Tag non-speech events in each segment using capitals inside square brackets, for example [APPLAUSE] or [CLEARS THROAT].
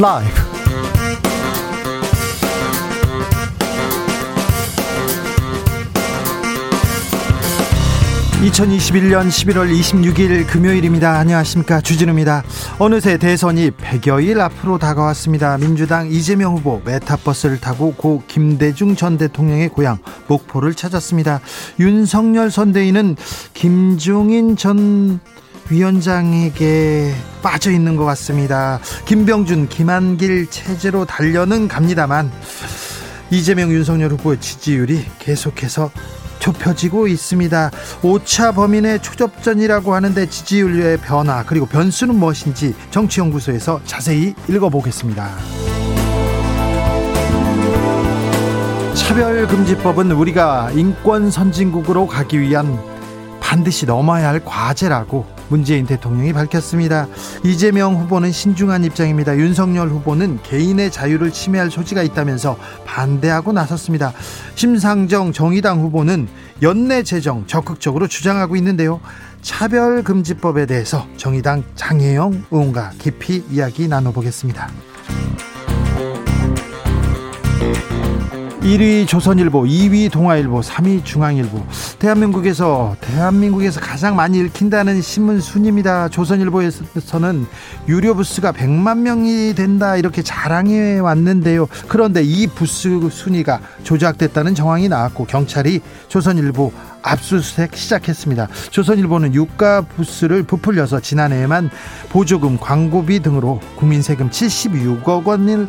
라이브 2021년 11월 26일 금요일입니다. 안녕하십니까. 주진우입니다. 어느새 대선이 100여일 앞으로 다가왔습니다. 민주당 이재명 후보 메타버스를 타고 고 김대중 전 대통령의 고향 목포를 찾았습니다. 윤석열 선대위는 김종인 전 위원장에게 빠져 있는 것 같습니다. 김병준, 김한길 체제로 달려는 갑니다만 이재명 윤석열 후보의 지지율이 계속해서 좁혀지고 있습니다. 5차 범인의 초접전이라고 하는데 지지율의 변화 그리고 변수는 무엇인지 정치연구소에서 자세히 읽어보겠습니다. 차별금지법은 우리가 인권 선진국으로 가기 위한 반드시 넘어야 할 과제라고 문재인 대통령이 밝혔습니다. 이재명 후보는 신중한 입장입니다. 윤석열 후보는 개인의 자유를 침해할 소지가 있다면서 반대하고 나섰습니다. 심상정 정의당 후보는 연내 재정 적극적으로 주장하고 있는데요. 차별금지법에 대해서 정의당 장혜영 의원과 깊이 이야기 나눠보겠습니다. 1위 조선일보, 2위 동아일보, 3위 중앙일보. 대한민국에서 대한민국에서 가장 많이 읽힌다는 신문 순입니다. 조선일보에서는 유료 부스가 100만 명이 된다 이렇게 자랑해 왔는데요. 그런데 이 부스 순위가 조작됐다는 정황이 나왔고 경찰이 조선일보 압수수색 시작했습니다. 조선일보는 유가 부스를 부풀려서 지난해에만 보조금, 광고비 등으로 국민 세금 76억 원을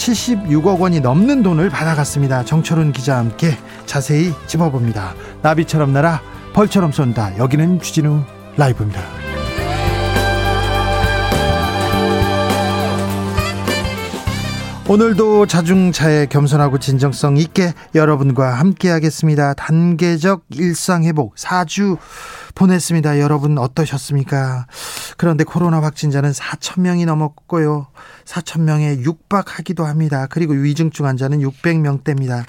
76억 원이 넘는 돈을 받아갔습니다. 정철훈 기자와 함께 자세히 짚어봅니다. 나비처럼 날아 벌처럼 쏜다. 여기는 주진우 라이브입니다. 오늘도 자중차에 겸손하고 진정성 있게 여러분과 함께 하겠습니다. 단계적 일상 회복 4주 보냈습니다. 여러분 어떠셨습니까? 그런데 코로나 확진자는 4천 명이 넘었고요. 4천 명에 육박하기도 합니다. 그리고 위중증 환자는 600명대입니다.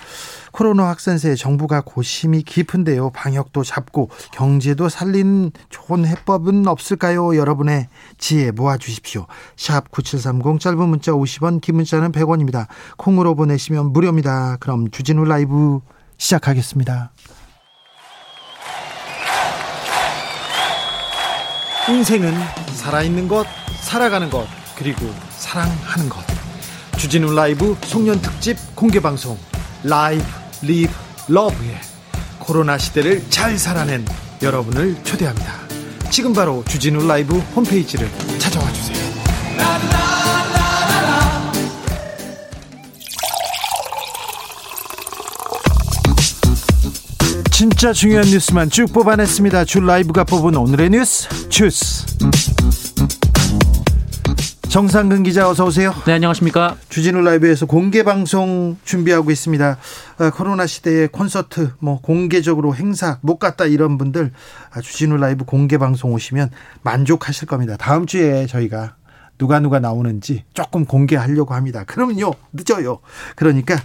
코로나 확산세에 정부가 고심이 깊은데요. 방역도 잡고 경제도 살린 좋은 해법은 없을까요? 여러분의 지혜 모아 주십시오. 샵 9730 짧은 문자 50원 긴 문자는 100원입니다. 콩으로 보내시면 무료입니다. 그럼 주진우 라이브 시작하겠습니다. 인생은 살아있는 것, 살아가는 것, 그리고 사랑하는 것. 주진우 라이브 송년 특집 공개 방송 Live Live Love에 코로나 시대를 잘 살아낸 여러분을 초대합니다. 지금 바로 주진우 라이브 홈페이지를 찾아와 주세요. 진짜 중요한 뉴스만 쭉 뽑아냈습니다. 줄 라이브가 뽑은 오늘의 뉴스 주스. 정상근 기자 어서 오세요. 네 안녕하십니까. 주진우 라이브에서 공개 방송 준비하고 있습니다. 아, 코로나 시대에 콘서트 뭐 공개적으로 행사 못 갔다 이런 분들 아, 주진우 라이브 공개 방송 오시면 만족하실 겁니다. 다음 주에 저희가 누가 누가 나오는지 조금 공개하려고 합니다. 그러면요 늦어요. 그러니까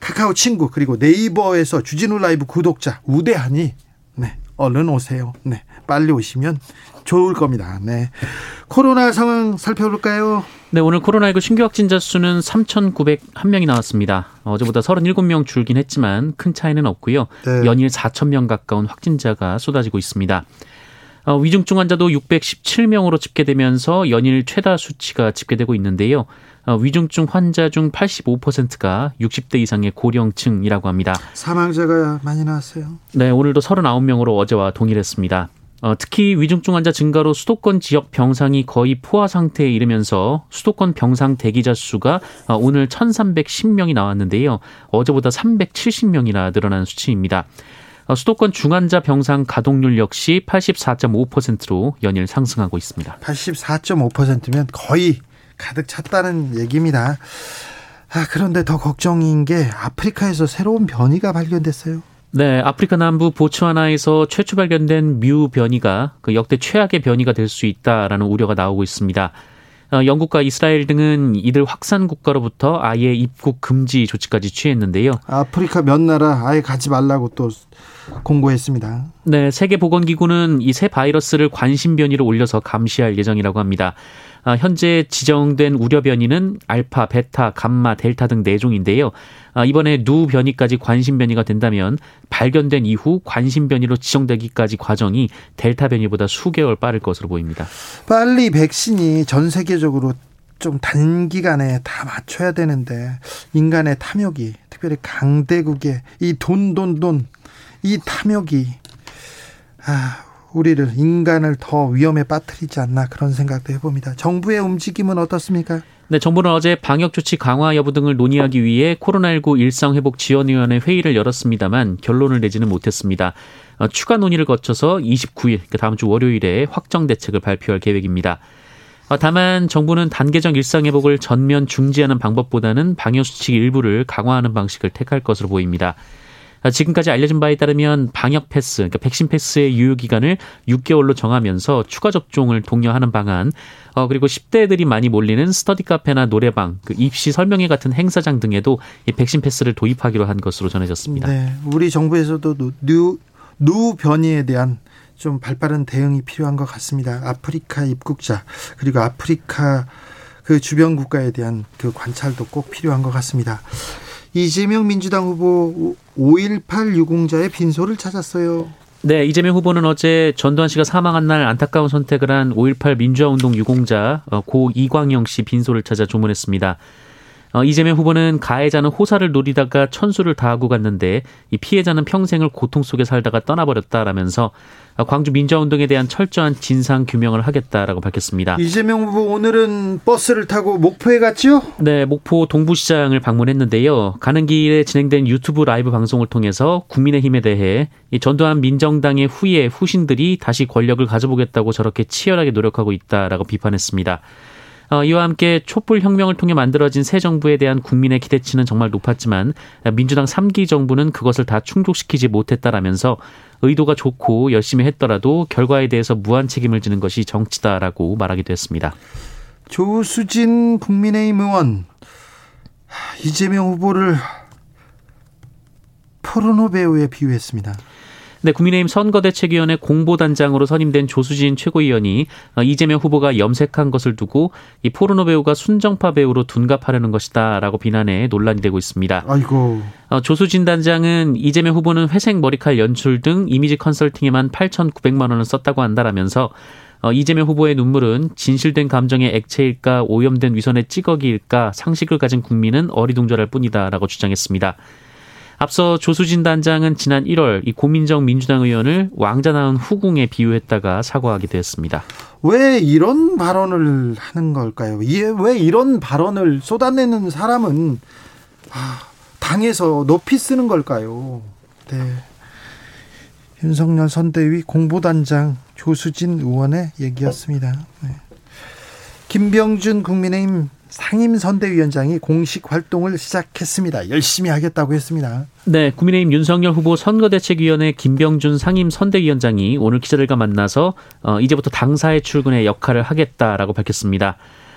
카카오 친구 그리고 네이버에서 주진우 라이브 구독자 우대하니 네 얼른 오세요. 네 빨리 오시면 좋을 겁니다. 네. 코로나 상황 살펴볼까요? 네, 오늘 코로나19 신규 확진자 수는 3,901명이 나왔습니다. 어제보다 37명 줄긴 했지만 큰 차이는 없고요. 네. 연일 4,000명 가까운 확진자가 쏟아지고 있습니다. 어, 위중증 환자도 617명으로 집계되면서 연일 최다 수치가 집계되고 있는데요. 어, 위중증 환자 중 85%가 60대 이상의 고령층이라고 합니다. 사망자가 많이 나왔어요. 네, 오늘도 39명으로 어제와 동일했습니다. 어, 특히 위중증 환자 증가로 수도권 지역 병상이 거의 포화 상태에 이르면서 수도권 병상 대기자 수가 어, 오늘 1,310명이 나왔는데요. 어제보다 370명이나 늘어난 수치입니다. 어, 수도권 중환자 병상 가동률 역시 84.5%로 연일 상승하고 있습니다. 84.5%면 거의 가득 찼다는 얘기입니다. 아, 그런데 더 걱정인 게 아프리카에서 새로운 변이가 발견됐어요. 네, 아프리카 남부 보츠와나에서 최초 발견된 뮤 변이가 그 역대 최악의 변이가 될 수 있다라는 우려가 나오고 있습니다. 어, 영국과 이스라엘 등은 이들 확산 국가로부터 아예 입국 금지 조치까지 취했는데요. 아프리카 몇 나라 아예 가지 말라고 또 공고했습니다. 네, 세계보건기구는 이 새 바이러스를 관심 변이로 올려서 감시할 예정이라고 합니다. 아, 현재 지정된 우려 변이는 알파, 베타, 감마, 델타 등 4종인데요. 아, 이번에 누 변이까지 관심 변이가 된다면 발견된 이후 관심 변이로 지정되기까지 과정이 델타 변이보다 수개월 빠를 것으로 보입니다. 빨리 백신이 전 세계적으로 좀 단기간에 다 맞춰야 되는데 인간의 탐욕이 특별히 강대국의 이 돈 돈 돈 이 탐욕이 아 우리를 인간을 더 위험에 빠뜨리지 않나 그런 생각도 해봅니다. 정부의 움직임은 어떻습니까? 네, 정부는 어제 방역 조치 강화 여부 등을 논의하기 위해 코로나19 일상 회복 지원위원회 회의를 열었습니다만 결론을 내지는 못했습니다. 어, 추가 논의를 거쳐서 29일, 그러니까 다음 주 월요일에 확정 대책을 발표할 계획입니다. 어, 다만 정부는 단계적 일상 회복을 전면 중지하는 방법보다는 방역 수칙 일부를 강화하는 방식을 택할 것으로 보입니다. 아, 지금까지 알려진 바에 따르면 방역 패스, 그러니까 백신 패스의 유효 기간을 6개월로 정하면서 추가 접종을 독려하는 방안, 어, 그리고 10대들이 많이 몰리는 스터디 카페나 노래방, 그 입시 설명회 같은 행사장 등에도 이 백신 패스를 도입하기로 한 것으로 전해졌습니다. 네, 우리 정부에서도 누, 누 변이에 대한 좀 발빠른 대응이 필요한 것 같습니다. 아프리카 입국자 그리고 아프리카 그 주변 국가에 대한 그 관찰도 꼭 필요한 것 같습니다. 이재명 민주당 후보 5.18 유공자의 빈소를 찾았어요. 네, 이재명 후보는 어제 전두환 씨가 사망한 날 안타까운 선택을 한 5.18 민주화운동 유공자 어, 고 이광영 씨 빈소를 찾아 조문했습니다. 어, 이재명 후보는 가해자는 호사를 노리다가 천수를 다하고 갔는데 이 피해자는 평생을 고통 속에 살다가 떠나버렸다라면서 광주 민주화운동에 대한 철저한 진상 규명을 하겠다라고 밝혔습니다. 이재명 후보 오늘은 버스를 타고 목포에 갔죠? 네, 목포 동부시장을 방문했는데요. 가는 길에 진행된 유튜브 라이브 방송을 통해서 국민의힘에 대해 이 전두환 민정당의 후예 후신들이 다시 권력을 가져보겠다고 저렇게 치열하게 노력하고 있다라고 비판했습니다. 어, 이와 함께 촛불 혁명을 통해 만들어진 새 정부에 대한 국민의 기대치는 정말 높았지만 민주당 3기 정부는 그것을 다 충족시키지 못했다라면서 의도가 좋고 열심히 했더라도 결과에 대해서 무한 책임을 지는 것이 정치다라고 말하기도 했습니다. 조수진 국민의힘 의원 이재명 후보를 포르노 배우에 비유했습니다. 네, 국민의힘 선거대책위원회 공보단장으로 선임된 조수진 최고위원이 어, 이재명 후보가 염색한 것을 두고 이 포르노 배우가 순정파 배우로 둔갑하려는 것이다라고 비난해 논란이 되고 있습니다. 아이고. 어, 조수진 단장은 이재명 후보는 회색 머리칼 연출 등 이미지 컨설팅에만 8,900만 원을 썼다고 한다라면서 어, 이재명 후보의 눈물은 진실된 감정의 액체일까 오염된 위선의 찌꺼기일까 상식을 가진 국민은 어리둥절할 뿐이다라고 주장했습니다. 앞서 조수진 단장은 지난 1월 이 고민정 민주당 의원을 왕자 낳은 후궁에 비유했다가 사과하기도 했습니다. 왜 이런 발언을 하는 걸까요? 왜 이런 발언을 쏟아내는 사람은 아, 당에서 높이 쓰는 걸까요? 네. 윤석열 선대위 공보단장 조수진 의원의 얘기였습니다. 네. 김병준 국민의힘 상임선대위원장이 공식 활동을 시작했습니다. 열심히 하겠다고 했습니다. 네, 국민의힘 윤석열 후보 선거대책위원회 김병준 상임선대위원장이 오늘 기자들과 만나서 어, 이제부터 당사에 출근의 역할을 하겠다라고 밝혔습니다.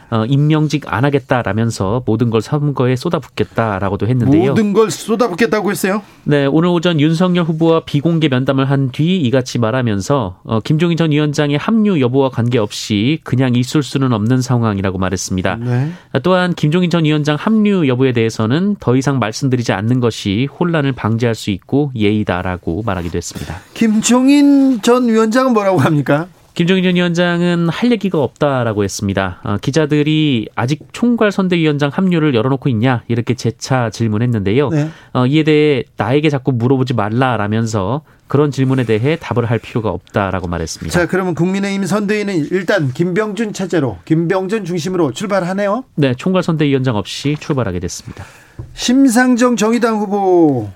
어, 임명직 안 하겠다라면서 모든 걸 선거에 쏟아붓겠다라고도 했는데요. 모든 걸 쏟아붓겠다고 했어요? 네, 오늘 오전 윤석열 후보와 비공개 면담을 한 뒤 이같이 말하면서 어, 김종인 전 위원장의 합류 여부와 관계없이 그냥 있을 수는 없는 상황이라고 말했습니다. 네. 또한 김종인 전 위원장 합류 여부에 대해서는 더 이상 말씀드리지 않는 것이 혼란을 방지할 수 있고 예의다라고 말하기도 했습니다. 김종인 전 위원장은 뭐라고 합니까? 김종인 전 위원장은 할 얘기가 없다라고 했습니다. 어, 기자들이 아직 총괄 선대위원장 합류를 열어놓고 있냐 이렇게 재차 질문했는데요. 네. 어, 이에 대해 나에게 자꾸 물어보지 말라라면서 그런 질문에 대해 답을 할 필요가 없다라고 말했습니다. 자, 그러면 국민의힘 선대위는 일단 김병준 체제로 김병준 중심으로 출발하네요. 네, 총괄 선대위원장 없이 출발하게 됐습니다. 심상정 정의당 후보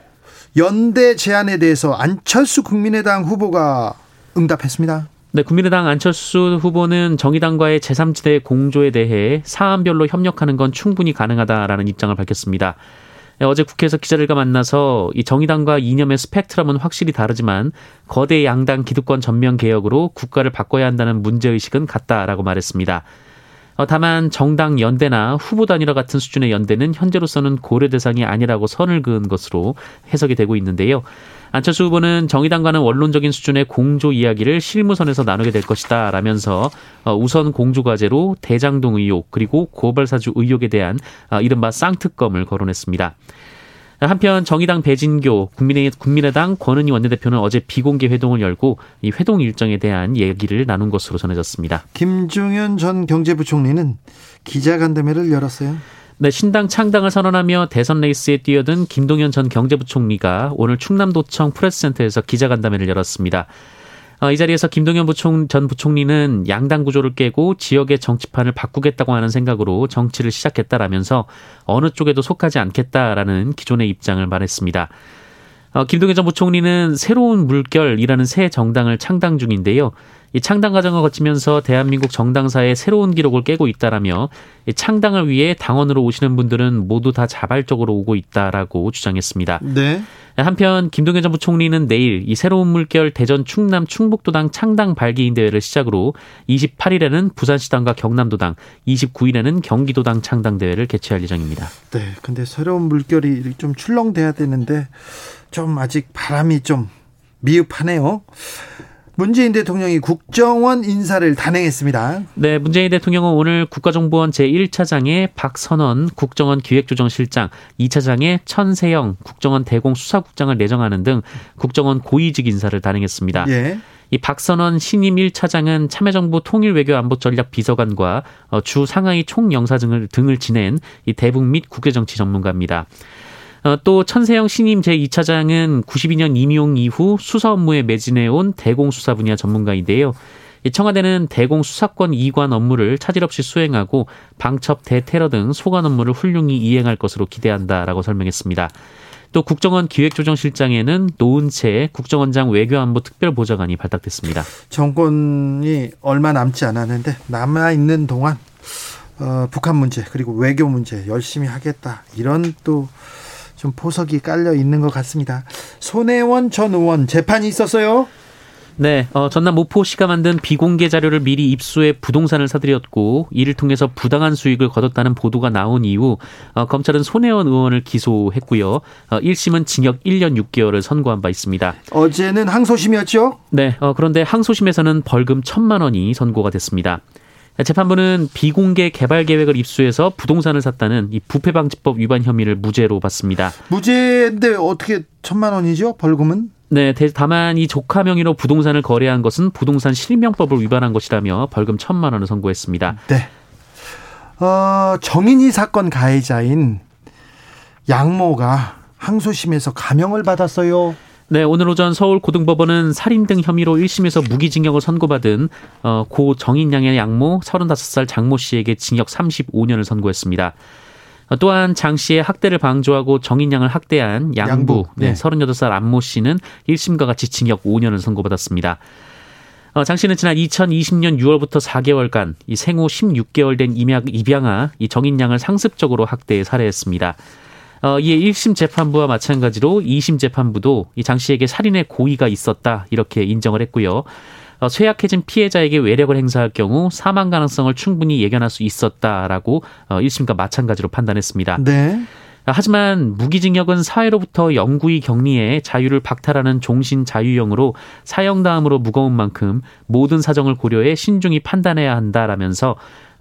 연대 제안에 대해서 안철수 국민의당 후보가 응답했습니다. 네, 국민의당 안철수 후보는 정의당과의 제3지대 공조에 대해 사안별로 협력하는 건 충분히 가능하다라는 입장을 밝혔습니다. 네, 어제 국회에서 기자들과 만나서 이 정의당과 이념의 스펙트럼은 확실히 다르지만 거대 양당 기득권 전면 개혁으로 국가를 바꿔야 한다는 문제의식은 같다라고 말했습니다. 어, 다만 정당 연대나 후보 단일화 같은 수준의 연대는 현재로서는 고려 대상이 아니라고 선을 그은 것으로 해석이 되고 있는데요. 안철수 후보는 정의당과는 원론적인 수준의 공조 이야기를 실무선에서 나누게 될 것이다 라면서 어, 우선 공조 과제로 대장동 의혹 그리고 고발사주 의혹에 대한 어, 이른바 쌍특검을 거론했습니다. 한편 정의당 배진교 국민의, 국민의당 권은희 원내대표는 어제 비공개 회동을 열고 이 회동 일정에 대한 얘기를 나눈 것으로 전해졌습니다. 김종현 전 경제부총리는 기자간담회를 열었어요. 네, 신당 창당을 선언하며 대선 레이스에 뛰어든 김동연 전 경제부총리가 오늘 충남도청 프레스센터에서 기자간담회를 열었습니다. 어, 이 자리에서 김동연 부총, 전 부총리는 양당 구조를 깨고 지역의 정치판을 바꾸겠다고 하는 생각으로 정치를 시작했다라면서 어느 쪽에도 속하지 않겠다라는 기존의 입장을 말했습니다. 어, 김동연 전 부총리는 새로운 물결이라는 새 정당을 창당 중인데요. 이 창당 과정을 거치면서 대한민국 정당사의 새로운 기록을 깨고 있다라며 이 창당을 위해 당원으로 오시는 분들은 모두 다 자발적으로 오고 있다라고 주장했습니다. 네. 한편 김동연 전 부총리는 내일 이 새로운 물결 대전 충남 충북도당 창당 발기인 대회를 시작으로 28일에는 부산시당과 경남도당, 29일에는 경기도당 창당 대회를 개최할 예정입니다. 네. 근데 새로운 물결이 좀 출렁돼야 되는데 좀 아직 바람이 좀 미흡하네요. 문재인 대통령이 국정원 인사를 단행했습니다. 네, 문재인 대통령은 오늘 국가정보원 제1차장에 박선원 국정원 기획조정실장, 2차장에 천세영 국정원 대공수사국장을 내정하는 등 국정원 고위직 인사를 단행했습니다. 예. 이 박선원 신임 1차장은 참여정부 통일외교안보전략비서관과 어, 주 상하이 총영사 등을 지낸 이 대북 및 국외정치 전문가입니다. 어, 또 천세영 신임 제2차장은 92년 임용 이후 수사 업무에 매진해온 대공수사 분야 전문가인데요. 청와대는 대공 수사권 이관 업무를 차질 없이 수행하고 방첩 대테러 등 소관 업무를 훌륭히 이행할 것으로 기대한다라고 설명했습니다. 또 국정원 기획조정실장에는 노은채 국정원장 외교안보 특별보좌관이 발탁됐습니다. 정권이 얼마 남지 않았는데 남아 있는 동안 어, 북한 문제 그리고 외교 문제 열심히 하겠다 이런 또 좀 포석이 깔려 있는 것 같습니다. 손혜원 전 의원 재판이 있었어요. 네, 어, 전남 모포시가 만든 비공개 자료를 미리 입수해 부동산을 사들였고 이를 통해서 부당한 수익을 거뒀다는 보도가 나온 이후 어, 검찰은 손혜원 의원을 기소했고요. 어, 1심은 징역 1년 6개월을 선고한 바 있습니다. 어제는 항소심이었죠? 네, 어, 그런데 항소심에서는 벌금 1천만 원이 선고가 됐습니다. 재판부는 비공개 개발 계획을 입수해서 부동산을 샀다는 이 부패방지법 위반 혐의를 무죄로 봤습니다. 무죄인데 어떻게 천만 원이죠? 벌금은? 네, 다만 이 조카 명의로 부동산을 거래한 것은 부동산 실명법을 위반한 것이라며 벌금 천만 원을 선고했습니다. 네. 어, 정인이 사건 가해자인 양모가 항소심에서 감형을 받았어요. 네, 오늘 오전 서울 고등법원은 살인 등 혐의로 1심에서 무기징역을 선고받은 어, 고 정인양의 양모 35살 장모 씨에게 징역 35년을 선고했습니다. 어, 또한 장 씨의 학대를 방조하고 정인양을 학대한 양부, 양부. 네. 네, 38살 안모 씨는 1심과 같이 징역 5년을 선고받았습니다. 어, 장 씨는 지난 2020년 6월부터 4개월간 이 생후 16개월 된 입양, 입양아 이 정인양을 상습적으로 학대해 살해했습니다. 어, 이에 1심 재판부와 마찬가지로 2심 재판부도 이 장 씨에게 살인의 고의가 있었다 이렇게 인정을 했고요. 어, 쇠약해진 피해자에게 외력을 행사할 경우 사망 가능성을 충분히 예견할 수 있었다라고 어, 1심과 마찬가지로 판단했습니다. 네. 하지만 무기징역은 사회로부터 영구히 격리해 자유를 박탈하는 종신 자유형으로 사형 다음으로 무거운 만큼 모든 사정을 고려해 신중히 판단해야 한다라면서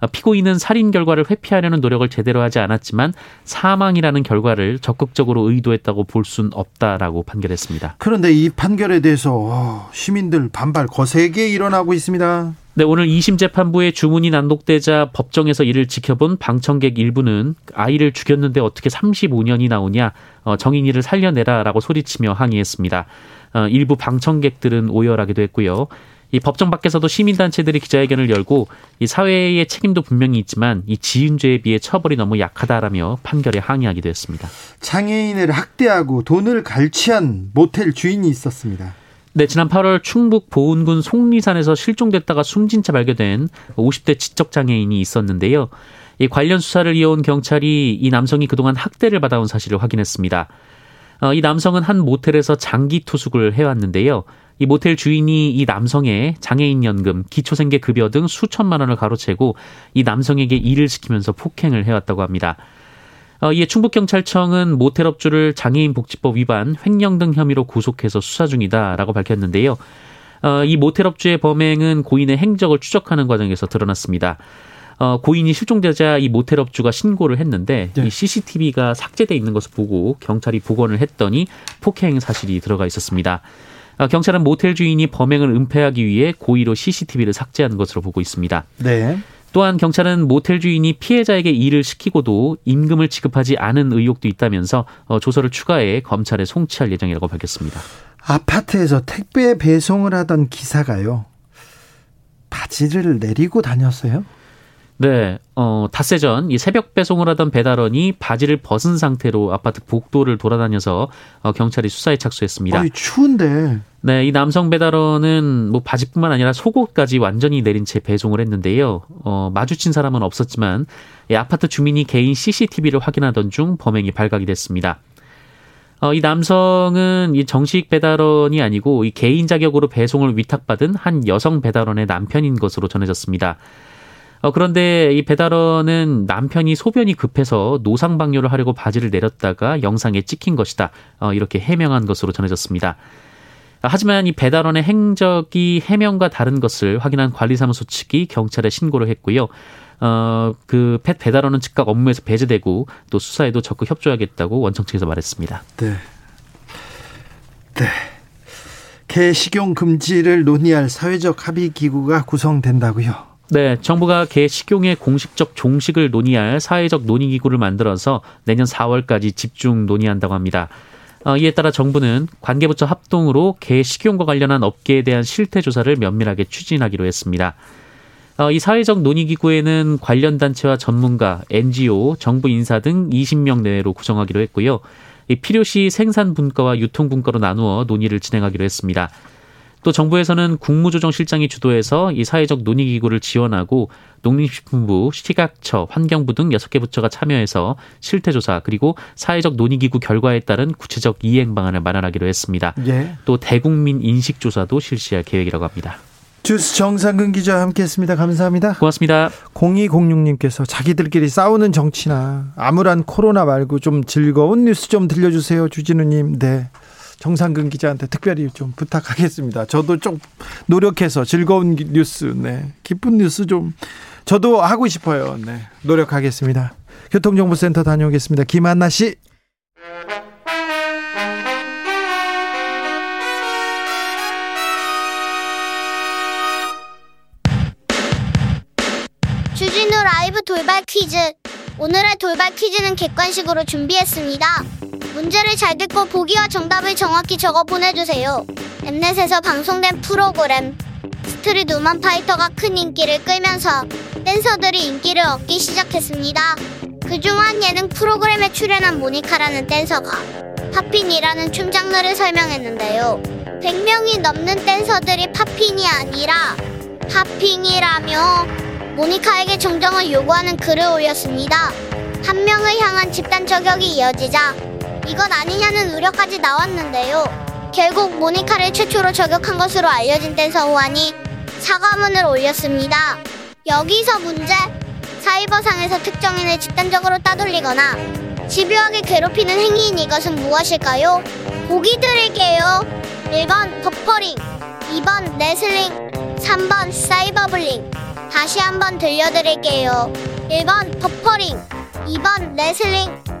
피고인은 살인 결과를 회피하려는 노력을 제대로 하지 않았지만 사망이라는 결과를 적극적으로 의도했다고 볼 수는 없다라고 판결했습니다. 그런데 이 판결에 대해서 어, 시민들 반발 거세게 일어나고 있습니다. 네, 오늘 2심 재판부의 주문이 난독되자 법정에서 이를 지켜본 방청객 일부는 아이를 죽였는데 어떻게 35년이 나오냐, 어, 정인이를 살려내라라고 소리치며 항의했습니다. 어, 일부 방청객들은 오열하기도 했고요. 이 법정 밖에서도 시민단체들이 기자회견을 열고 이 사회의 책임도 분명히 있지만 이 지은죄에 비해 처벌이 너무 약하다라며 판결에 항의하기도 했습니다. 장애인을 학대하고 돈을 갈취한 모텔 주인이 있었습니다. 네, 지난 8월 충북 보은군 속리산에서 실종됐다가 숨진 채 발견된 50대 지적 장애인이 있었는데요. 이 관련 수사를 이어온 경찰이 이 남성이 그동안 학대를 받아온 사실을 확인했습니다. 어, 이 남성은 한 모텔에서 장기 투숙을 해왔는데요. 이 모텔 주인이 이 남성의 장애인 연금, 기초생계 급여 등 수천만 원을 가로채고 이 남성에게 일을 시키면서 폭행을 해왔다고 합니다. 어, 이에 충북경찰청은 모텔 업주를 장애인 복지법 위반, 횡령 등 혐의로 구속해서 수사 중이다라고 밝혔는데요. 어, 이 모텔 업주의 범행은 고인의 행적을 추적하는 과정에서 드러났습니다. 어, 고인이 실종되자 이 모텔업주가 신고를 했는데 네. 이 CCTV가 삭제돼 있는 것을 보고 경찰이 복원을 했더니 폭행 사실이 들어가 있었습니다. 어, 경찰은 모텔 주인이 범행을 은폐하기 위해 고의로 CCTV를 삭제한 것으로 보고 있습니다. 네. 또한 경찰은 모텔 주인이 피해자에게 일을 시키고도 임금을 지급하지 않은 의혹도 있다면서 어, 조서를 추가해 검찰에 송치할 예정이라고 밝혔습니다. 아파트에서 택배 배송을 하던 기사가요. 바지를 내리고 다녔어요? 네, 어, 닷새 전 이 새벽 배송을 하던 배달원이 바지를 벗은 상태로 아파트 복도를 돌아다녀서 어, 경찰이 수사에 착수했습니다. 아니, 추운데. 네, 이 남성 배달원은 뭐 바지뿐만 아니라 속옷까지 완전히 내린 채 배송을 했는데요. 어, 마주친 사람은 없었지만 이 아파트 주민이 개인 CCTV를 확인하던 중 범행이 발각이 됐습니다. 어, 이 남성은 이 정식 배달원이 아니고 이 개인 자격으로 배송을 위탁받은 한 여성 배달원의 남편인 것으로 전해졌습니다. 어, 그런데 이 배달원은 남편이 소변이 급해서 노상방뇨를 하려고 바지를 내렸다가 영상에 찍힌 것이다. 어, 이렇게 해명한 것으로 전해졌습니다. 하지만 이 배달원의 행적이 해명과 다른 것을 확인한 관리사무소 측이 경찰에 신고를 했고요. 어, 그 펫 배달원은 즉각 업무에서 배제되고 또 수사에도 적극 협조하겠다고 원청 측에서 말했습니다. 네. 네. 개 식용 금지를 논의할 사회적 합의 기구가 구성된다고요. 네, 정부가 개 식용의 공식적 종식을 논의할 사회적 논의 기구를 만들어서 내년 4월까지 집중 논의한다고 합니다. 어, 이에 따라 정부는 관계부처 합동으로 개 식용과 관련한 업계에 대한 실태 조사를 면밀하게 추진하기로 했습니다. 어, 이 사회적 논의 기구에는 관련 단체와 전문가, NGO, 정부 인사 등 20명 내외로 구성하기로 했고요. 이 필요시 생산 분과와 유통 분과로 나누어 논의를 진행하기로 했습니다. 또 정부에서는 국무조정실장이 주도해서 이 사회적 논의 기구를 지원하고 농림식품부, 시각처, 환경부 등 여섯 개 부처가 참여해서 실태조사 그리고 사회적 논의기구 결과에 따른 구체적 이행 방안을 마련하기로 했습니다. 예. 또 대국민 인식조사도 실시할 계획이라고 합니다. 주스 정상근 기자와 함께했습니다. 감사합니다. 고맙습니다. 0206님께서 자기들끼리 싸우는 정치나 암울한 코로나 말고 좀 즐거운 뉴스 좀 들려주세요. 주진우님. 네. 정상근 기자한테 특별히 좀 부탁하겠습니다. 저도 좀 노력해서 즐거운 뉴스, 네, 기쁜 뉴스 좀 저도 하고 싶어요. 네, 노력하겠습니다. 교통정보센터 다녀오겠습니다. 김한나 씨. 주진우 라이브 돌발 퀴즈. 오늘의 돌발 퀴즈는 객관식으로 준비했습니다. 문제를 잘 듣고 보기와 정답을 정확히 적어 보내주세요. 엠넷에서 방송된 프로그램 우먼 파이터가 큰 인기를 끌면서 댄서들이 인기를 얻기 시작했습니다. 그중 한 예능 프로그램에 출연한 모니카라는 댄서가 팝핀이라는 춤 장르를 설명했는데요. 100명이 넘는 댄서들이 팝핀이 아니라 팝핑이라며 모니카에게 정정을 요구하는 글을 올렸습니다. 한 명을 향한 집단 저격이 이어지자 이건 아니냐는 우려까지 나왔는데요. 결국 모니카를 최초로 저격한 것으로 알려진 댄서 호환이 사과문을 올렸습니다. 여기서 문제. 사이버상에서 특정인을 집단적으로 따돌리거나 집요하게 괴롭히는 행위인 이것은 무엇일까요? 보기 드릴게요. 1번 버퍼링, 2번 레슬링, 3번 사이버블링. 다시 한번 들려드릴게요. 1번 버퍼링, 2번 레슬링,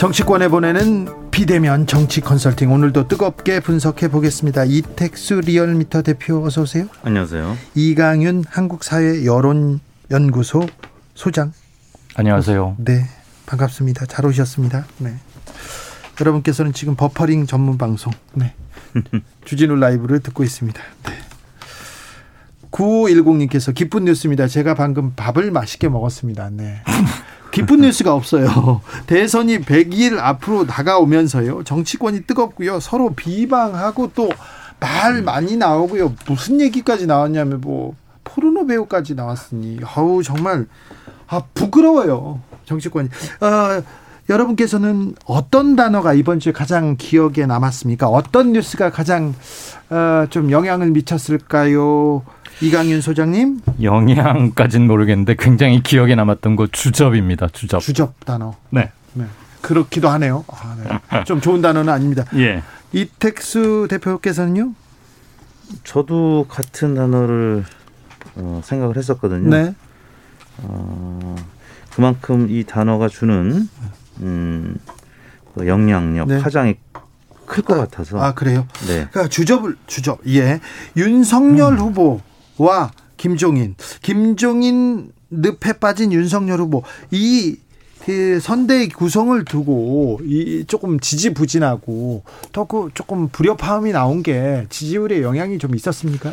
정치권에 보내는 비대면 정치 컨설팅 오늘도 뜨겁게 분석해 보겠습니다. 이택수 리얼미터 대표 어서 오세요. 안녕하세요. 이강윤 한국사회 여론연구소 소장. 안녕하세요. 네, 반갑습니다. 잘 오셨습니다. 네. 여러분께서는 지금 버퍼링 전문 방송 네. [LAUGHS] 주진우 라이브를 듣고 있습니다. 네. 9510님께서 기쁜 뉴스입니다. 제가 방금 밥을 맛있게 먹었습니다. 네. [LAUGHS] 기쁜 [LAUGHS] 뉴스가 없어요. [LAUGHS] 대선이 100일 앞으로 다가오면서요. 정치권이 뜨겁고요. 서로 비방하고 또 말 많이 나오고요. 무슨 얘기까지 나왔냐면 뭐 포르노 배우까지 나왔으니 어우 정말 아 부끄러워요. 정치권이. 아 여러분께서는 어떤 단어가 이번 주에 가장 기억에 남았습니까? 어떤 뉴스가 가장 어, 좀 영향을 미쳤을까요? 이강윤 소장님? 영향까지는 모르겠는데 굉장히 기억에 남았던 거 주접입니다. 주접. 주접 단어. 네. 네. 그렇기도 하네요. 아, 네. 좀 좋은 단어는 아닙니다. 예. 이택수 대표께서는요? 저도 같은 단어를 어, 생각을 했었거든요. 네. 어, 그만큼 이 단어가 주는 음, 그 영향력, 네. 파장이 클 것 같아서. 아 그래요? 네. 그러니까 주접을 주접. 예. 윤석열 후보 와 김종인, 김종인 늪에 빠진 윤석열 후보 이그 선대 구성을 두고 이 조금 지지부진하고 또 그 조금 불협화음이 나온 게 지지율에 영향이 좀 있었습니까?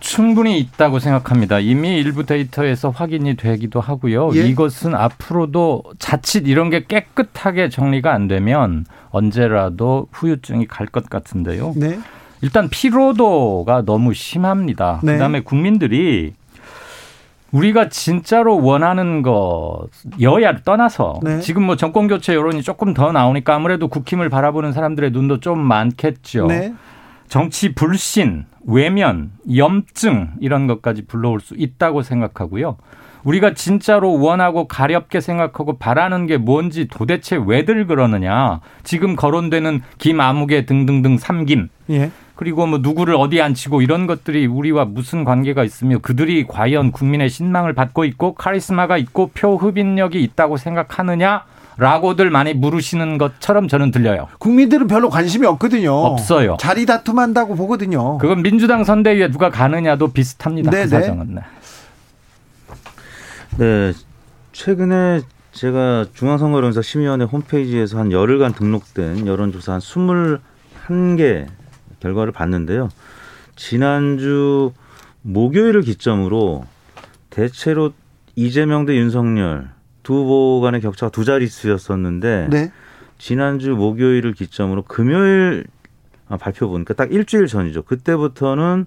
충분히 있다고 생각합니다. 이미 일부 데이터에서 확인이 되기도 하고요. 예. 이것은 앞으로도 자칫 이런 게 깨끗하게 정리가 안 되면 언제라도 후유증이 갈 것 같은데요. 네. 일단 피로도가 너무 심합니다. 네. 그다음에 국민들이 우리가 진짜로 원하는 거 여야를 떠나서 네. 지금 뭐 정권 교체 여론이 조금 더 나오니까 아무래도 국힘을 바라보는 사람들의 눈도 좀 많겠죠. 네. 정치 불신, 외면, 염증 이런 것까지 불러올 수 있다고 생각하고요. 우리가 진짜로 원하고 가렵게 생각하고 바라는 게 뭔지 도대체 왜들 그러느냐. 지금 거론되는 김아무개 등등등 삼김 예. 그리고 뭐 누구를 어디 앉히고 이런 것들이 우리와 무슨 관계가 있으며 그들이 과연 국민의 신망을 받고 있고 카리스마가 있고 표 흡인력이 있다고 생각하느냐 라고들 많이 물으시는 것처럼 저는 들려요. 국민들은 별로 관심이 없거든요. 없어요. 자리 다툼한다고 보거든요. 그건 민주당 선대위에 누가 가느냐도 비슷합니다. 네네. 그 사정은. 네. 네. 최근에 제가 중앙선거론사 심의위원회 홈페이지에서 한 열흘간 등록된 여론조사 한 21개 결과를 봤는데요. 지난주 목요일을 기점으로 대체로 이재명 대 윤석열 두 후보 간의 격차가 두 자릿수였었는데 네. 지난주 목요일을 기점으로 금요일 아, 발표 보니까 딱 일주일 전이죠. 그때부터는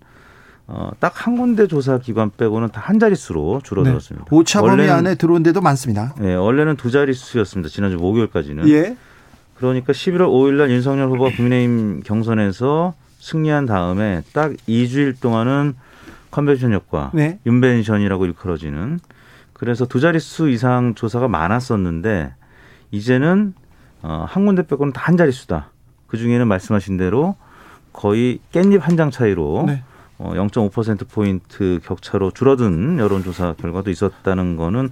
어, 딱 한 군데 조사 기관 빼고는 다 한 자릿수로 줄어들었습니다. 네. 오차 범위 안에 들어온 데도 많습니다. 네, 원래는 두 자릿수였습니다. 지난주 목요일까지는. 예. 그러니까 11월 5일 날 윤석열 후보가 국민의힘 경선에서 승리한 다음에 딱 2주일 동안은 컨벤션 효과, 네. 윤벤션이라고 일컬어지는 그래서 두 자릿수 이상 조사가 많았었는데 이제는 어, 한 군데 빼고는 다 한 자릿수다. 그 중에는 말씀하신 대로 거의 깻잎 한 장 차이로 네. 어, 0.5% 포인트 격차로 줄어든 여론조사 결과도 있었다는 거는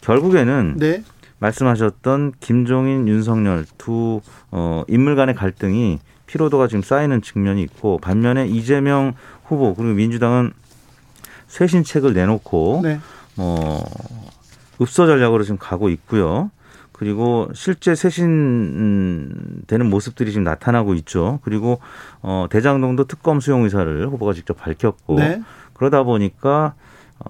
결국에는 네. 말씀하셨던 김종인, 윤석열 두 어, 인물 간의 갈등이 피로도가 지금 쌓이는 측면이 있고 반면에 이재명 후보 그리고 민주당은 쇄신책을 내놓고 네. 어, 읍서 전략으로 지금 가고 있고요. 그리고 실제 쇄신되는 모습들이 지금 나타나고 있죠. 그리고 어, 대장동도 특검 수용 의사를 후보가 직접 밝혔고 네. 그러다 보니까 어,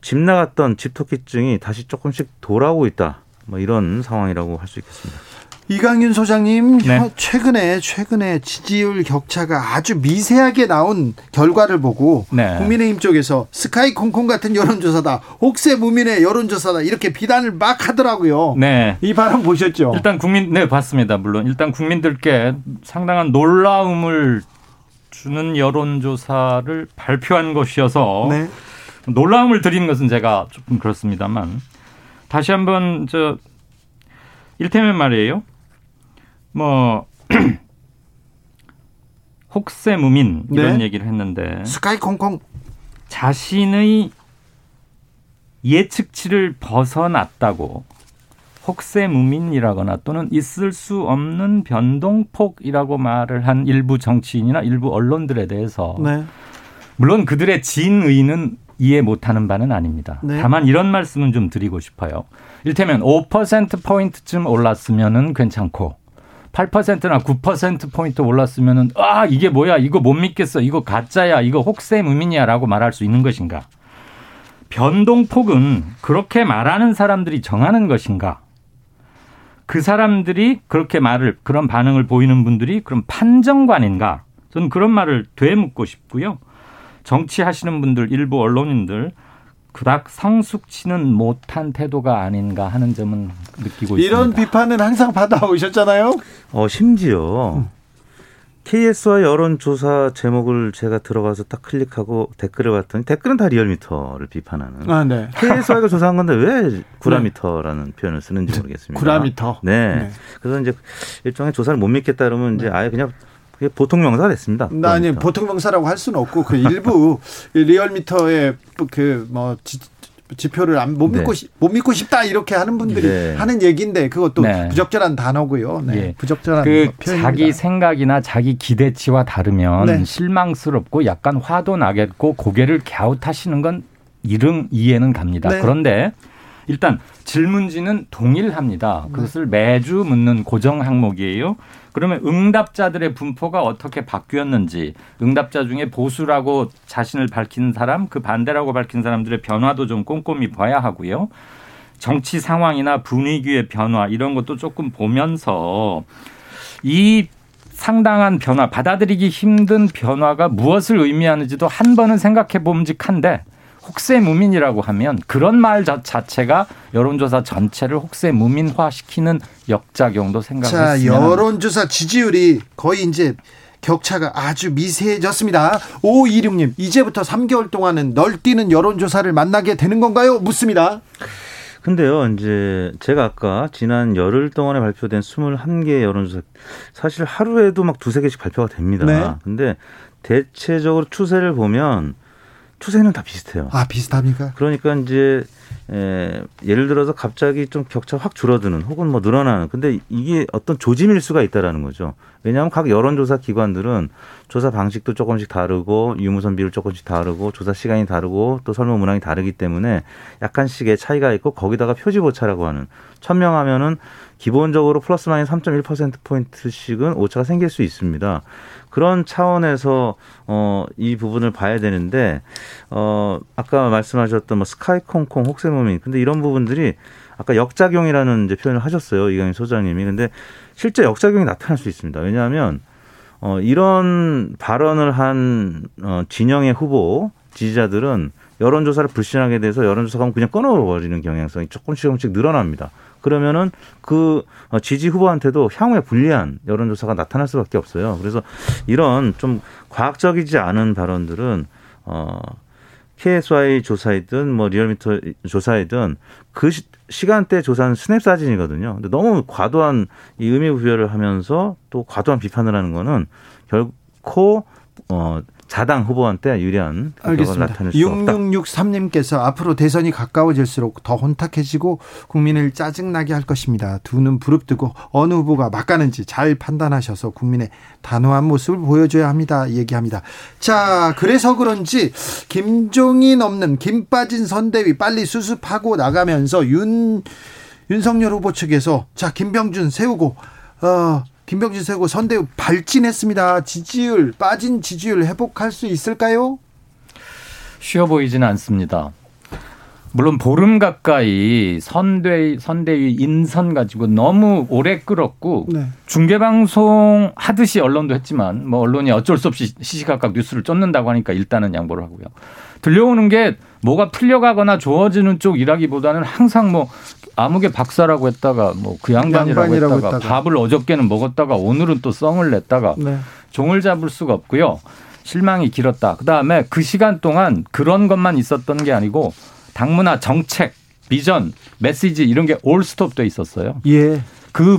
집 나갔던 집토끼증이 다시 조금씩 돌아오고 있다. 뭐 이런 상황이라고 할 수 있겠습니다. 이강윤 소장님 네. 혀- 최근에 최근에 지지율 격차가 아주 미세하게 나온 결과를 보고 네. 국민의힘 쪽에서 스카이 콩콩 같은 여론조사다 혹세 무민의 여론조사다 이렇게 비난을 막 하더라고요. 네. 이 발언 보셨죠? 일단 국민 네 봤습니다. 물론 일단 국민들께 상당한 놀라움을 주는 여론조사를 발표한 것이어서 네. 놀라움을 드리는 것은 제가 조금 그렇습니다만 다시 한번 저 일테면 말이에요. 뭐 [CLEARS THROAT] 혹세 무민 이런 네. 얘기를 했는데 스카이 콩콩 자신의 예측치를 벗어났다고 혹세 무민이라거나 또는 있을 수 없는 변동폭이라고 말을 한 일부 정치인이나 일부 언론들에 대해서 네. 물론 그들의 진의는 이해 못하는 바는 아닙니다. 네. 다만 이런 말씀은 좀 드리고 싶어요. 일테면 5%포인트쯤 올랐으면은 괜찮고 8%나 9%포인트 올랐으면은, 아, 이게 뭐야. 이거 못 믿겠어. 이거 가짜야. 이거 혹세 무민이야. 라고 말할 수 있는 것인가. 변동폭은 그렇게 말하는 사람들이 정하는 것인가. 그 사람들이 그렇게 말을, 그런 반응을 보이는 분들이 그럼 판정관인가. 저는 그런 말을 되묻고 싶고요. 정치하시는 분들, 일부 언론인들, 그닥 성숙치는 못한 태도가 아닌가 하는 점은 느끼고 이런 있습니다. 비판은 항상 받아오셨잖아요. 어, 심지어 KS와 여론조사 제목을 제가 들어가서 딱 클릭하고 댓글을 봤더니 댓글은 다 리얼미터를 비판하는. 아, 네. KS와가 조사한 건데 왜 [LAUGHS] 구라미터라는 표현을 쓰는지 모르겠습니다. 구라미터. 네. 네. 그래서 이제 일종의 조사를 못 믿겠다 그러면 이제 아예 그냥 그게 보통 명사가 됐습니다. 나 아니 구라미터. 보통 명사라고 할 수는 없고 그 일부 리얼미터의 그뭐 지표를 안, 못 네. 믿고 싶- 못 믿고 싶다 이렇게 하는 분들이 네. 하는 얘기인데 그것도 네. 부적절한 단어고요. 네. 예. 부적절한 그 표현입니다. 자기 생각이나 자기 기대치와 다르면 네. 실망스럽고 약간 화도 나겠고 고개를 갸웃하시는 건 이릉 이해는 갑니다. 네. 그런데 일단 질문지는 동일합니다. 그것을 매주 묻는 고정 항목이에요. 그러면 응답자들의 분포가 어떻게 바뀌었는지, 응답자 중에 보수라고 자신을 밝힌 사람, 그 반대라고 밝힌 사람들의 변화도 좀 꼼꼼히 봐야 하고요. 정치 상황이나 분위기의 변화 이런 것도 조금 보면서 이 상당한 변화, 받아들이기 힘든 변화가 무엇을 의미하는지도 한 번은 생각해 봄직한데 혹세 무민이라고 하면 그런 말 자- 자체가 여론조사 전체를 혹세 무민화시키는 역작용도 자, 생각했으면 합니다. 여론조사 지지율이 거의 이제 격차가 아주 미세해졌습니다. 526님, 이제부터 3개월 동안은 널뛰는 여론조사를 만나게 되는 건가요? 묻습니다. 근데요, 이제 제가 아까 지난 열흘 동안에 발표된 21개 여론조사 사실 하루에도 막 두세 개씩 발표가 됩니다. 네. 근데 대체적으로 추세를 보면 추세는 다 비슷해요. 아, 비슷합니까? 그러니까 이제 에, 예를 들어서 갑자기 좀 격차 확 줄어드는 혹은 뭐 늘어나는 근데 이게 어떤 조짐일 수가 있다라는 거죠. 왜냐하면 각 여론조사 기관들은 조사 방식도 조금씩 다르고 유무선 비율 조금씩 다르고 조사 시간이 다르고 또 설문 문항이 다르기 때문에 약간씩의 차이가 있고 거기다가 표지 오차라고 하는 천명 하면은 기본적으로 플러스 마이너스 3.1% 포인트씩은 오차가 생길 수 있습니다. 그런 차원에서 어 이 부분을 봐야 되는데 어 아까 말씀하셨던 뭐 스카이콩콩 혹세무민 근데 이런 부분들이 아까 역작용이라는 이제 표현을 하셨어요 이강인 소장님이 근데 실제 역작용이 나타날 수 있습니다 왜냐하면 어 이런 발언을 한 어, 진영의 후보 지지자들은 여론조사를 불신하게 돼서 여론조사가 그냥 끊어버리는 경향성이 조금씩 조금씩 늘어납니다. 그러면은 그 어, 지지 후보한테도 향후에 불리한 여론조사가 나타날 수밖에 없어요. 그래서 이런 좀 과학적이지 않은 발언들은 어 KSI 조사이든 뭐 리얼미터 조사이든 그 시, 시간대 조사는 스냅 사진이거든요. 근데 너무 과도한 이 의미 부여를 하면서 또 과도한 비판을 하는 거는 결코 어 자당 후보한테 유리한 결과가 알겠습니다. 나타낼 수 없다. 6663님께서 앞으로 대선이 가까워질수록 더 혼탁해지고 국민을 짜증나게 할 것입니다. 두 눈 부릅뜨고 어느 후보가 막가는지 잘 판단하셔서 국민의 단호한 모습을 보여줘야 합니다. 얘기합니다. 자, 그래서 그런지 김종인 없는 김 빠진 선대위 빨리 수습하고 나가면서 윤 윤석열 후보 측에서 자 김병준 세우고 어 김병준 세우고 선대위 발진했습니다. 지지율 빠진 지지율 회복할 수 있을까요? 쉬워 보이지는 않습니다. 물론 보름 가까이 선대 선대위 인선 가지고 너무 오래 끌었고 네. 중계 방송 하듯이 언론도 했지만 뭐 언론이 어쩔 수 없이 시시각각 뉴스를 쫓는다고 하니까 일단은 양보를 하고요. 들려오는 게 뭐가 풀려가거나 좋아지는 쪽이라기보다는 항상 뭐 아무개 박사라고 했다가 뭐 그 양반이라고, 양반이라고 했다가, 했다가. 밥을 어저께는 먹었다가 오늘은 또 썽을 냈다가 네. 종을 잡을 수가 없고요. 실망이 길었다. 그다음에 그 시간 동안 그런 것만 있었던 게 아니고 당문화 정책, 비전, 메시지 이런 게 올스톱 돼 있었어요. 예. 그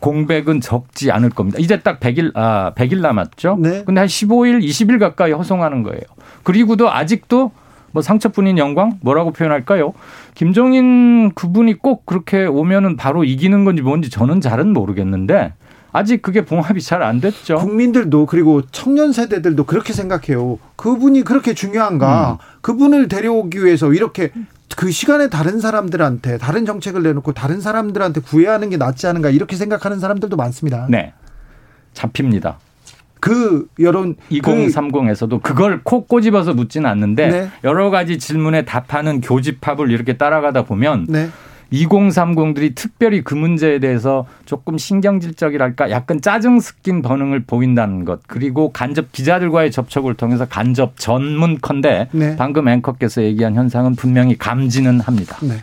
공백은 적지 않을 겁니다. 이제 딱 100일 아 100일 남았죠. 네. 근데 한 15일, 20일 가까이 허송하는 거예요. 그리고도 아직도 뭐 상처뿐인 영광 뭐라고 표현할까요? 김종인 그분이 꼭 그렇게 오면은 바로 이기는 건지 뭔지 저는 잘은 모르겠는데 아직 그게 봉합이 잘 안 됐죠. 국민들도 그리고 청년 세대들도 그렇게 생각해요. 그분이 그렇게 중요한가? 음. 그분을 데려오기 위해서 이렇게 그 시간에 다른 사람들한테 다른 정책을 내놓고 다른 사람들한테 구애하는 게 낫지 않은가 이렇게 생각하는 사람들도 많습니다. 네. 잡힙니다. 그 여론 2030에서도 그, 코 꼬집어서 묻지는 않는데 네. 여러 가지 질문에 답하는 교집합을 이렇게 따라가다 보면 네. 2030들이 특별히 그 문제에 대해서 조금 신경질적이랄까 약간 짜증 섞인 반응을 보인다는 것 그리고 간접 기자들과의 접촉을 통해서 간접 전문컨대 네. 방금 앵커께서 얘기한 현상은 분명히 감지는 합니다. 네.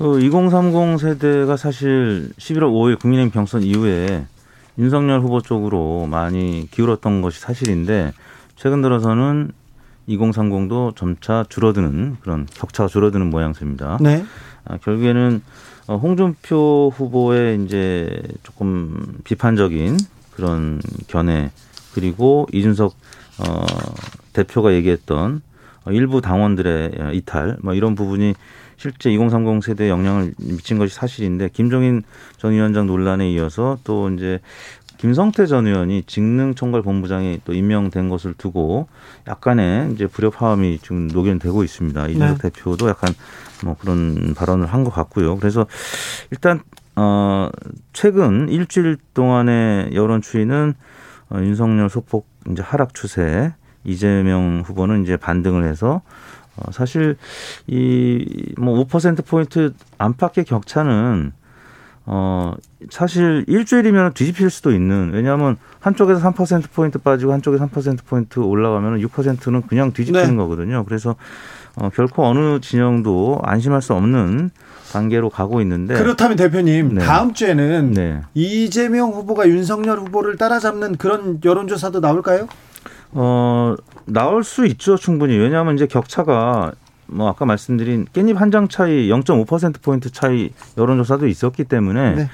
어, 2030 세대가 사실 11월 5일 국민의힘 경선 이후에 윤석열 후보 쪽으로 많이 기울었던 것이 사실인데 최근 들어서는 2030도 점차 줄어드는 그런 격차가 줄어드는 모양새입니다. 네. 아, 결국에는 어, 홍준표 후보의 이제 조금 비판적인 그런 견해 그리고 이준석 어, 대표가 얘기했던 일부 당원들의 이탈 뭐 이런 부분이 실제 2030 세대에 영향을 미친 것이 사실인데 김종인 전 위원장 논란에 이어서 또 이제 김성태 전 의원이 직능총괄 본부장이 또 임명된 것을 두고 약간의 이제 불협화음이 지금 녹연되고 있습니다. 이준석 네. 대표도 약간 뭐 그런 발언을 한 것 같고요. 그래서 일단 어 최근 일주일 동안의 여론 추이는 어, 윤석열 소폭 이제 하락 추세, 이재명 후보는 이제 반등을 해서 어 사실 이뭐 5% 포인트 안팎의 격차는 어, 사실 일주일이면 뒤집힐 수도 있는, 왜냐하면 한쪽에서 3% 포인트 빠지고 한쪽에 3% 포인트 올라가면 6%는 그냥 뒤집히는 네. 거거든요. 그래서 어, 결코 어느 진영도 안심할 수 없는 단계로 가고 있는데 그렇다면 대표님 네. 다음 주에는 네. 이재명 후보가 윤석열 후보를 따라잡는 그런 여론조사도 나올까요? 어 나올 수 있죠 충분히 왜냐하면 이제 격차가 뭐 아까 말씀드린 깻잎 한 장 차이 0.5% 포인트 차이 여론조사도 있었기 때문에 네.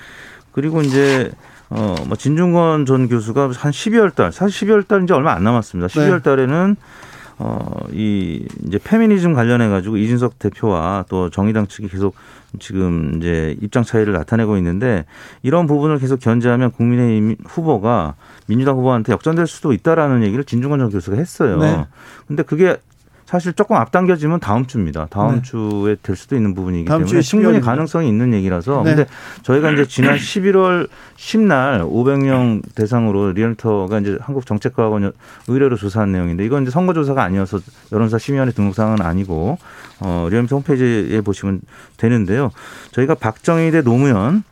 그리고 이제 어 뭐 진중권 전 교수가 한 12월 달 사실 12월 달 이제 얼마 안 남았습니다. 12월 달에는 어 이 이제 페미니즘 관련해 가지고 이준석 대표와 또 정의당 측이 계속 지금 이제 입장 차이를 나타내고 있는데 이런 부분을 계속 견제하면 국민의힘 후보가 민주당 후보한테 역전될 수도 있다라는 얘기를 진중권 전 교수가 했어요. 네. 근데 그게 사실 조금 앞당겨지면 다음 주입니다. 다음 네. 주에 될 수도 있는 부분이기 때문에 충분히 가능성이 있는 얘기라서. 네. 근데 저희가 이제 지난 11월 10날 500명 대상으로 리얼미터가 이제 한국 정책과학원 의뢰로 조사한 내용인데 이건 이제 선거조사가 아니어서 여론조사 심의위원회 등록사항은 아니고 어, 리얼미터 홈페이지에 보시면 되는데요. 저희가 박정희 대 노무현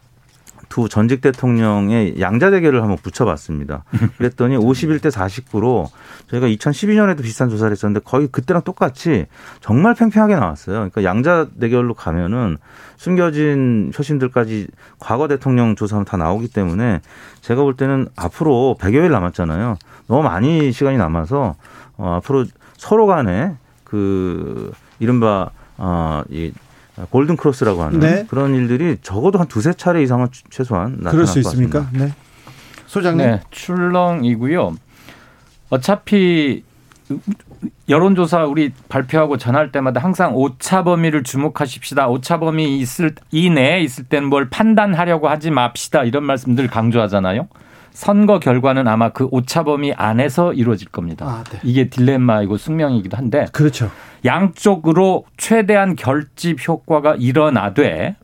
두 전직 대통령의 양자 대결을 한번 붙여봤습니다. 그랬더니 [LAUGHS] 51대 49로 저희가 2012년에도 비슷한 조사를 했었는데 거의 그때랑 똑같이 정말 팽팽하게 나왔어요. 그러니까 양자 대결로 가면은 숨겨진 표심들까지 과거 대통령 조사는 다 나오기 때문에 제가 볼 때는 앞으로 100여일 남았잖아요. 너무 많이 시간이 남아서 어, 앞으로 서로 간에 그 이른바 어, 이 골든 크로스라고 하는 네. 그런 일들이 적어도 한 두세 차례 이상은 최소한 나타날 그럴 수 있습니까? 같습니다. 네. 소장님. 네, 출렁이고요. 어차피 여론조사 우리 발표하고 전할 때마다 항상 오차 범위를 주목하십시다. 오차 범위 있을 이내에 있을 때는 뭘 판단하려고 하지 맙시다. 이런 말씀들 강조하잖아요. 선거 결과는 아마 그 오차 범위 안에서 이루어질 겁니다. 아, 네. 이게 딜레마이고 숙명이기도 한데. 그렇죠. 양쪽으로 최대한 결집 효과가 일어나되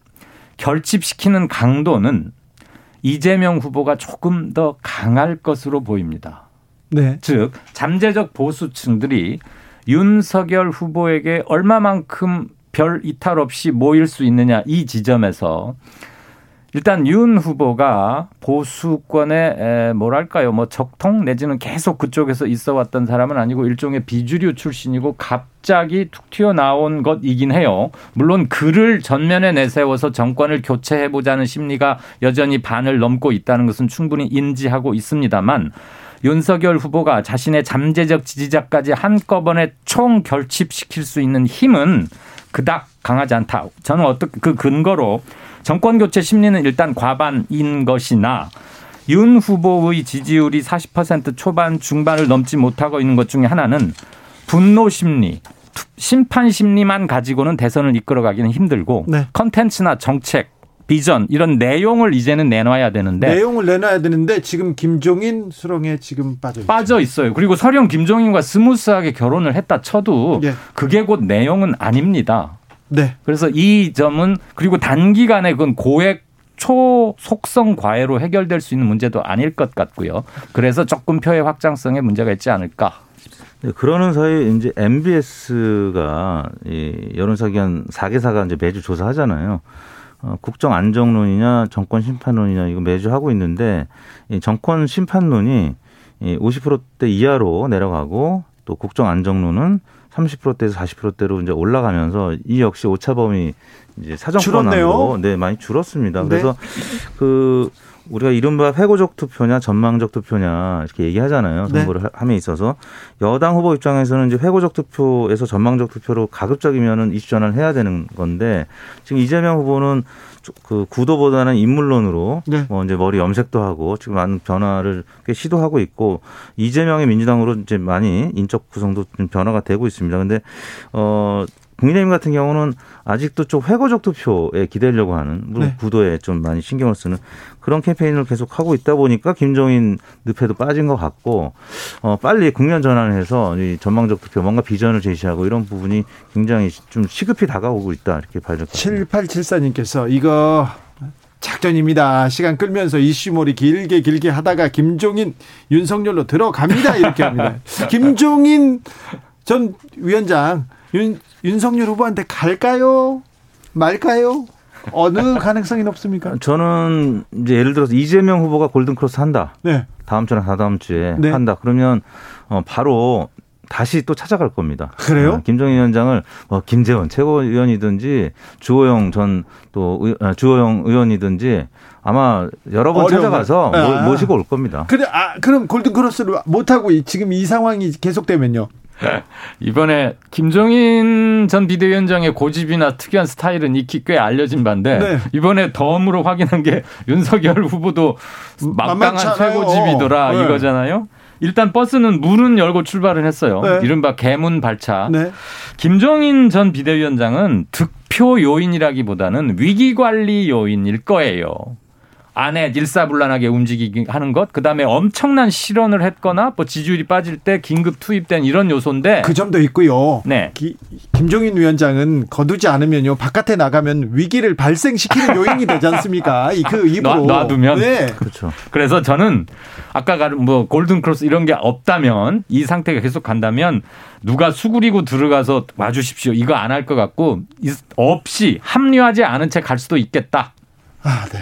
결집시키는 강도는 이재명 후보가 조금 더 강할 것으로 보입니다. 네. 즉 잠재적 보수층들이 윤석열 후보에게 얼마만큼 별 이탈 없이 모일 수 있느냐 이 지점에서 일단 윤 후보가 보수권의 뭐랄까요 뭐 적통 내지는 계속 그쪽에서 있어 왔던 사람은 아니고 일종의 비주류 출신이고 갑자기 툭 튀어나온 것이긴 해요. 물론 그를 전면에 내세워서 정권을 교체해 보자는 심리가 여전히 반을 넘고 있다는 것은 충분히 인지하고 있습니다만 윤석열 후보가 자신의 잠재적 지지자까지 한꺼번에 총 결집시킬 수 있는 힘은 그닥 강하지 않다. 저는 어떻게 그 근거로 정권 교체 심리는 일단 과반인 것이나 윤 후보의 지지율이 40% 초반 중반을 넘지 못하고 있는 것 중에 하나는 분노 심리, 심판 심리만 가지고는 대선을 이끌어가기는 힘들고 네. 컨텐츠나 정책 비전 이런 내용을 이제는 내놔야 되는데 내용을 내놔야 되는데 지금 김종인 수렁에 지금 빠져 있죠. 빠져 있어요. 그리고 설령 김종인과 smooth하게 결혼을 했다 쳐도 예. 그게 곧 내용은 아닙니다. 네. 그래서 이 점은 그리고 단기간에 그건 고액 초속성 과외로 해결될 수 있는 문제도 아닐 것 같고요. 그래서 조금 표의 확장성에 문제가 있지 않을까. 네, 그러는 사이에 이제 NBS가 이 여론조사기관 4개사가 이제 매주 조사하잖아요. 어, 국정 안정론이냐 정권 심판론이냐 이거 매주 하고 있는데 이 정권 심판론이 이 50%대 이하로 내려가고 또 국정 안정론은 30%대에서 40%대로 이제 올라가면서 이 역시 오차범위 이제 사정권으로 네 많이 줄었습니다. 네. 그래서 그 우리가 이른바 회고적 투표냐 전망적 투표냐 이렇게 얘기하잖아요. 네. 선거를 네. 함에 있어서 여당 후보 입장에서는 이제 회고적 투표에서 전망적 투표로 가급적이면은 이슈 전환을 해야 되는 건데 지금 이재명 후보는 그 구도보다는 인물론으로 네. 뭐 이제 머리 염색도 하고 지금 많은 변화를 꽤 시도하고 있고 이재명의 민주당으로 이제 많이 인적 구성도 좀 변화가 되고 있습니다. 근데 어 국민의힘 같은 경우는 아직도 좀 회고적 투표에 기대려고 하는 물론 네. 구도에 좀 많이 신경을 쓰는 그런 캠페인을 계속 하고 있다 보니까 김종인 늪에도 빠진 것 같고 어 빨리 국면 전환해서 이 전망적 투표 뭔가 비전을 제시하고 이런 부분이 굉장히 좀 시급히 다가오고 있다 이렇게 같습니다. 7874님께서 이거 작전입니다. 시간 끌면서 이슈몰이 길게 길게 하다가 김종인 윤석열로 들어갑니다. 이렇게 합니다. [LAUGHS] 김종인 전 위원장 윤, 윤석열 후보한테 갈까요? 말까요? 어느 가능성이 높습니까? 저는 이제 예를 들어서 이재명 후보가 골든크로스 한다. 네. 다음 주나 다다음 주에 네. 한다. 그러면 어 바로 다시 또 찾아갈 겁니다. 그래요? 어, 김정인 위원장을 뭐 김재원 최고위원이든지 주호영 전또 아, 주호영 의원이든지 아마 여러 번 찾아가서 아. 모시고 올 겁니다. 그래, 아, 그럼 골든크로스를 못 하고 지금 이 상황이 계속되면요? [LAUGHS] 이번에 김종인 전 비대위원장의 고집이나 특이한 스타일은 익히 꽤 알려진 반데 네. 이번에 덤으로 확인한 게 윤석열 후보도 막강한 최고집이더라 네. 이거잖아요. 일단 버스는 문은 열고 출발을 했어요. 네. 이른바 개문 발차. 네. 김종인 전 비대위원장은 득표 요인이라기보다는 위기 관리 요인일 거예요. 안에 일사불란하게 움직이게 하는 것, 그 다음에 엄청난 실언을 했거나 뭐 지지율이 빠질 때 긴급 투입된 이런 요소인데 그 점도 있고요. 네. 기, 김종인 위원장은 거두지 않으면요 바깥에 나가면 위기를 발생시키는 [LAUGHS] 요인이 되지 않습니까? 그 입으로 놔, 놔두면 네. 그렇죠. 그래서 저는 아까 뭐 골든 크로스 이런 게 없다면 이 상태가 계속 간다면 누가 수그리고 들어가서 와주십시오 이거 안 할 것 같고 없이 합류하지 않은 채 갈 수도 있겠다. 아, 네.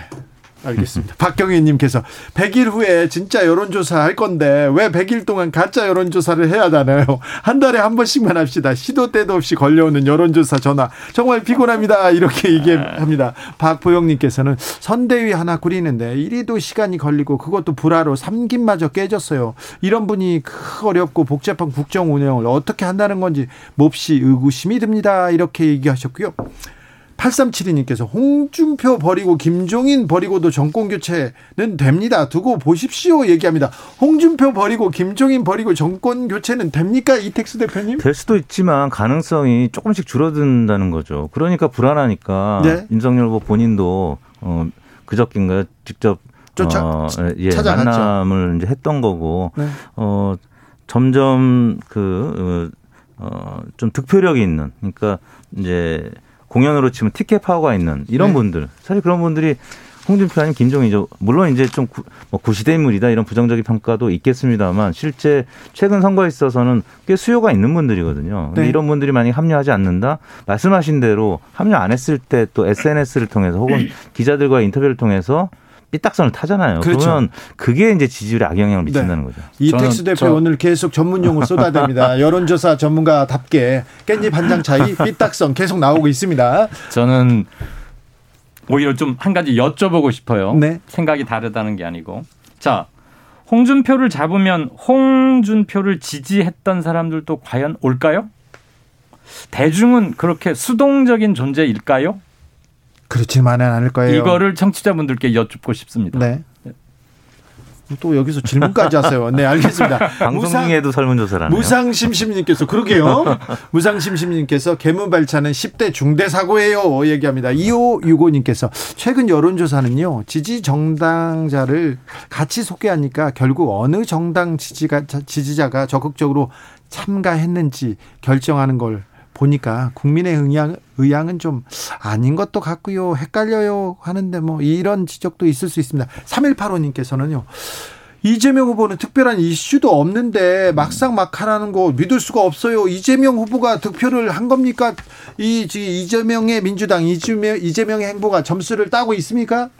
알겠습니다. [LAUGHS] 박경희님께서 100일 후에 진짜 여론조사 할 건데 왜 100일 동안 가짜 여론조사를 해야 하나요? 한 달에 한 번씩만 합시다. 시도 때도 없이 걸려오는 여론조사 전화 정말 피곤합니다. 이렇게 얘기합니다. 박보영님께서는 선대위 하나 꾸리는데 이리도 시간이 걸리고 그것도 불화로 삼김마저 깨졌어요. 이런 분이 어렵고 복잡한 국정 운영을 어떻게 한다는 건지 몹시 의구심이 듭니다. 이렇게 얘기하셨고요. 8372님께서 홍준표 버리고 김종인 버리고도 정권 교체는 됩니다. 두고 보십시오 얘기합니다. 홍준표 버리고 김종인 버리고 정권 교체는 됩니까? 이택수 대표님? 될 수도 있지만 가능성이 조금씩 줄어든다는 거죠. 그러니까 불안하니까 네. 윤석열 후보 본인도 어 그저께인가 직접 쫓아, 어, 예, 찾아갔죠. 만남을 이제 했던 거고 네. 어 점점 그어좀 어, 득표력이 있는 그러니까 이제 공연으로 치면 티켓 파워가 있는 이런 네. 분들 사실 그런 분들이 홍준표 아니면 김종인이죠. 물론 이제 좀 구, 뭐 구시대 인물이다 이런 부정적인 평가도 있겠습니다만 실제 최근 선거에 있어서는 꽤 수요가 있는 분들이거든요. 근데 네. 이런 분들이 만약 합류하지 않는다 말씀하신 대로 합류 안 했을 때 또 SNS를 통해서 혹은 [CLEARS THROAT] 기자들과 인터뷰를 통해서 삐딱선을 타잖아요. 그렇죠. 그러면 그게 이제 지지율에 악영향을 미친다는 네. 거죠. 이택수 대표 저... 오늘 계속 전문 용어 쏟아댑니다. [LAUGHS] 여론조사 전문가답게 깻잎 한 장 차이 삐딱선 계속 나오고 있습니다. 저는 오히려 좀 한 가지 여쭤보고 싶어요. 네. 생각이 다르다는 게 아니고. 자, 홍준표를 잡으면 홍준표를 지지했던 사람들도 과연 올까요? 대중은 그렇게 수동적인 존재일까요? 그렇지만은 않을 거예요. 이거를 청취자분들께 여쭙고 싶습니다. 네. 또 여기서 질문까지 하세요. 네, 알겠습니다. [LAUGHS] 방송 중에도 설문조사를 하네요. 무상심심님께서 그러게요. 무상심심님께서 개문발차는 10대 중대 사고예요. 얘기합니다. 2565님께서 최근 여론조사는요. 지지 정당자를 같이 소개하니까 결국 어느 정당 지지가, 지지자가 적극적으로 참가했는지 결정하는 걸 보니까 국민의 의향, 의향은 좀 아닌 것도 같고요. 헷갈려요 하는데 뭐 이런 지적도 있을 수 있습니다. 3185님께서는요. 이재명 후보는 특별한 이슈도 없는데 막상 막 하라는 거 믿을 수가 없어요. 이재명 후보가 득표를 한 겁니까? 이 이재명의 민주당 이재명 이재명의 행보가 점수를 따고 있습니까?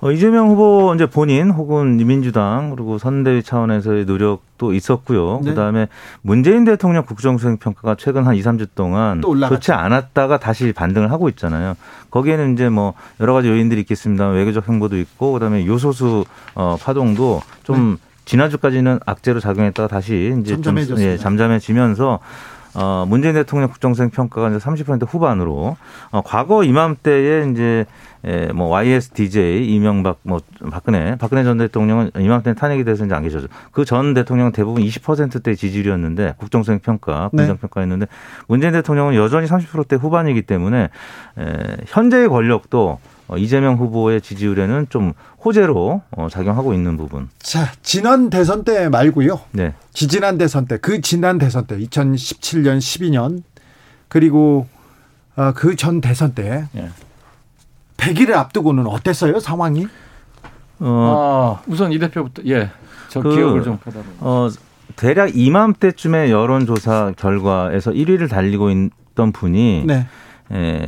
어, 이재명 후보 이제 본인 혹은 민주당 그리고 선대위 차원에서의 노력도 있었고요. 네. 그다음에 문재인 대통령 국정수행 평가가 최근 한 2, 3주 동안 좋지 않았다가 다시 반등을 하고 있잖아요. 거기에는 이제 뭐 여러 가지 요인들이 있겠습니다. 외교적 행보도 있고 그다음에 요소수 어, 파동도 좀 네. 지난주까지는 악재로 작용했다가 다시 이제 좀 예, 잠잠해지면서 어, 문재인 대통령 국정수행 평가가 이제 30% 후반으로 어, 과거 이맘때에 이제 에, 뭐 YSDJ 이명박 뭐 박근혜 박근혜 전 대통령은 이맘때 탄핵이 돼서 이제 안 계셔죠. 그 전 대통령은 대부분 20%대 지지율이었는데 국정수행 평가, 긍정 네. 평가였는데 문재인 대통령은 여전히 30%대 후반이기 때문에 에, 현재의 권력도 어, 이재명 후보의 지지율에는 좀 호재로 어, 작용하고 있는 부분. 자, 지난 대선 때 말고요. 네. 지지난 대선 때, 그 지난 대선 때, 2017년, 12년, 그리고 어, 그전 대선 때, 네. 100일을 앞두고는 어땠어요, 상황이? 어, 아, 우선 이 대표부터, 예. 저 그, 기억을 좀. 어, 대략 이맘때쯤에 여론조사 결과에서 1위를 달리고 있던 분이 네. 에,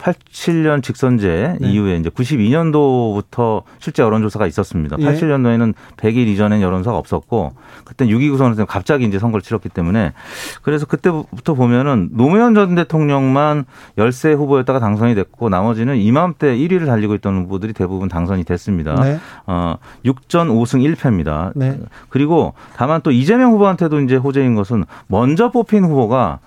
87년 직선제 네. 이후에 이제 92년도부터 실제 여론조사가 있었습니다. 예. 87년도에는 100일 이전엔 여론조사가 없었고 그때 6.29 선언 갑자기 이제 선거를 치렀기 때문에 그래서 그때부터 보면은 노무현 전 대통령만 열세 후보였다가 당선이 됐고 나머지는 이맘때 1위를 달리고 있던 후보들이 대부분 당선이 됐습니다. 네. 어, 6전 5승 1패입니다. 네. 그리고 다만 또 이재명 후보한테도 이제 호재인 것은 먼저 뽑힌 후보가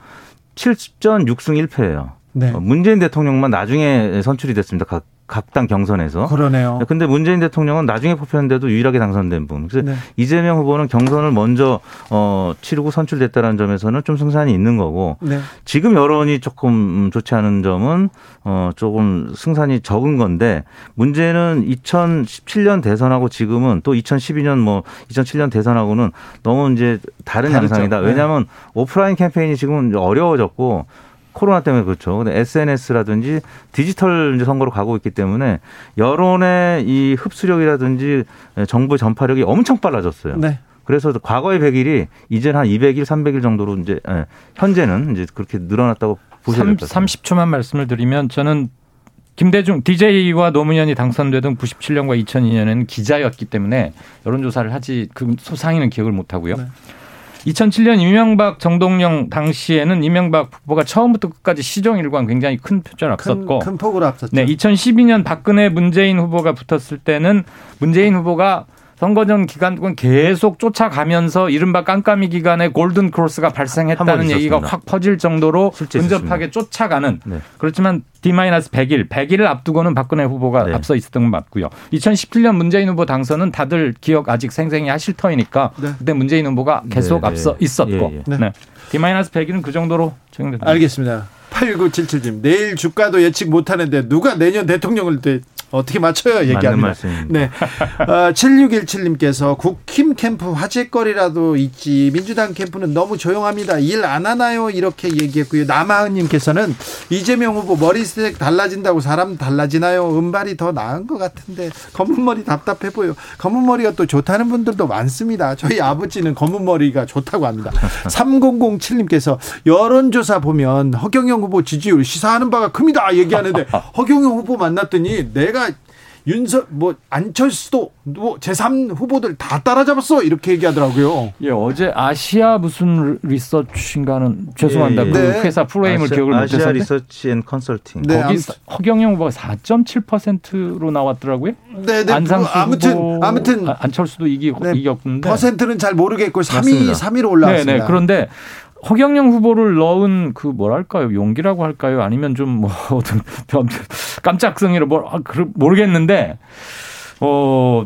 7전 6승 1패예요. 네. 어, 문재인 대통령만 나중에 선출이 됐습니다. 각, 각당 경선에서. 그러네요. 근데 문재인 대통령은 나중에 뽑혔는데도 유일하게 당선된 분. 그래서 네. 이재명 후보는 경선을 먼저 어, 치르고 선출됐다는 점에서는 좀 승산이 있는 거고 네. 지금 여론이 조금 좋지 않은 점은 어, 조금 승산이 적은 건데 문제는 2017년 대선하고 지금은 또 2012년 뭐 2007년 대선하고는 너무 이제 다른 다르죠. 양상이다. 네. 왜냐하면 오프라인 캠페인이 지금은 어려워졌고 코로나 때문에 그렇죠. 근데 SNS라든지 디지털 선거로 가고 있기 때문에 여론의 이 흡수력이라든지 정보 전파력이 엄청 빨라졌어요. 네. 그래서 과거의 100일이 이제는 한 200일, 300일 정도로 이제 예, 현재는 이제 그렇게 늘어났다고 될것 같습니다. 30초만 말씀을 드리면 저는 김대중 DJ와 노무현이 당선되던 97년과 2002년에는 기자였기 때문에 여론조사를 하지 그 상의는 기억을 못 하고요. 네. 2007년 이명박 정동영 당시에는 이명박 후보가 처음부터 끝까지 시정 일관 굉장히 큰 표전을 앞섰고 큰, 큰 폭으로 앞섰죠. 네, 2012년 박근혜 문재인 후보가 붙었을 때는 문재인 후보가 선거 전 기간 동안 계속 쫓아가면서 이른바 깜깜이 기간에 골든 크로스가 발생했다는 얘기가 확 퍼질 정도로 근접하게 쫓아가는 네. 그렇지만 D-100일, 100일을 앞두고는 박근혜 후보가 네. 앞서 있었던 건 맞고요. 2017년 문재인 후보 당선은 다들 기억 아직 생생히 하실 터이니까 네. 그때 문재인 후보가 계속 네, 네. 앞서 있었고 예, 예. 네. D-100일은 그 정도로 적용됩니다. 알겠습니다. 8977님 내일 주가도 예측 못하는데 누가 내년 대통령을 어떻게 맞춰요? 얘기합니다. 네. 어, 7617님께서 국힘 캠프 화제거리라도 있지 민주당 캠프는 너무 조용합니다. 일 안 하나요? 이렇게 얘기했고요. 남하은님께서는 이재명 후보 머리색 달라진다고 사람 달라지나요? 은발이 더 나은 것 같은데 검은 머리 답답해 보여. 검은 머리가 또 좋다는 분들도 많습니다. 저희 아버지는 검은 머리가 좋다고 합니다. [LAUGHS] 3007님께서 여론조사 보면 허경영 후보 지지율 시사하는 바가 큽니다. 얘기하는데 [LAUGHS] 허경영 후보 만났더니 내가 윤석 뭐 안철수도 뭐 제3 후보들 다 따라잡았어 이렇게 얘기하더라고요. 예, 어제 아시아 무슨 리서치인가는 죄송합니다. 예, 예. 그 네. 회사 프레임을 아시아, 기억을 못해서 아시아 리서치 앤 컨설팅. 네, 거기 허경영 후보가 4.7%로 나왔더라고요. 네, 네. 안상수 아무튼 후보, 아무튼 안철수도 이기 네, 이겼는데 퍼센트는 잘 모르겠고 3위 3위로 올라왔습니다. 네, 네. 그런데 허경영 후보를 넣은 그 뭐랄까요 용기라고 할까요 아니면 좀 뭐 [LAUGHS] 어떤 깜짝성이로 뭐 아, 모르겠는데 어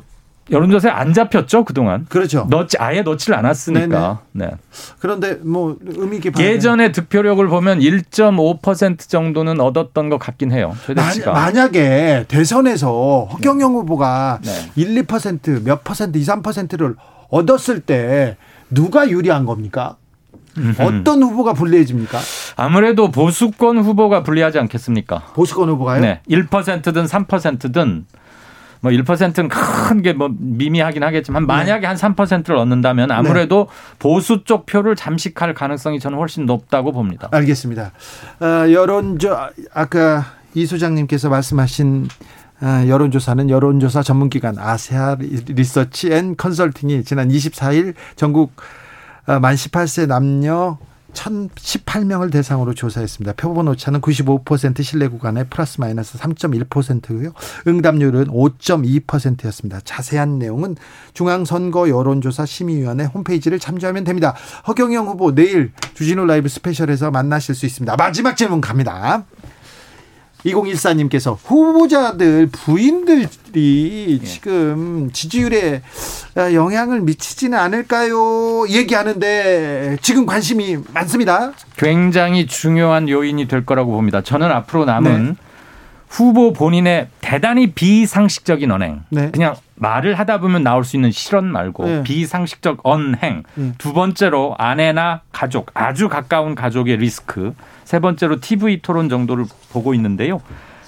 여론조사에 안 잡혔죠 그동안. 그렇죠. 넣지 아예 넣지를 않았으니까. 네네. 네. 그런데 뭐 의미 깊게 예전의 득표력을 보면 1.5% 정도는 얻었던 것 같긴 해요. 최대치가. 만약에 대선에서 허경영 후보가 네. 1, 2%몇 퍼센트, 2, 3%를 얻었을 때 누가 유리한 겁니까? 어떤 후보가 불리해집니까? 아무래도 보수권 후보가 불리하지 않겠습니까? 보수권 후보가요? 네. 1%든 3%든 뭐 1%는 큰 게 뭐 미미하긴 하겠지만 네. 만약에 네. 한 3%를 얻는다면 아무래도 네. 보수 쪽 표를 잠식할 가능성이 저는 훨씬 높다고 봅니다. 알겠습니다. 어, 여론조 아까 이 소장님께서 말씀하신 어, 여론조사는 여론조사 전문기관 아세아 리서치 앤 컨설팅이 지난 24일 전국 어, 만 18세 남녀 1018명을 대상으로 조사했습니다. 표본 오차는 95% 신뢰 구간에 플러스 마이너스 3.1%고요. 응답률은 5.2%였습니다. 자세한 내용은 중앙선거 여론조사 심의위원회 홈페이지를 참조하면 됩니다. 허경영 후보 내일 주진우 라이브 스페셜에서 만나실 수 있습니다. 마지막 질문 갑니다. 2014님께서 후보자들 부인들이 예. 지금 지지율에 영향을 미치지는 않을까요? 얘기하는데 지금 관심이 많습니다. 굉장히 중요한 요인이 될 거라고 봅니다. 저는 앞으로 남은 네. 후보 본인의 대단히 비상식적인 언행. 네. 그냥 말을 하다 보면 나올 수 있는 실언 말고 네. 비상식적 언행. 네. 두 번째로 아내나 가족, 아주 가까운 가족의 리스크. 세 번째로 TV 토론 정도를 보고 있는데요.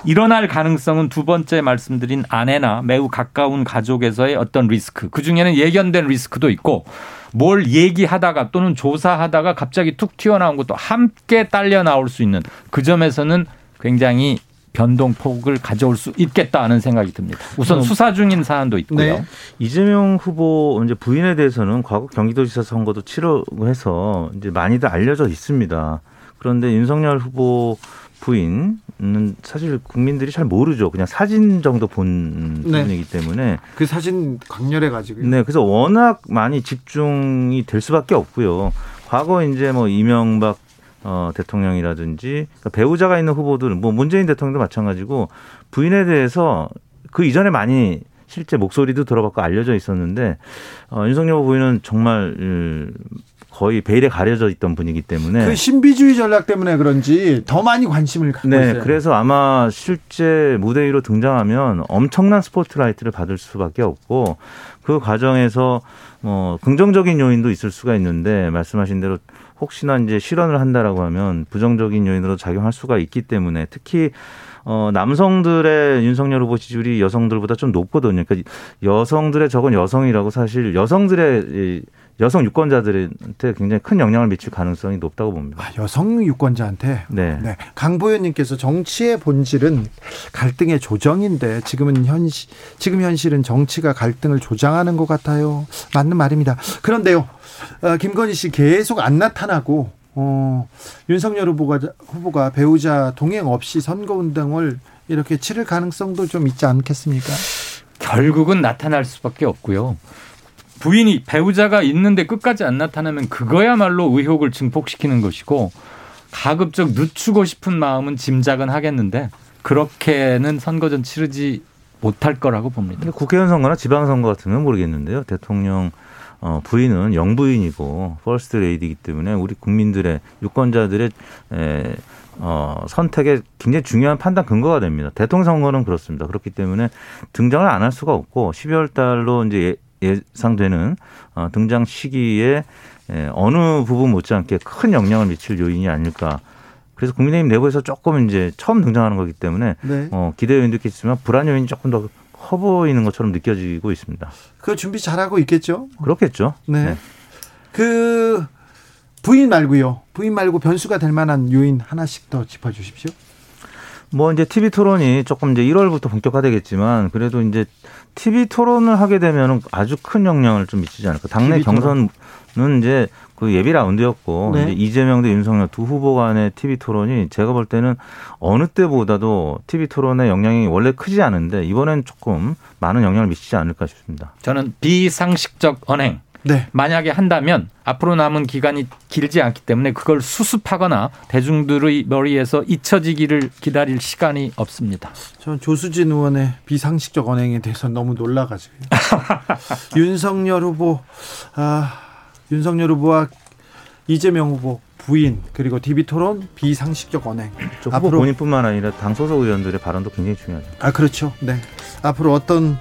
일어날 가능성은 두 번째 말씀드린 아내나 매우 가까운 가족에서의 어떤 리스크. 그 중에는 예견된 리스크도 있고 뭘 얘기하다가 또는 조사하다가 갑자기 툭 튀어나온 것도 함께 딸려 나올 수 있는 그 점에서는 굉장히 변동폭을 가져올 수 있겠다 하는 생각이 듭니다. 우선 수사 중인 사안도 있고요. 네. 이재명 후보 이제 부인에 대해서는 과거 경기도지사 선거도 치르고 해서 이제 많이들 알려져 있습니다. 그런데 윤석열 후보 부인은 사실 국민들이 잘 모르죠. 그냥 사진 정도 본 네. 부분이기 때문에 그 사진 강렬해 가지고 네, 그래서 워낙 많이 집중이 될 수밖에 없고요. 과거 이제 뭐 이명박 어, 대통령이라든지 그러니까 배우자가 있는 후보들, 뭐 문재인 대통령도 마찬가지고 부인에 대해서 그 이전에 많이 실제 목소리도 들어봤고 알려져 있었는데 어, 윤석열 부인은 정말 거의 베일에 가려져 있던 분이기 때문에 그 신비주의 전략 때문에 그런지 더 많이 관심을 갖고 네, 있어요. 그래서 아마 실제 무대 위로 등장하면 엄청난 스포트라이트를 받을 수밖에 없고 그 과정에서 뭐 긍정적인 요인도 있을 수가 있는데 말씀하신 대로 혹시나 이제 실언을 한다라고 하면 부정적인 요인으로 작용할 수가 있기 때문에 특히 어, 남성들의 윤석열 후보 지지율이 여성들보다 좀 높거든요. 그러니까 여성들의 적은 여성이라고 사실 여성들의 여성 유권자들한테 굉장히 큰 영향을 미칠 가능성이 높다고 봅니다. 아, 여성 유권자한테? 네. 네. 강보현님께서 정치의 본질은 갈등의 조정인데 지금은 현실, 지금 현실은 정치가 갈등을 조장하는 것 같아요. 맞는 말입니다. 그런데요, 어, 김건희 씨 계속 안 나타나고 어, 윤석열 후보가 후보가 배우자 동행 없이 선거 운동을 이렇게 치를 가능성도 좀 있지 않겠습니까? 결국은 나타날 수밖에 없고요. 부인이 배우자가 있는데 끝까지 안 나타나면 그거야말로 의혹을 증폭시키는 것이고 가급적 늦추고 싶은 마음은 짐작은 하겠는데 그렇게는 선거전 치르지 못할 거라고 봅니다. 국회의원 선거나 지방선거 같으면 모르겠는데요. 대통령 어, 부인은 영부인이고 퍼스트 레이디이기 때문에 우리 국민들의 유권자들의 에, 어, 선택에 굉장히 중요한 판단 근거가 됩니다. 대통령 선거는 그렇습니다. 그렇기 때문에 등장을 안 할 수가 없고 12월 달로 이제 예, 예상되는 어, 등장 시기에 에, 어느 부분 못지않게 큰 영향을 미칠 요인이 아닐까. 그래서 국민의힘 내부에서 조금 이제 처음 등장하는 거기 때문에 네. 어, 기대 요인도 있겠지만 불안 요인이 조금 더 커 보이는 것처럼 느껴지고 있습니다. 그 준비 잘하고 있겠죠? 그렇겠죠. 네. 네. 그 부인 말고요. 부인 말고 변수가 될 만한 요인 하나씩 더 짚어 주십시오. 뭐 이제 TV 토론이 조금 이제 1월부터 본격화되겠지만 그래도 이제 TV 토론을 하게 되면 아주 큰 영향을 좀 미치지 않을까. 당내 경선은 이제 그 예비 라운드였고 네. 이제 이재명 대 윤석열 두 후보 간의 TV 토론이 제가 볼 때는 어느 때보다도 TV 토론의 영향이 원래 크지 않은데 이번엔 조금 많은 영향을 미치지 않을까 싶습니다. 저는 비상식적 언행 네. 만약에 한다면 앞으로 남은 기간이 길지 않기 때문에 그걸 수습하거나 대중들의 머리에서 잊혀지기를 기다릴 시간이 없습니다. 저는 조수진 의원의 비상식적 언행에 대해서 너무 놀라가지고 [LAUGHS] 윤석열 후보 아. 윤석열 후보와 이재명 후보 부인 그리고 TV 토론 비상식적 언행. 후보 앞으로 본인뿐만 아니라 당 소속 의원들의 발언도 굉장히 중요하죠. 아 그렇죠. 네. 앞으로 어떤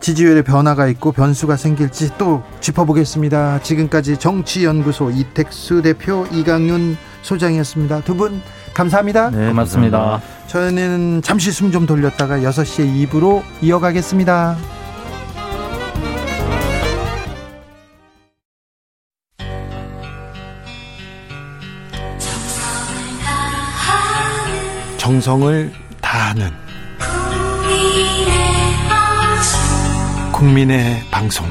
지지율의 변화가 있고 변수가 생길지 또 짚어보겠습니다. 지금까지 정치연구소 이택수 대표 이강윤 소장이었습니다. 두 분 감사합니다. 네, 고맙습니다. 저는 잠시 숨 좀 돌렸다가 6시에 2부로 이어가겠습니다. 정성을 다하는 국민의 방송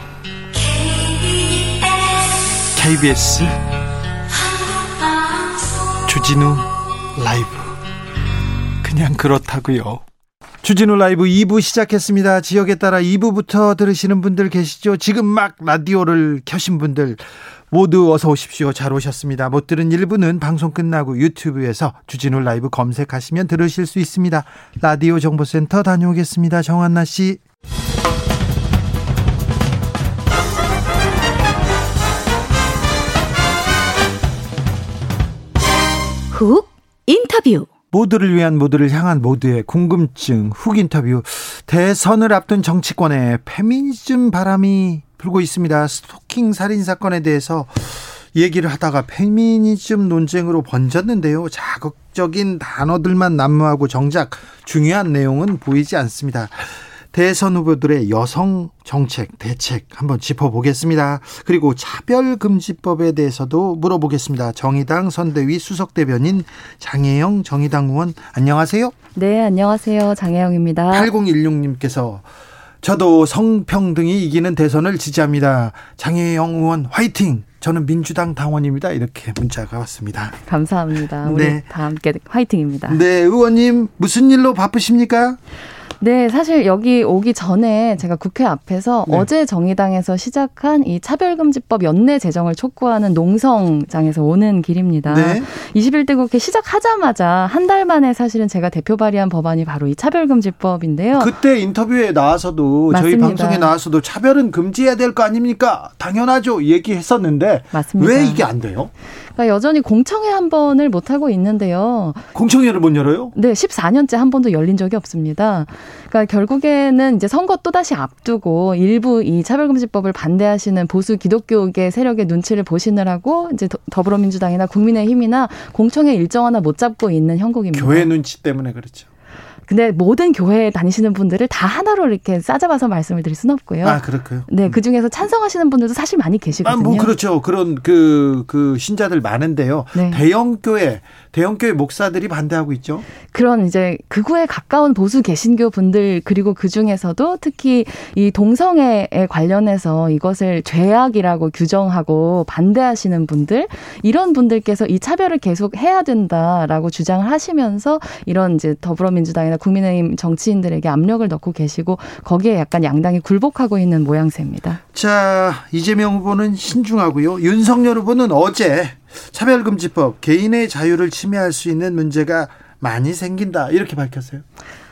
KBS 주진우 라이브 그냥 그렇다고요. 주진우 라이브 2부 시작했습니다. 지역에 따라 2부부터 들으시는 분들 계시죠? 지금 막 라디오를 켜신 분들 모두 어서 오십시오. 잘 오셨습니다. 못 들은 일부는 방송 끝나고 유튜브에서 주진우 라이브 검색하시면 들으실 수 있습니다. 라디오 정보센터 다녀오겠습니다. 정한나 씨. 훅 인터뷰 모두를 위한 모두를 향한 모두의 궁금증 훅 인터뷰 대선을 앞둔 정치권에 페미니즘 바람이 불고 있습니다. 스토킹 살인 사건에 대해서 얘기를 하다가 페미니즘 논쟁으로 번졌는데요. 자극적인 단어들만 난무하고 정작 중요한 내용은 보이지 않습니다. 대선 후보들의 여성 정책, 대책 한번 짚어보겠습니다. 그리고 차별금지법에 대해서도 물어보겠습니다. 정의당 선대위 수석대변인 장혜영 정의당 의원 안녕하세요. 네, 안녕하세요. 장혜영입니다. 8016님께서 저도 성평등이 이기는 대선을 지지합니다. 장혜영 의원 화이팅! 저는 민주당 당원입니다. 이렇게 문자가 왔습니다. 감사합니다. 우리 네. 다 함께 화이팅입니다. 네, 의원님 무슨 일로 바쁘십니까? 네, 사실 여기 오기 전에 제가 국회 앞에서 네. 어제 정의당에서 시작한 이 차별금지법 연내 제정을 촉구하는 농성장에서 오는 길입니다. 네. 21대 국회 시작하자마자 한 달 만에 사실은 제가 대표 발의한 법안이 바로 이 차별금지법인데요. 그때 인터뷰에 나와서도 저희 맞습니다. 방송에 나와서도 차별은 금지해야 될 거 아닙니까? 당연하죠. 얘기했었는데 맞습니다. 왜 이게 안 돼요? 그러니까 여전히 공청회 한 번을 못 하고 있는데요. 공청회를 못 열어요? 네, 14년째 한 번도 열린 적이 없습니다. 그러니까 결국에는 이제 선거 또 다시 앞두고 일부 이 차별금지법을 반대하시는 보수 기독교계 세력의 눈치를 보시느라고 이제 더- 더불어민주당이나 국민의힘이나 공청회 일정 하나 못 잡고 있는 형국입니다. 교회 눈치 때문에 그렇죠. 근데 모든 교회에 다니시는 분들을 다 하나로 이렇게 싸잡아서 말씀을 드릴 수는 없고요. 아, 그렇고요. 네, 그 중에서 찬성하시는 분들도 사실 많이 계시거든요. 아, 뭐 그렇죠. 그런 그, 그 신자들 많은데요. 네. 대형 교회, 대형 교회 목사들이 반대하고 있죠. 그런 이제 극우에 가까운 보수 개신교 분들 그리고 그 중에서도 특히 이 동성애에 관련해서 이것을 죄악이라고 규정하고 반대하시는 분들 이런 분들께서 이 차별을 계속 해야 된다라고 주장을 하시면서 이런 이제 더불어민주당이나 국민의힘 정치인들에게 압력을 넣고 계시고 거기에 약간 양당이 굴복하고 있는 모양새입니다. 자, 이재명 후보는 신중하고요. 윤석열 후보는 어제 차별금지법 개인의 자유를 침해할 수 있는 문제가 많이 생긴다. 이렇게 밝혔어요.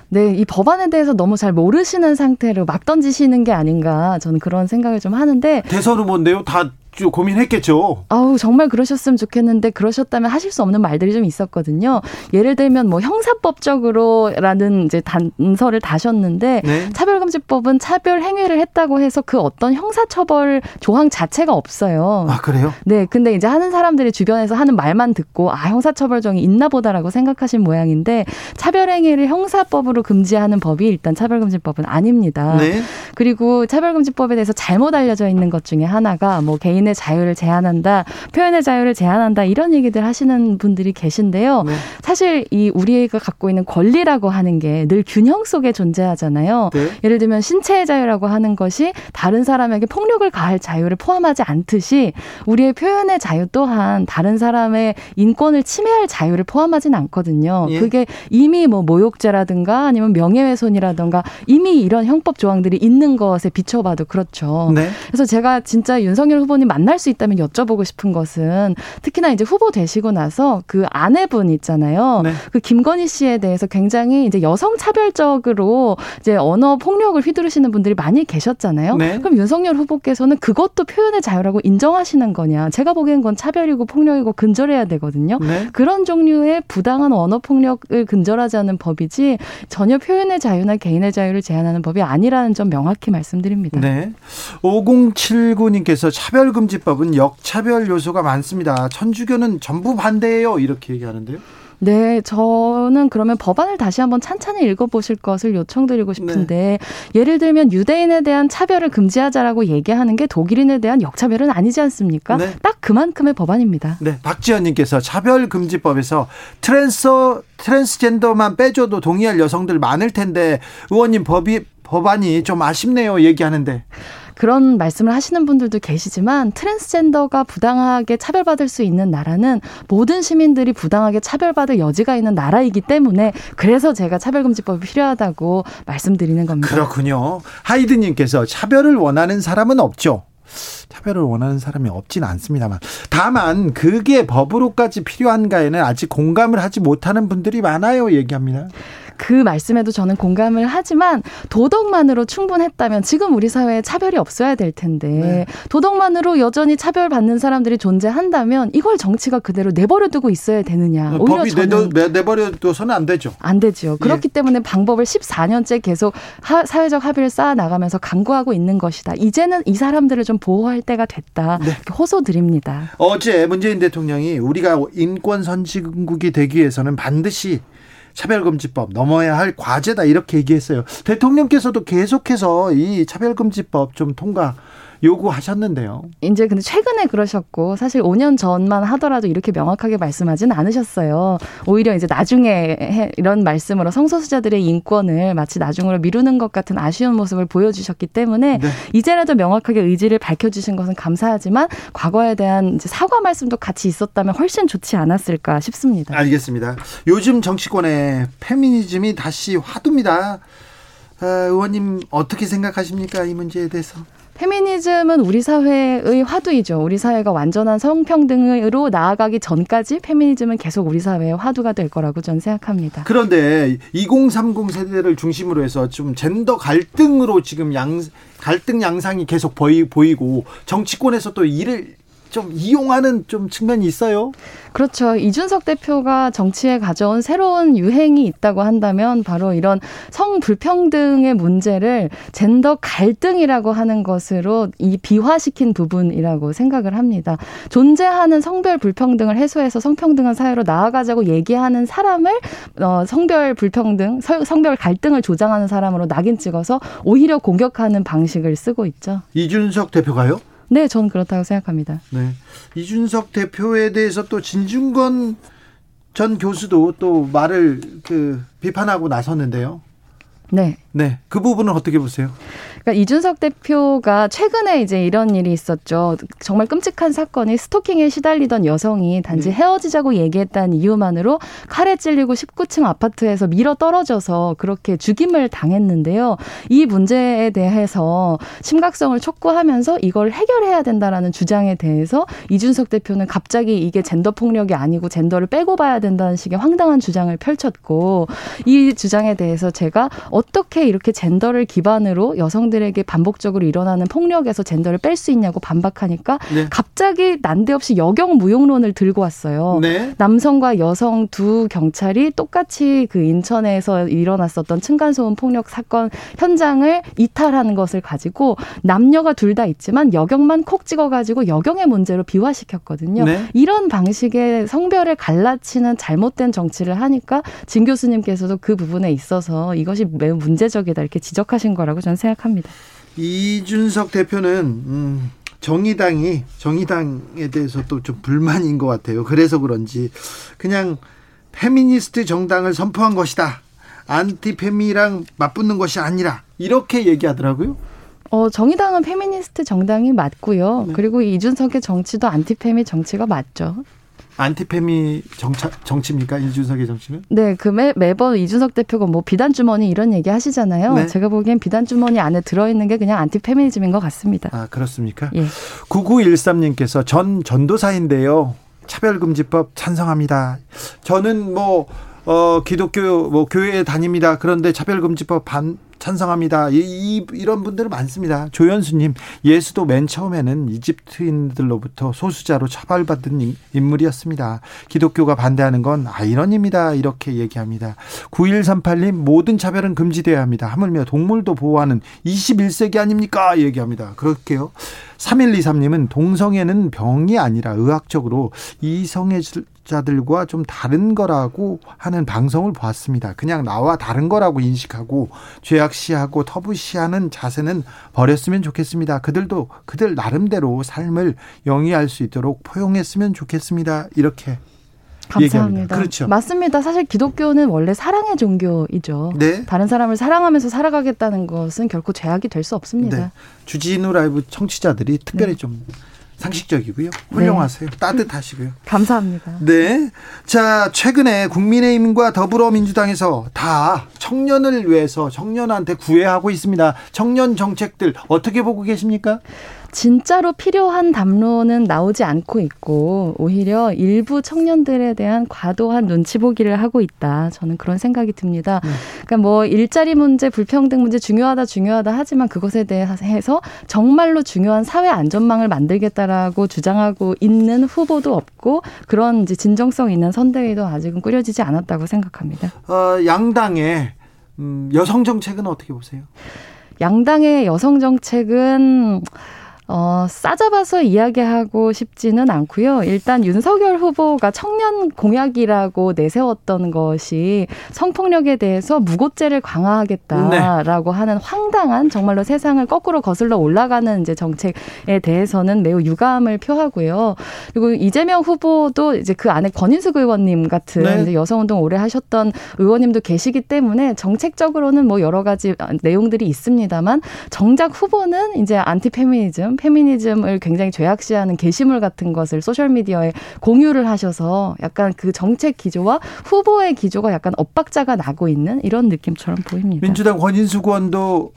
네, 이 법안에 대해서 너무 잘 모르시는 상태로 막 던지시는 게 아닌가 저는 그런 생각을 좀 하는데 대선 후보인데요. 다좀 고민했겠죠. 아우 정말 그러셨으면 좋겠는데 그러셨다면 하실 수 없는 말들이 좀 있었거든요. 예를 들면 뭐 형사법적으로라는 이제 단서를 다셨는데 네. 차별금지법은 차별 행위를 했다고 해서 그 어떤 형사처벌 조항 자체가 없어요. 아, 그래요? 네, 근데 이제 하는 사람들이 주변에서 하는 말만 듣고 아 형사처벌정이 있나 보다라고 생각하신 모양인데 차별 행위를 형사법으로 금지하는 법이 일단 차별금지법은 아닙니다. 네. 그리고 차별금지법에 대해서 잘못 알려져 있는 것 중에 하나가 뭐 개인 의 자유를 제한한다, 표현의 자유를 제한한다 이런 얘기들 하시는 분들이 계신데요. 네. 사실 이 우리가 갖고 있는 권리라고 하는 게 늘 균형 속에 존재하잖아요. 네. 예를 들면 신체의 자유라고 하는 것이 다른 사람에게 폭력을 가할 자유를 포함하지 않듯이 우리의 표현의 자유 또한 다른 사람의 인권을 침해할 자유를 포함하진 않거든요. 예. 그게 이미 뭐 모욕죄라든가 아니면 명예훼손이라든가 이미 이런 형법 조항들이 있는 것에 비춰봐도 그렇죠. 네. 그래서 제가 진짜 윤석열 후보님 만날 수 있다면 여쭤보고 싶은 것은 특히나 이제 후보 되시고 나서 그 아내분 있잖아요. 네. 그 김건희 씨에 대해서 굉장히 이제 여성 차별적으로 이제 언어 폭력을 휘두르시는 분들이 많이 계셨잖아요. 네. 그럼 윤석열 후보께서는 그것도 표현의 자유라고 인정하시는 거냐? 제가 보기엔 건 차별이고 폭력이고 근절해야 되거든요. 네. 그런 종류의 부당한 언어 폭력을 근절하지 않는 법이지 전혀 표현의 자유나 개인의 자유를 제한하는 법이 아니라는 점 명확히 말씀드립니다. 네. 5079님께서 차별금 지법은 역차별 요소가 많습니다. 천주교는 전부 반대예요. 이렇게 얘기하는데요. 네, 저는 그러면 법안을 다시 한번 찬찬히 읽어보실 것을 요청드리고 싶은데 네. 예를 들면 유대인에 대한 차별을 금지하자라고 얘기하는 게 독일인에 대한 역차별은 아니지 않습니까? 네. 딱 그만큼의 법안입니다. 네, 박지현님께서 차별금지법에서 트랜서 트랜스젠더만 빼줘도 동의할 여성들 많을 텐데 의원님 법이 법안이 좀 아쉽네요 얘기하는데. 그런 말씀을 하시는 분들도 계시지만 트랜스젠더가 부당하게 차별받을 수 있는 나라는 모든 시민들이 부당하게 차별받을 여지가 있는 나라이기 때문에 그래서 제가 차별금지법이 필요하다고 말씀드리는 겁니다. 그렇군요. 하이드님께서 차별을 원하는 사람은 없죠. 차별을 원하는 사람이 없지는 않습니다만 다만 그게 법으로까지 필요한가에는 아직 공감을 하지 못하는 분들이 많아요 얘기합니다. 그 말씀에도 저는 공감을 하지만 도덕만으로 충분했다면 지금 우리 사회에 차별이 없어야 될 텐데 네. 도덕만으로 여전히 차별받는 사람들이 존재한다면 이걸 정치가 그대로 내버려두고 있어야 되느냐. 어, 오히려 법이 저는 내도, 내버려둬서는 안 되죠. 안 되죠. 그렇기 예. 때문에 방법을 14년째 계속 하, 사회적 합의를 쌓아 나가면서 강구하고 있는 것이다. 이제는 이 사람들을 좀 보호할 때가 됐다. 네. 호소드립니다. 어제 문재인 대통령이 우리가 인권 선진국이 되기 위해서는 반드시 차별금지법 넘어야 할 과제다 이렇게 얘기했어요. 대통령께서도 계속해서 이 차별금지법 좀 통과 요구하셨는데요. 이제 근데 최근에 그러셨고 사실 5년 전만 하더라도 이렇게 명확하게 말씀하진 않으셨어요. 오히려 이제 나중에 이런 말씀으로 성소수자들의 인권을 마치 나중으로 미루는 것 같은 아쉬운 모습을 보여주셨기 때문에 네. 이제라도 명확하게 의지를 밝혀주신 것은 감사하지만 과거에 대한 사과 말씀도 같이 있었다면 훨씬 좋지 않았을까 싶습니다. 알겠습니다. 요즘 정치권에 페미니즘이 다시 화두입니다. 아, 의원님 어떻게 생각하십니까 이 문제에 대해서? 페미니즘은 우리 사회의 화두이죠. 우리 사회가 완전한 성평등으로 나아가기 전까지 페미니즘은 계속 우리 사회의 화두가 될 거라고 저는 생각합니다. 그런데 2030 세대를 중심으로 해서 좀 젠더 갈등으로 지금 양 갈등 양상이 계속 보이, 보이고 정치권에서 또 이를 좀 이용하는 좀 측면이 있어요. 그렇죠. 이준석 대표가 정치에 가져온 새로운 유행이 있다고 한다면 바로 이런 성 불평등의 문제를 젠더 갈등이라고 하는 것으로 이 비화시킨 부분이라고 생각을 합니다. 존재하는 성별 불평등을 해소해서 성평등한 사회로 나아가자고 얘기하는 사람을 어, 성별 불평등, 성별 갈등을 조장하는 사람으로 낙인 찍어서 오히려 공격하는 방식을 쓰고 있죠. 이준석 대표가요? 네, 저는 그렇다고 생각합니다. 네. 이준석 대표에 대해서 또 진중권 전 교수도 또 말을 그 비판하고 나섰는데요. 네. 네. 그 부분은 어떻게 보세요? 그러니까 이준석 대표가 최근에 이제 이런 일이 있었죠. 정말 끔찍한 사건이 스토킹에 시달리던 여성이 단지 네. 헤어지자고 얘기했다는 이유만으로 칼에 찔리고 19층 아파트에서 밀어 떨어져서 그렇게 죽임을 당했는데요. 이 문제에 대해서 심각성을 촉구하면서 이걸 해결해야 된다라는 주장에 대해서 이준석 대표는 갑자기 이게 젠더 폭력이 아니고 젠더를 빼고 봐야 된다는 식의 황당한 주장을 펼쳤고 이 주장에 대해서 제가 어떻게 이렇게 젠더를 기반으로 여성들 여성들에게 반복적으로 일어나는 폭력에서 젠더를 뺄 수 있냐고 반박하니까 네. 갑자기 난데없이 여경 무용론을 들고 왔어요. 네. 남성과 여성 두 경찰이 똑같이 그 인천에서 일어났었던 층간소음 폭력 사건 현장을 이탈하는 것을 가지고 남녀가 둘 다 있지만 여경만 콕 찍어가지고 여경의 문제로 비화시켰거든요. 네. 이런 방식의 성별을 갈라치는 잘못된 정치를 하니까 진 교수님께서도 그 부분에 있어서 이것이 매우 문제적이다 이렇게 지적하신 거라고 저는 생각합니다. 이준석 대표는 음, 정의당이 정의당에 대해서 또 좀 불만인 것 같아요. 그래서 그런지 그냥 페미니스트 정당을 선포한 것이다. 안티페미랑 맞붙는 것이 아니라 이렇게 얘기하더라고요. 어, 정의당은 페미니스트 정당이 맞고요. 네. 그리고 이준석의 정치도 안티페미 정치가 맞죠. 안티페미 정차, 정치입니까 이준석의 정치는? 네, 그 매, 매번 이준석 대표가 뭐 비단 주머니 이런 얘기 하시잖아요. 네. 제가 보기엔 비단 주머니 안에 들어있는 게 그냥 안티페미니즘인 것 같습니다. 아 그렇습니까? 예. 9913님께서 전 전도사인데요. 차별금지법 찬성합니다. 저는 뭐 어, 기독교 뭐 교회에 다닙니다. 그런데 차별금지법 반 찬성합니다. 이, 이, 이런 분들 은 많습니다. 조현수님, 예수도 맨 처음에는 이집트인들로부터 소수자로 처벌받은 인물이었습니다. 기독교가 반대하는 건 아이러니입니다. 이렇게 얘기합니다. 9138님, 모든 차별은 금지되어야 합니다. 하물며 동물도 보호하는 21세기 아닙니까? 얘기합니다. 그렇게요. 3123님은 동성애는 병이 아니라 의학적으로 이성애 자들과 좀 다른 거라고 하는 방송을 보았습니다. 그냥 나와 다른 거라고 인식하고 죄악시하고 터부시하는 자세는 버렸으면 좋겠습니다. 그들도 그들 나름대로 삶을 영위할 수 있도록 포용했으면 좋겠습니다. 이렇게 감사합니다. 그렇죠. 맞습니다. 사실 기독교는 원래 사랑의 종교이죠. 네. 다른 사람을 사랑하면서 살아가겠다는 것은 결코 죄악이 될 수 없습니다. 네. 주진우 라이브 청취자들이 특별히 네. 좀 상식적이고요. 훌륭하세요. 네. 따뜻하시고요. [LAUGHS] 감사합니다. 네. 자, 최근에 국민의힘과 더불어민주당에서 다 청년을 위해서 청년한테 구애하고 있습니다. 청년 정책들 어떻게 보고 계십니까? 진짜로 필요한 담론은 나오지 않고 있고 오히려 일부 청년들에 대한 과도한 눈치 보기를 하고 있다. 저는 그런 생각이 듭니다. 네. 그러니까 뭐 일자리 문제, 불평등 문제 중요하다 중요하다 하지만 그것에 대해서 정말로 중요한 사회 안전망을 만들겠다라고 주장하고 있는 후보도 없고 그런 이제 진정성 있는 선대위도 아직은 꾸려지지 않았다고 생각합니다. 어, 양당의 음, 여성 정책은 어떻게 보세요? 양당의 여성 정책은 어, 싸잡아서 이야기하고 싶지는 않고요. 일단 윤석열 후보가 청년 공약이라고 내세웠던 것이 성폭력에 대해서 무고죄를 강화하겠다라고 네. 하는 황당한 정말로 세상을 거꾸로 거슬러 올라가는 이제 정책에 대해서는 매우 유감을 표하고요. 그리고 이재명 후보도 이제 그 안에 권인숙 의원님 같은 네. 여성운동 오래 하셨던 의원님도 계시기 때문에 정책적으로는 뭐 여러 가지 내용들이 있습니다만 정작 후보는 이제 안티페미니즘 페미니즘을 굉장히 죄악시하는 게시물 같은 것을 소셜 미디어에 공유를 하셔서 약간 그 정책 기조와 후보의 기조가 약간 엇박자가 나고 있는 이런 느낌처럼 보입니다. 민주당 권인수 의원도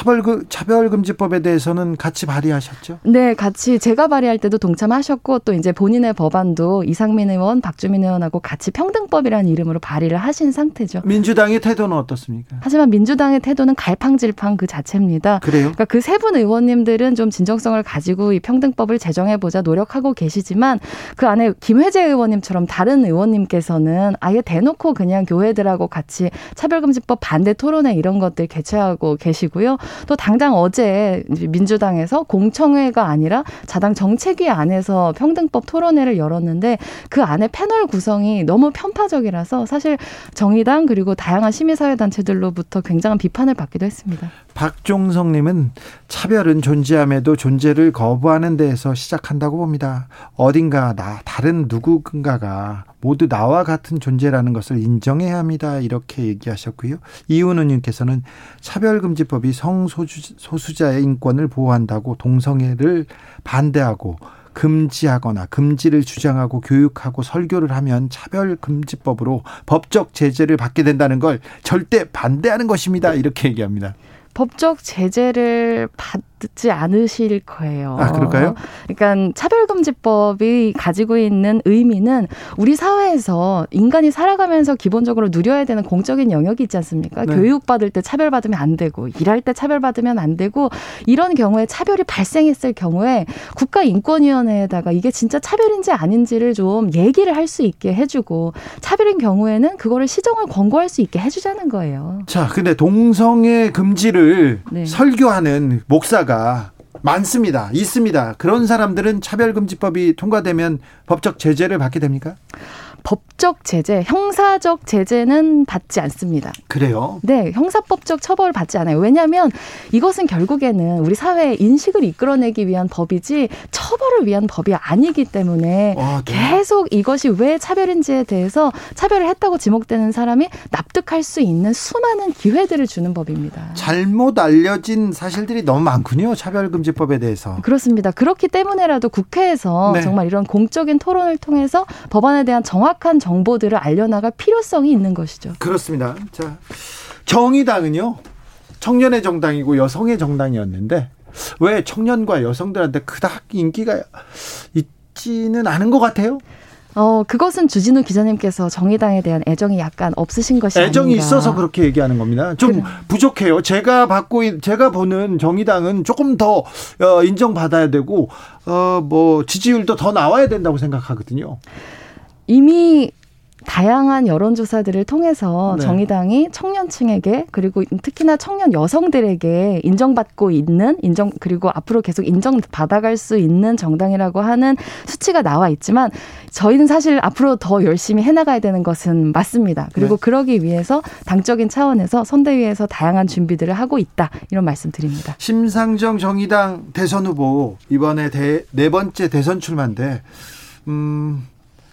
차별금 차별 금지법에 대해서는 같이 발의하셨죠? 네, 같이 제가 발의할 때도 동참하셨고 또 이제 본인의 법안도 이상민 의원, 박주민 의원하고 같이 평등법이라는 이름으로 발의를 하신 상태죠. 민주당의 태도는 어떻습니까? 하지만 민주당의 태도는 갈팡질팡 그 자체입니다. 그래요? 그러니까 그 세 분 의원님들은 좀 진정성을 가지고 이 평등법을 제정해 보자 노력하고 계시지만 그 안에 김회재 의원님처럼 다른 의원님께서는 아예 대놓고 그냥 교회들하고 같이 차별금지법 반대 토론회 이런 것들 개최하고 계시고요. 또 당장 어제 민주당에서 공청회가 아니라 자당 정책위 안에서 평등법 토론회를 열었는데 그 안에 패널 구성이 너무 편파적이라서 사실 정의당 그리고 다양한 시민사회 단체들로부터 굉장한 비판을 받기도 했습니다. 박종성님은 차별은 존재함에도 존재를 거부하는 데에서 시작한다고 봅니다. 어딘가 나 다른 누군가가 모두 나와 같은 존재라는 것을 인정해야 합니다. 이렇게 얘기하셨고요. 이은우님께서는 차별금지법이 성소수자의 인권을 보호한다고 동성애를 반대하고 금지하거나 금지를 주장하고 교육하고 설교를 하면 차별금지법으로 법적 제재를 받게 된다는 걸 절대 반대하는 것입니다. 이렇게 얘기합니다. 법적 제재를 받지 않으실 거예요. 아, 그럴까요? 그러니까 차별금지법이 가지고 있는 의미는 우리 사회에서 인간이 살아가면서 기본적으로 누려야 되는 공적인 영역이 있지 않습니까? 네. 교육받을 때 차별받으면 안 되고, 일할 때 차별받으면 안 되고, 이런 경우에 차별이 발생했을 경우에 국가인권위원회에다가 이게 진짜 차별인지 아닌지를 좀 얘기를 할 수 있게 해주고, 차별인 경우에는 그거를 시정을 권고할 수 있게 해주자는 거예요. 자, 근데 동성애 금지를 네. 설교하는 목사 가 많습니다. 있습니다. 그런 사람들은 차별금지법이 통과되면 법적 제재를 받게 됩니까? 법적 제재, 형사적 제재는 받지 않습니다. 그래요? 네, 형사법적 처벌을 받지 않아요. 왜냐하면 이것은 결국에는 우리 사회의 인식을 이끌어내기 위한 법이지 처벌을 위한 법이 아니기 때문에 아, 네. 계속 이것이 왜 차별인지에 대해서 차별을 했다고 지목되는 사람이 납득할 수 있는 수많은 기회들을 주는 법입니다. 잘못 알려진 사실들이 너무 많군요. 차별금지법에 대해서. 그렇습니다. 그렇기 때문에라도 국회에서 네. 정말 이런 공적인 토론을 통해서 법안에 대한 정확 한 정보들을 알려나갈 필요성이 있는 것이죠. 그렇습니다. 자, 정의당은요. 청년의 정당이고 여성의 정당이었는데 왜 청년과 여성들한테 그닥 인기가 있지는 않은 것 같아요? 어, 그것은 주진우 기자님께서 정의당에 대한 애정이 약간 없으신 것이 애정이 아닌가. 있어서 그렇게 얘기하는 겁니다. 좀 그래. 부족해요. 제가 받고 제가 보는 정의당은 조금 더 어, 인정받아야 되고 어, 뭐 지지율도 더 나와야 된다고 생각하거든요. 이미 다양한 여론조사들을 통해서 네. 정의당이 청년층에게 그리고 특히나 청년 여성들에게 인정받고 있는 인정 그리고 앞으로 계속 인정받아갈 수 있는 정당이라고 하는 수치가 나와 있지만 저희는 사실 앞으로 더 열심히 해나가야 되는 것은 맞습니다. 그리고 네. 그러기 위해서 당적인 차원에서 선대위에서 다양한 준비들을 하고 있다 이런 말씀드립니다. 심상정 정의당 대선 후보 이번에 대, 네 번째 대선 출마인데 음.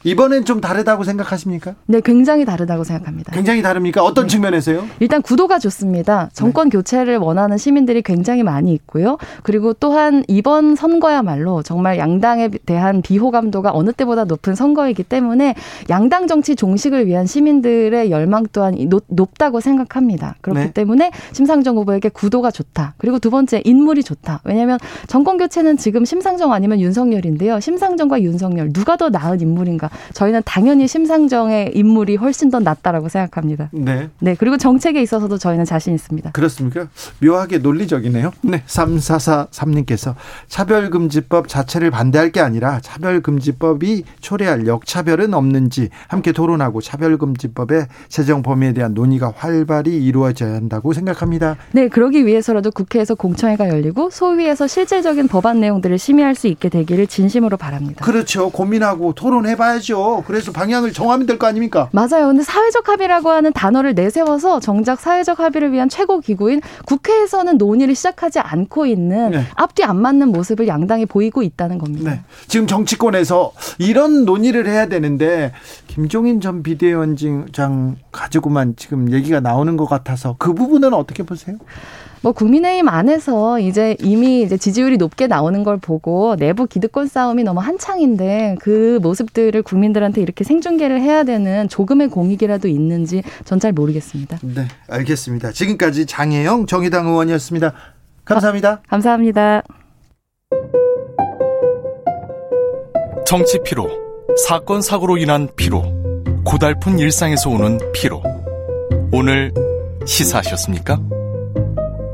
이번엔 좀 다르다고 생각하십니까? 네, 굉장히 다르다고 생각합니다. 굉장히 다릅니까? 어떤 네. 측면에서요? 일단 구도가 좋습니다. 정권 네. 교체를 원하는 시민들이 굉장히 많이 있고요. 그리고 또한 이번 선거야말로 정말 양당에 대한 비호감도가 어느 때보다 높은 선거이기 때문에 양당 정치 종식을 위한 시민들의 열망 또한 높 다고 생각합니다. 그렇기 네. 때문에 심상정 후보에게 구도가 좋다. 그리고 두 번째 인물이 좋다. 왜냐하면 정권 교체는 지금 심상정 아니면 윤석열인데요. 심상정과 윤석열 누가 더 나은 인물인가? 저희는 당연히 심상정의 인물이 훨씬 더 낫다라고 생각합니다. 네. 네. 그리고 정책에 있어서도 저희는 자신 있습니다. 그렇습니까? 묘하게 논리적이네요. 네. 3443님께서 차별금지법 자체를 반대할 게 아니라 차별금지법이 초래할 역차별은 없는지 함께 토론하고 차별금지법의 제정 범위에 대한 논의가 활발히 이루어져야 한다고 생각합니다. 네. 그러기 위해서라도 국회에서 공청회가 열리고 소위에서 실질적인 법안 내용들을 심의할 수 있게 되기를 진심으로 바랍니다. 그렇죠. 고민하고 토론해봐야죠. 해야죠. 그래서 방향을 정하면 될 거 아닙니까? 맞아요. 근데 사회적 합의라고 하는 단어를 내세워서 정작 사회적 합의를 위한 최고 기구인 국회에서는 논의를 시작하지 않고 있는 네. 앞뒤 안 맞는 모습을 양당이 보이고 있다는 겁니다. 네. 지금 정치권에서 이런 논의를 해야 되는데 김종인 전 비대위원장 가지고만 지금 얘기가 나오는 것 같아서 그 부분은 어떻게 보세요? 뭐 국민의힘 안에서 이제 이미 이제 지지율이 높게 나오는 걸 보고 내부 기득권 싸움이 너무 한창인데 그 모습들을 국민들한테 이렇게 생중계를 해야 되는 조금의 공익이라도 있는지 전 잘 모르겠습니다. 네, 알겠습니다. 지금까지 장혜영 정의당 의원이었습니다. 감사합니다. 아, 감사합니다. 정치 피로, 사건 사고로 인한 피로, 고달픈 일상에서 오는 피로. 오늘 시사하셨습니까?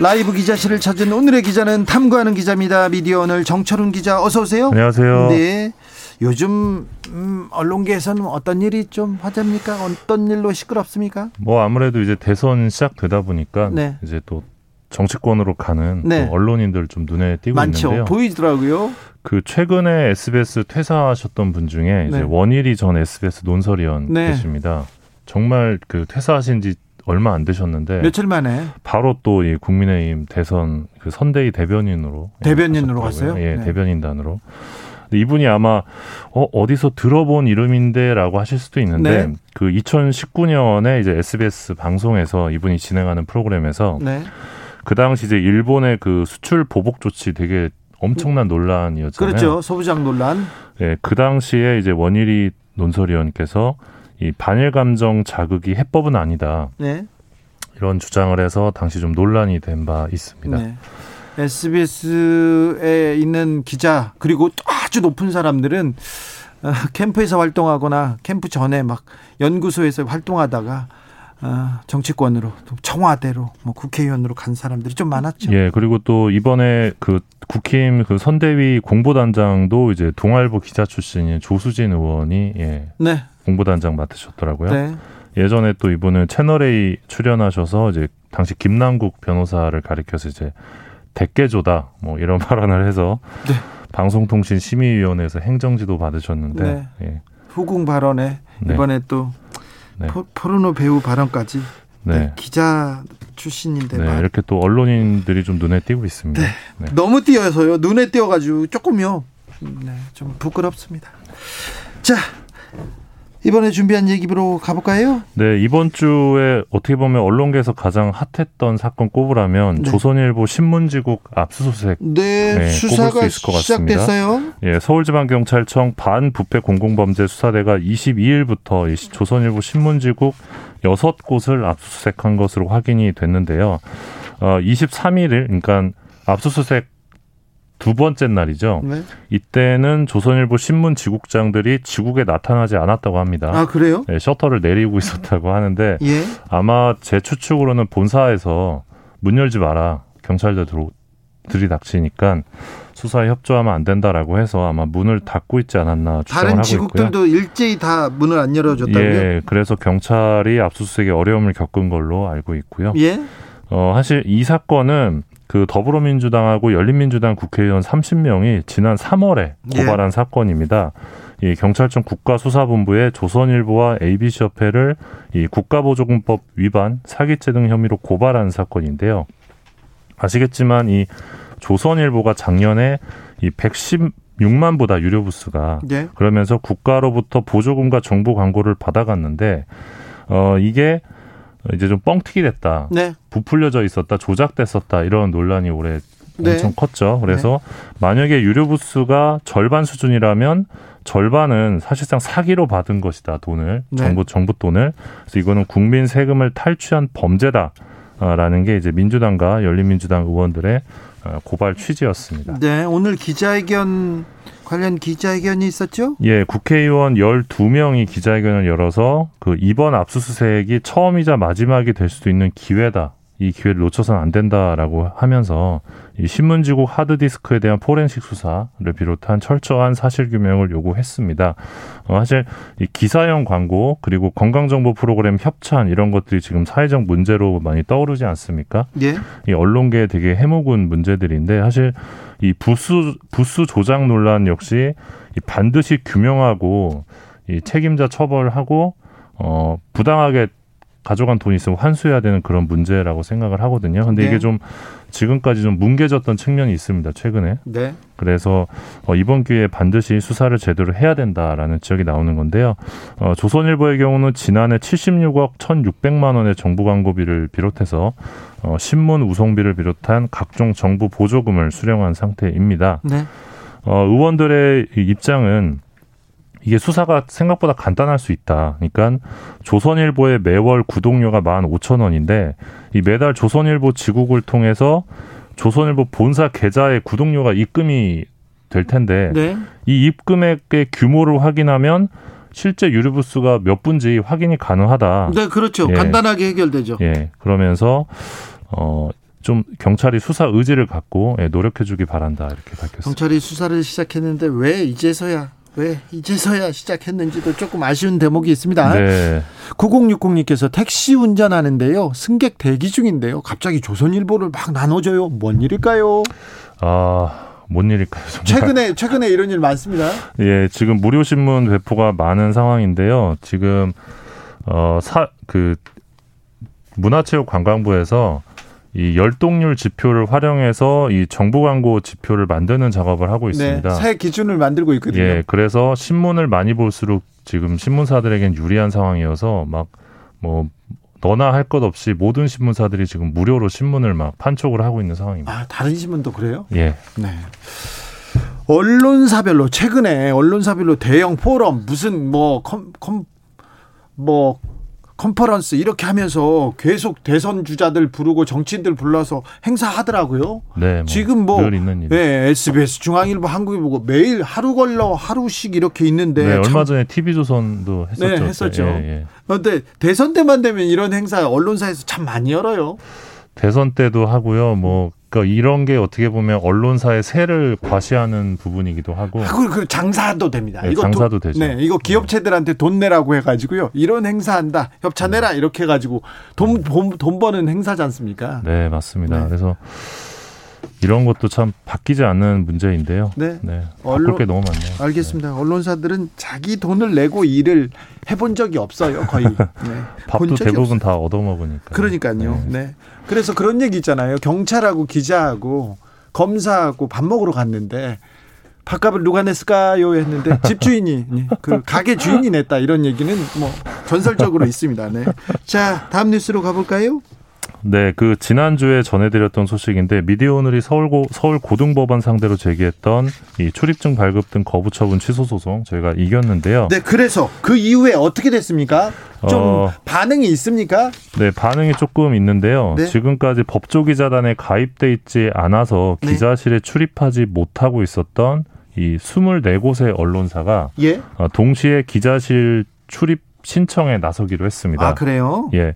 라이브 기자실을 찾은 오늘의 기자는 탐구하는 기자입니다. 미디어 오늘 정철훈 기자 어서 오세요. 안녕하세요. 네. 요즘 음, 언론계에서는 어떤 일이 좀 화제입니까? 어떤 일로 시끄럽습니까? 뭐 아무래도 이제 대선 시작되다 보니까 네. 이제 또 정치권으로 가는 네. 언론인들 좀 눈에 띄고 많죠. 있는데요. 보이더라고요. 그 최근에 SBS 퇴사하셨던 분 중에 이제 네. 원일이 전 SBS 논설위원 네. 계십니다. 정말 그 퇴사하신 지 얼마 안 되셨는데 며칠 만에 바로 또 이 국민의힘 대선 그 선대위 대변인으로 대변인으로 갔어요. 예, 네. 대변인단으로. 이분이 아마 어, 어디서 들어본 이름인데라고 하실 수도 있는데 네. 그 2019년에 이제 SBS 방송에서 이분이 진행하는 프로그램에서 네. 그 당시 이제 일본의 그 수출 보복 조치 되게 엄청난 논란이었잖아요. 그렇죠. 소부장 논란. 예, 그 당시에 이제 원일이 논설위원께서 이 반일 감정 자극이 해법은 아니다. 네. 이런 주장을 해서 당시 좀 논란이 된 바 있습니다. 네. SBS에 있는 기자 그리고 아주 높은 사람들은 어, 캠프에서 활동하거나 캠프 전에 막 연구소에서 활동하다가 어, 정치권으로 청와대로 뭐 국회의원으로 간 사람들이 좀 많았죠. 예, 그리고 또 이번에 그 국힘 그 선대위 공보단장도 이제 동아일보 기자 출신인 조수진 의원이 예, 네. 공보단장 맡으셨더라고요. 네. 예전에 또 이분은 채널 A 출연하셔서 이제 당시 김남국 변호사를 가리켜서 이제 대깨조다 뭐 이런 [LAUGHS] 발언을 해서 네. 방송통신 심의위원회에서 행정지도 받으셨는데 네. 예. 후궁 발언에 네. 이번에 또 네. 포르노 배우 발언까지 네. 네. 기자 출신인데 네, 이렇게 또 언론인들이 좀 눈에 띄고 있습니다. 네. 네. 너무 띄어서요. 눈에 띄어가지고 조금요. 네, 좀 부끄럽습니다. 자, 이번에 준비한 얘기로 가볼까요? 네, 이번 주에 어떻게 보면 언론계에서 가장 핫했던 사건 꼽으라면 네. 조선일보 신문지국 압수수색 네, 네 수사가 시작됐어요. 예, 서울지방경찰청 반부패 공공범죄 수사대가 22일부터 조선일보 신문지국 6곳을 압수수색한 것으로 확인이 됐는데요. 어, 23일, 그러니까 압수수색 두 번째 날이죠. 네. 이때는 조선일보 신문 지국장들이 지국에 나타나지 않았다고 합니다. 아 그래요? 네, 셔터를 내리고 있었다고 하는데 예? 아마 제 추측으로는 본사에서 문 열지 마라 경찰들 들어 들이닥치니까 수사에 협조하면 안 된다라고 해서 아마 문을 닫고 있지 않았나 추정을 하고 있고요. 지국들도 일제히 다 문을 안 열어줬다고요? 예, 그래서 경찰이 압수수색에 어려움을 겪은 걸로 알고 있고요. 예. 어, 사실 이 사건은 그 더불어민주당하고 열린민주당 국회의원 30명이 지난 3월에 고발한 예. 사건입니다. 이 경찰청 국가수사본부에 조선일보와 ABC협회를 이 국가보조금법 위반, 사기죄 등 혐의로 고발한 사건인데요. 아시겠지만 이 조선일보가 작년에 이 116만 보다 유료 부스가 예. 그러면서 국가로부터 보조금과 정부 광고를 받아갔는데 어 이게 이제 좀 뻥튀기 됐다. 네. 부풀려져 있었다. 조작됐었다. 이런 논란이 올해 네. 엄청 컸죠. 그래서 네. 만약에 유료 부스가 절반 수준이라면 절반은 사실상 사기로 받은 것이다. 돈을 네. 정부 정부 돈을. 그래서 이거는 국민 세금을 탈취한 범죄다 라는 게 이제 민주당과 열린민주당 의원들의 어, 고발 취지였습니다. 네, 오늘 기자회견 관련 기자회견이 있었죠? 예, 국회의원 12명이 기자회견을 열어서 그 이번 압수수색이 처음이자 마지막이 될 수도 있는 기회다. 이 기회를 놓쳐서는 안 된다라고 하면서 이 신문지국 하드디스크에 대한 포렌식 수사를 비롯한 철저한 사실 규명을 요구했습니다. 어, 사실 이 기사형 광고 그리고 건강정보 프로그램 협찬 이런 것들이 지금 사회적 문제로 많이 떠오르지 않습니까? 예. 이 언론계에 되게 해묵은 문제들인데 사실 이 부수 부수 조작 논란 역시 이 반드시 규명하고 이 책임자 처벌하고 어 부당하게 가져간 돈이 있으면 환수해야 되는 그런 문제라고 생각을 하거든요. 근데 네. 이게 좀 지금까지 좀 뭉개졌던 측면이 있습니다. 최근에. 네. 그래서 어, 이번 기회에 반드시 수사를 제대로 해야 된다라는 지적이 나오는 건데요. 어, 조선일보의 경우는 지난해 76억 1,600만 원의 정부 광고비를 비롯해서 어, 신문 우송비를 비롯한 각종 정부 보조금을 수령한 상태입니다. 네. 어, 의원들의 입장은 이게 수사가 생각보다 간단할 수 있다. 그러니까 조선일보의 매월 구독료가 만 오천 원인데 이 매달 조선일보 지국을 통해서 조선일보 본사 계좌에 구독료가 입금이 될 텐데 네. 이 입금액의 규모를 확인하면 실제 유료 부수가 몇 분지 확인이 가능하다. 네, 그렇죠. 예. 간단하게 해결되죠. 예. 그러면서 어. 좀 경찰이 수사 의지를 갖고 예, 노력해주기 바란다 이렇게 밝혔습니다. 경찰이 수사를 시작했는데 왜 이제서야 왜 이제서야 시작했는지도 조금 아쉬운 대목이 있습니다. 네. 9060님께서 택시 운전하는데요. 승객 대기 중인데요. 갑자기 조선일보를 막 나눠줘요. 뭔 일일까요? 아. 뭔 일일까요? 정말. 최근에 최근에 이런 일 많습니다. 예, 지금 무료 신문 배포가 많은 상황인데요. 지금 어사그 문화체육관광부에서 이 열동률 지표를 활용해서 이 정부 광고 지표를 만드는 작업을 하고 네, 있습니다. 네, 새 기준을 만들고 있거든요. 예, 그래서 신문을 많이 볼수록 지금 신문사들에겐 유리한 상황이어서 막 뭐 너나 할 것 없이 모든 신문사들이 지금 무료로 신문을 막 판촉을 하고 있는 상황입니다. 아, 다른 신문도 그래요? 예. 네. 언론사별로 최근에 언론사별로 대형 포럼 무슨 뭐 컴 컴 뭐 컨퍼런스 이렇게 하면서 계속 대선 주자들 부르고 정치인들 불러서 행사하더라고요. 네. 뭐 지금 뭐 네, SBS 중앙일보 한국일보 매일 하루 걸러 하루씩 이렇게 있는데 네, 얼마 전에 TV조선도 했었죠. 네, 했었죠. 예, 그런데 예. 대선 때만 되면 이런 행사 언론사에서 참 많이 열어요. 대선 때도 하고요. 뭐 그러니까 이런 게 어떻게 보면 언론사의 세를 과시하는 부분이기도 하고. 그, 그 장사도 됩니다. 네, 이거 장사도 도, 되죠. 네, 이거 기업체들한테 돈 내라고 해가지고요. 이런 행사한다. 협찬 내라 이렇게 해가지고 돈, 돈, 돈 버는 행사지 않습니까? 네, 맞습니다. 네. 그래서 이런 것도 참 바뀌지 않는 문제인데요. 네. 네. 언론, 게 너무 많네요. 알겠습니다. 네. 언론사들은 자기 돈을 내고 일을 해본 적이 없어요, 거의. [LAUGHS] 네. 밥도 대부분 없어요. 다 얻어먹으니까. 그러니까요. 네. 네. 그래서 그런 얘기 있잖아요. 경찰하고 기자하고 검사하고 밥 먹으러 갔는데 밥값을 누가 냈을까요? 했는데 집주인이 그 가게 주인이 냈다 이런 얘기는 뭐 전설적으로 있습니다. 네. 자 다음 뉴스로 가볼까요? 네, 그 지난주에 전해드렸던 소식인데 미디어오늘이 서울고 서울 고등법원 상대로 제기했던 이 출입증 발급 등 거부 처분 취소 소송 저희가 이겼는데요. 네, 그래서 그 이후에 어떻게 됐습니까? 좀 어, 반응이 있습니까? 네, 반응이 조금 있는데요. 네? 지금까지 법조기자단에 가입돼 있지 않아서 네. 기자실에 출입하지 못하고 있었던 이 24곳의 언론사가 예? 어, 동시에 기자실 출입 신청에 나서기로 했습니다. 아, 그래요? 예.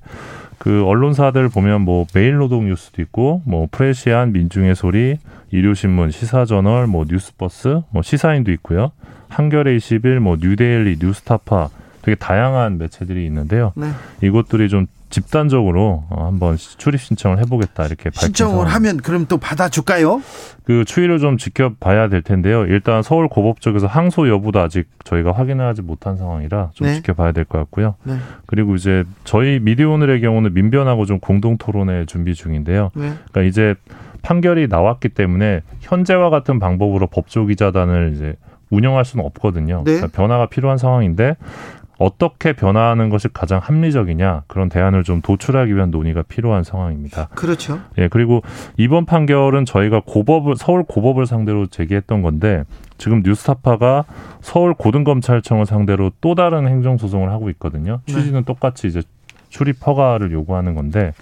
그 언론사들 보면 뭐 메일노동 뉴스도 있고 뭐 프레시안, 민중의 소리, 일요신문, 시사저널, 뭐 뉴스버스, 뭐 시사인도 있고요. 한겨레 21, 뭐 뉴데일리, 뉴스타파 되게 다양한 매체들이 있는데요. 네. 이것들이 좀 집단적으로 어, 한번 출입 신청을 해보겠다 이렇게 신청을 하면 그럼 또 받아줄까요? 그 추이를 좀 지켜봐야 될 텐데요. 일단 서울 고법 쪽에서 항소 여부도 아직 저희가 확인을 하지 못한 상황이라 좀 네. 지켜봐야 될 것 같고요. 네. 그리고 이제 저희 미디어오늘의 경우는 민변하고 좀 공동 토론회 준비 중인데요. 네. 그러니까 이제 판결이 나왔기 때문에 현재와 같은 방법으로 법조 기자단을 이제 운영할 수는 없거든요. 네. 그러니까 변화가 필요한 상황인데 어떻게 변화하는 것이 가장 합리적이냐 그런 대안을 좀 도출하기 위한 논의가 필요한 상황입니다. 그렇죠. 예 그리고 이번 판결은 저희가 고법을 서울 고법을 상대로 제기했던 건데 지금 뉴스타파가 서울 고등검찰청을 상대로 또 다른 행정 소송을 하고 있거든요. 네. 취지는 네. 똑같이 이제 출입 허가를 요구하는 건데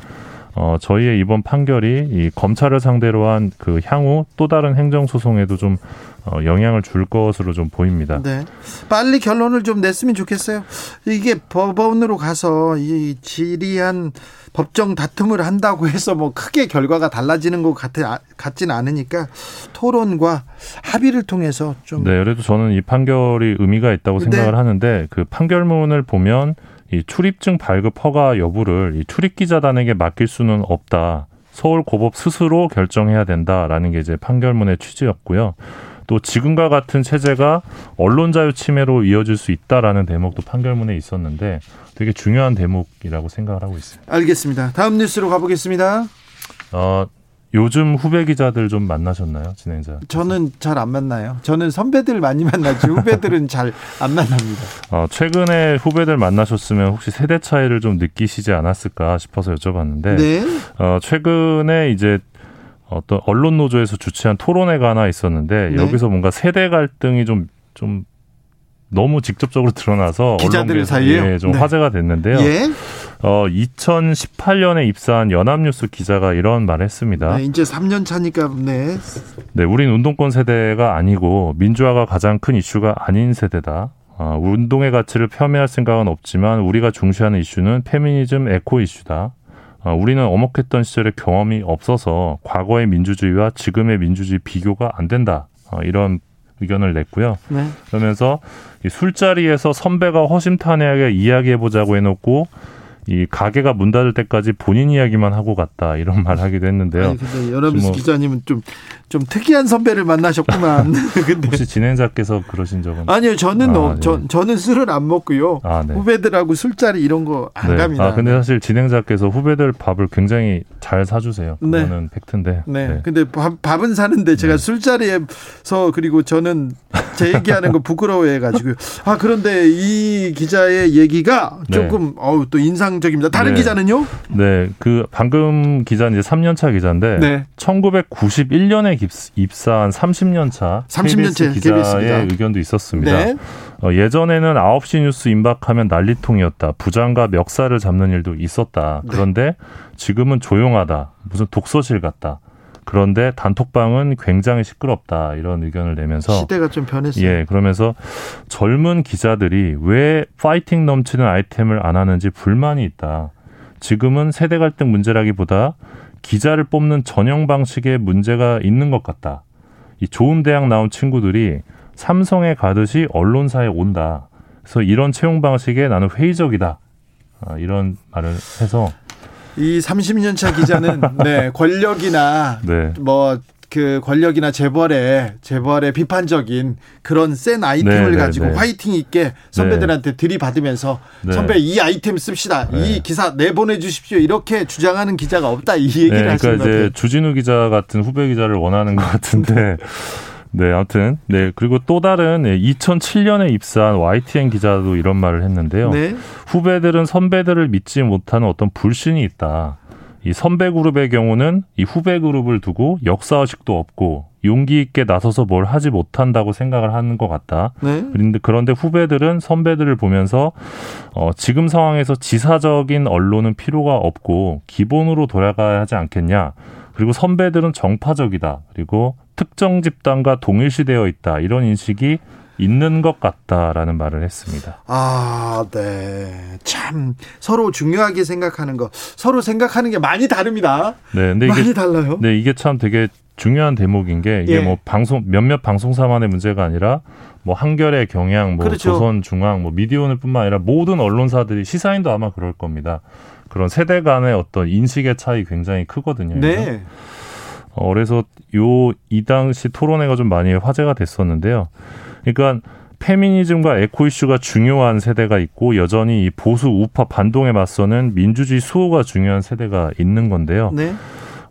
어, 저희의 이번 판결이 이 검찰을 상대로 한 그 향후 또 다른 행정 소송에도 좀 어, 영향을 줄 것으로 좀 보입니다. 네. 빨리 결론을 좀 냈으면 좋겠어요. 이게 법원으로 가서 이 지리한 법정 다툼을 한다고 해서 뭐 크게 결과가 달라지는 것 같아 같지는 않으니까 토론과 합의를 통해서 좀 네, 그래도 저는 이 판결이 의미가 있다고 네. 생각을 네. 하는데 그 판결문을 보면 이 출입증 발급 허가 여부를 이 출입 기자단에게 맡길 수는 없다. 서울 고법 스스로 결정해야 된다라는 게 이제 판결문의 취지였고요. 또 지금과 같은 체제가 언론 자유 침해로 이어질 수 있다라는 대목도 판결문에 있었는데 되게 중요한 대목이라고 생각을 하고 있습니다. 알겠습니다. 다음 뉴스로 가보겠습니다. 어, 요즘 후배 기자들 좀 만나셨나요, 진행자? 저는 잘 안 만나요. 저는 선배들 많이 만나지 후배들은 잘 안 만납니다. 어, 최근에 후배들 만나셨으면 혹시 세대 차이를 좀 느끼시지 않았을까 싶어서 여쭤봤는데, 네. 어, 최근에 이제 어떤 언론 노조에서 주최한 토론회가 하나 있었는데 네. 여기서 뭔가 세대 갈등이 좀좀 너무 직접적으로 드러나서 기자들 사이에 예, 좀 네. 화제가 됐는데요. 예? 어, 2018년에 입사한 연합뉴스 기자가 이런 말을 했습니다. 네, 이제 3년 차니까 네. 네, 우린 운동권 세대가 아니고 민주화가 가장 큰 이슈가 아닌 세대다. 어, 운동의 가치를 폄훼할 생각은 없지만 우리가 중시하는 이슈는 페미니즘 에코 이슈다. 어, 우리는 어목했던 시절에 경험이 없어서 과거의 민주주의와 지금의 민주주의 비교가 안 된다. 어, 이런 의견을 냈고요. 네. 그러면서 이 술자리에서 선배가 허심탄회하게 이야기해보자고 해놓고 이 가게가 문 닫을 때까지 본인 이야기만 하고 갔다 이런 [LAUGHS] 말 하기도 했는데요. 아니, 근데 여러분 뭐 기자님은 좀 좀 특이한 선배를 만나셨구만. [LAUGHS] [LAUGHS] 근데 혹시 진행자께서 그러신 적은 아니요. 저는 아, 어, 네. 저, 저는 술을 안 먹고요. 아, 네. 후배들하고 술자리 이런 거안 네. 갑니다. 아 근데 사실 진행자께서 후배들 밥을 굉장히 잘 사주세요. 네. 그거는 팩트인데. 네. 네. 근데 밥, 밥은 사는데 제가 네. 술자리에서 그리고 저는 제 얘기하는 거 부끄러워해가지고 아 그런데 이 기자의 얘기가 조금 어우 또 인상 인상적입니다. 다른 네. 기자는요? 네, 그 방금 기자는 이제 3년차 기자인데 네. 1991년에 입사한 30년차 30년째 KBS 기자의 KBS입니다. 의견도 있었습니다. 네. 어, 예전에는 9시 뉴스 임박하면 난리통이었다. 부장과 멱살을 잡는 일도 있었다. 네. 그런데 지금은 조용하다. 무슨 독서실 같다. 그런데 단톡방은 굉장히 시끄럽다. 이런 의견을 내면서 시대가 좀 변했어요. 예, 그러면서 젊은 기자들이 왜 파이팅 넘치는 아이템을 안 하는지 불만이 있다. 지금은 세대 갈등 문제라기보다 기자를 뽑는 전형 방식에 문제가 있는 것 같다. 이 좋은 대학 나온 친구들이 삼성에 가듯이 언론사에 온다. 그래서 이런 채용 방식에 나는 회의적이다. 아, 이런 말을 해서 이 30년 차 기자는 [LAUGHS] 네, 권력이나 네. 뭐그 권력이나 재벌의 재벌의 비판적인 그런 센 아이템을 네, 네, 가지고 네. 화이팅 있게 선배들한테 들이받으면서 네. 선배 이 아이템 씁시다. 네. 이 기사 내보내 주십시오. 이렇게 주장하는 기자가 없다. 이 얘기를 네, 하시는 그러니까 것 같아요. 이제 주진우 기자 같은 후배 기자를 원하는 것 같은데. [LAUGHS] 네, 아무튼 네 그리고 또 다른 2007년에 입사한 YTN 기자도 이런 말을 했는데요. 네. 후배들은 선배들을 믿지 못하는 어떤 불신이 있다. 이 선배 그룹의 경우는 이 후배 그룹을 두고 역사의식도 없고 용기 있게 나서서 뭘 하지 못한다고 생각을 하는 것 같다. 네. 그런데 그런데 후배들은 선배들을 보면서 어, 지금 상황에서 지사적인 언론은 필요가 없고 기본으로 돌아가야 하지 않겠냐. 그리고 선배들은 정파적이다. 그리고 특정 집단과 동일시되어 있다. 이런 인식이 있는 것 같다라는 말을 했습니다. 아, 네. 참 서로 중요하게 생각하는 거 서로 생각하는 게 많이 다릅니다. 네, 근데 많이 이게 달라요. 네, 이게 참 되게 중요한 대목인 게 이게 예. 뭐 방송 몇몇 방송사만의 문제가 아니라 뭐 한겨레, 경향, 뭐 그렇죠. 조선, 중앙, 뭐 미디어오늘뿐만 아니라 모든 언론사들이 시사인도 아마 그럴 겁니다. 그런 세대 간의 어떤 인식의 차이 굉장히 크거든요. 그래서 네. 어, 그래서 요 이 당시 토론회가 좀 많이 화제가 됐었는데요. 그러니까 페미니즘과 에코 이슈가 중요한 세대가 있고 여전히 이 보수 우파 반동에 맞서는 민주주의 수호가 중요한 세대가 있는 건데요. 네.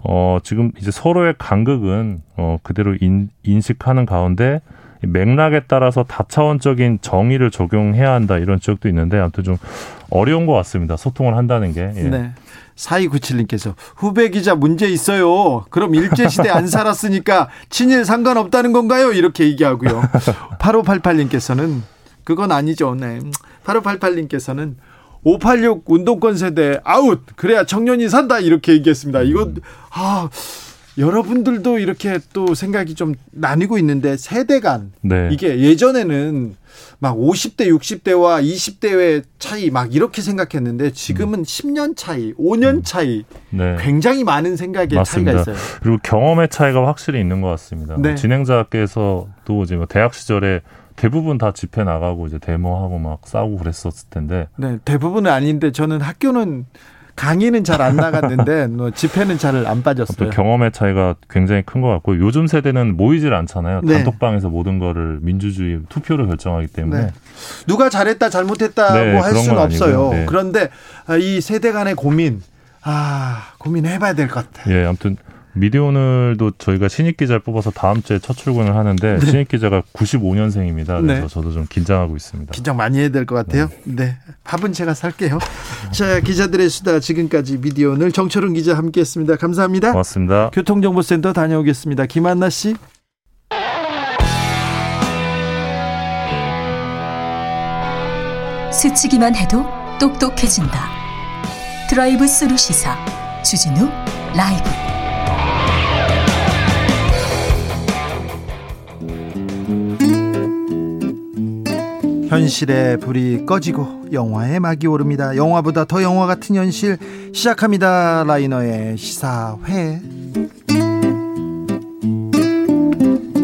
어, 지금 이제 서로의 간극은 어, 그대로 인, 인식하는 가운데 이 맥락에 따라서 다차원적인 정의를 적용해야 한다 이런 지적도 있는데 아무튼 좀 어려운 것 같습니다. 소통을 한다는 게. 예. 네. 4297님께서 후배 기자 문제 있어요. 그럼 일제시대 안 살았으니까 친일 상관없다는 건가요? 이렇게 얘기하고요. 8588님께서는 그건 아니죠. 네. 8588님께서는 586 운동권 세대 아웃. 그래야 청년이 산다. 이렇게 얘기했습니다. 이거, 아, 여러분들도 이렇게 또 생각이 좀 나뉘고 있는데 세대 간 네. 이게 예전에는 막 50대, 60대와 20대의 차이 막 이렇게 생각했는데 지금은 10년 차이, 5년 차이 네. 굉장히 많은 생각의 맞습니다. 차이가 있어요. 그리고 경험의 차이가 확실히 있는 것 같습니다. 네. 진행자께서도 이제 뭐 대학 시절에 대부분 다 집회 나가고 이제 데모하고 막 싸우고 그랬었을 텐데 네, 대부분은 아닌데 저는 학교는 강의는 잘 안 나갔는데 뭐 집회는 잘안또 빠졌어요. 경험의 차이가 굉장히 큰 것 같고 요즘 세대는 모이질 않잖아요. 네. 단톡방에서 모든 거를 민주주의 투표로 결정하기 때문에 네. 누가 잘했다 잘못했다고 네, 할 수는 건 없어요. 네. 그런데 아, 이 세대 간의 고민 아 고민해봐야 될 것 같아요. 예, 아무튼 미디어 오늘도 저희가 신입 기자를 뽑아서 다음 주에 첫 출근을 하는데 신입 기자가 95년생입니다. 그래서 네. 저도 좀 긴장하고 있습니다. 긴장 많이 해야 될 것 같아요. 네. 밥은 제가 살게요. 자, 기자들의 수다 지금까지 미디어 오늘 정철은 기자 함께했습니다. 감사합니다. 고맙습니다. 교통정보센터 다녀오겠습니다. 김한나 씨. 스치기만 해도 똑똑해진다. 드라이브 스루 시사 주진우 라이브. 현실의 불이 꺼지고 영화의 막이 오릅니다. 영화보다 더 영화 같은 현실 시작합니다. 라이너의 시사회.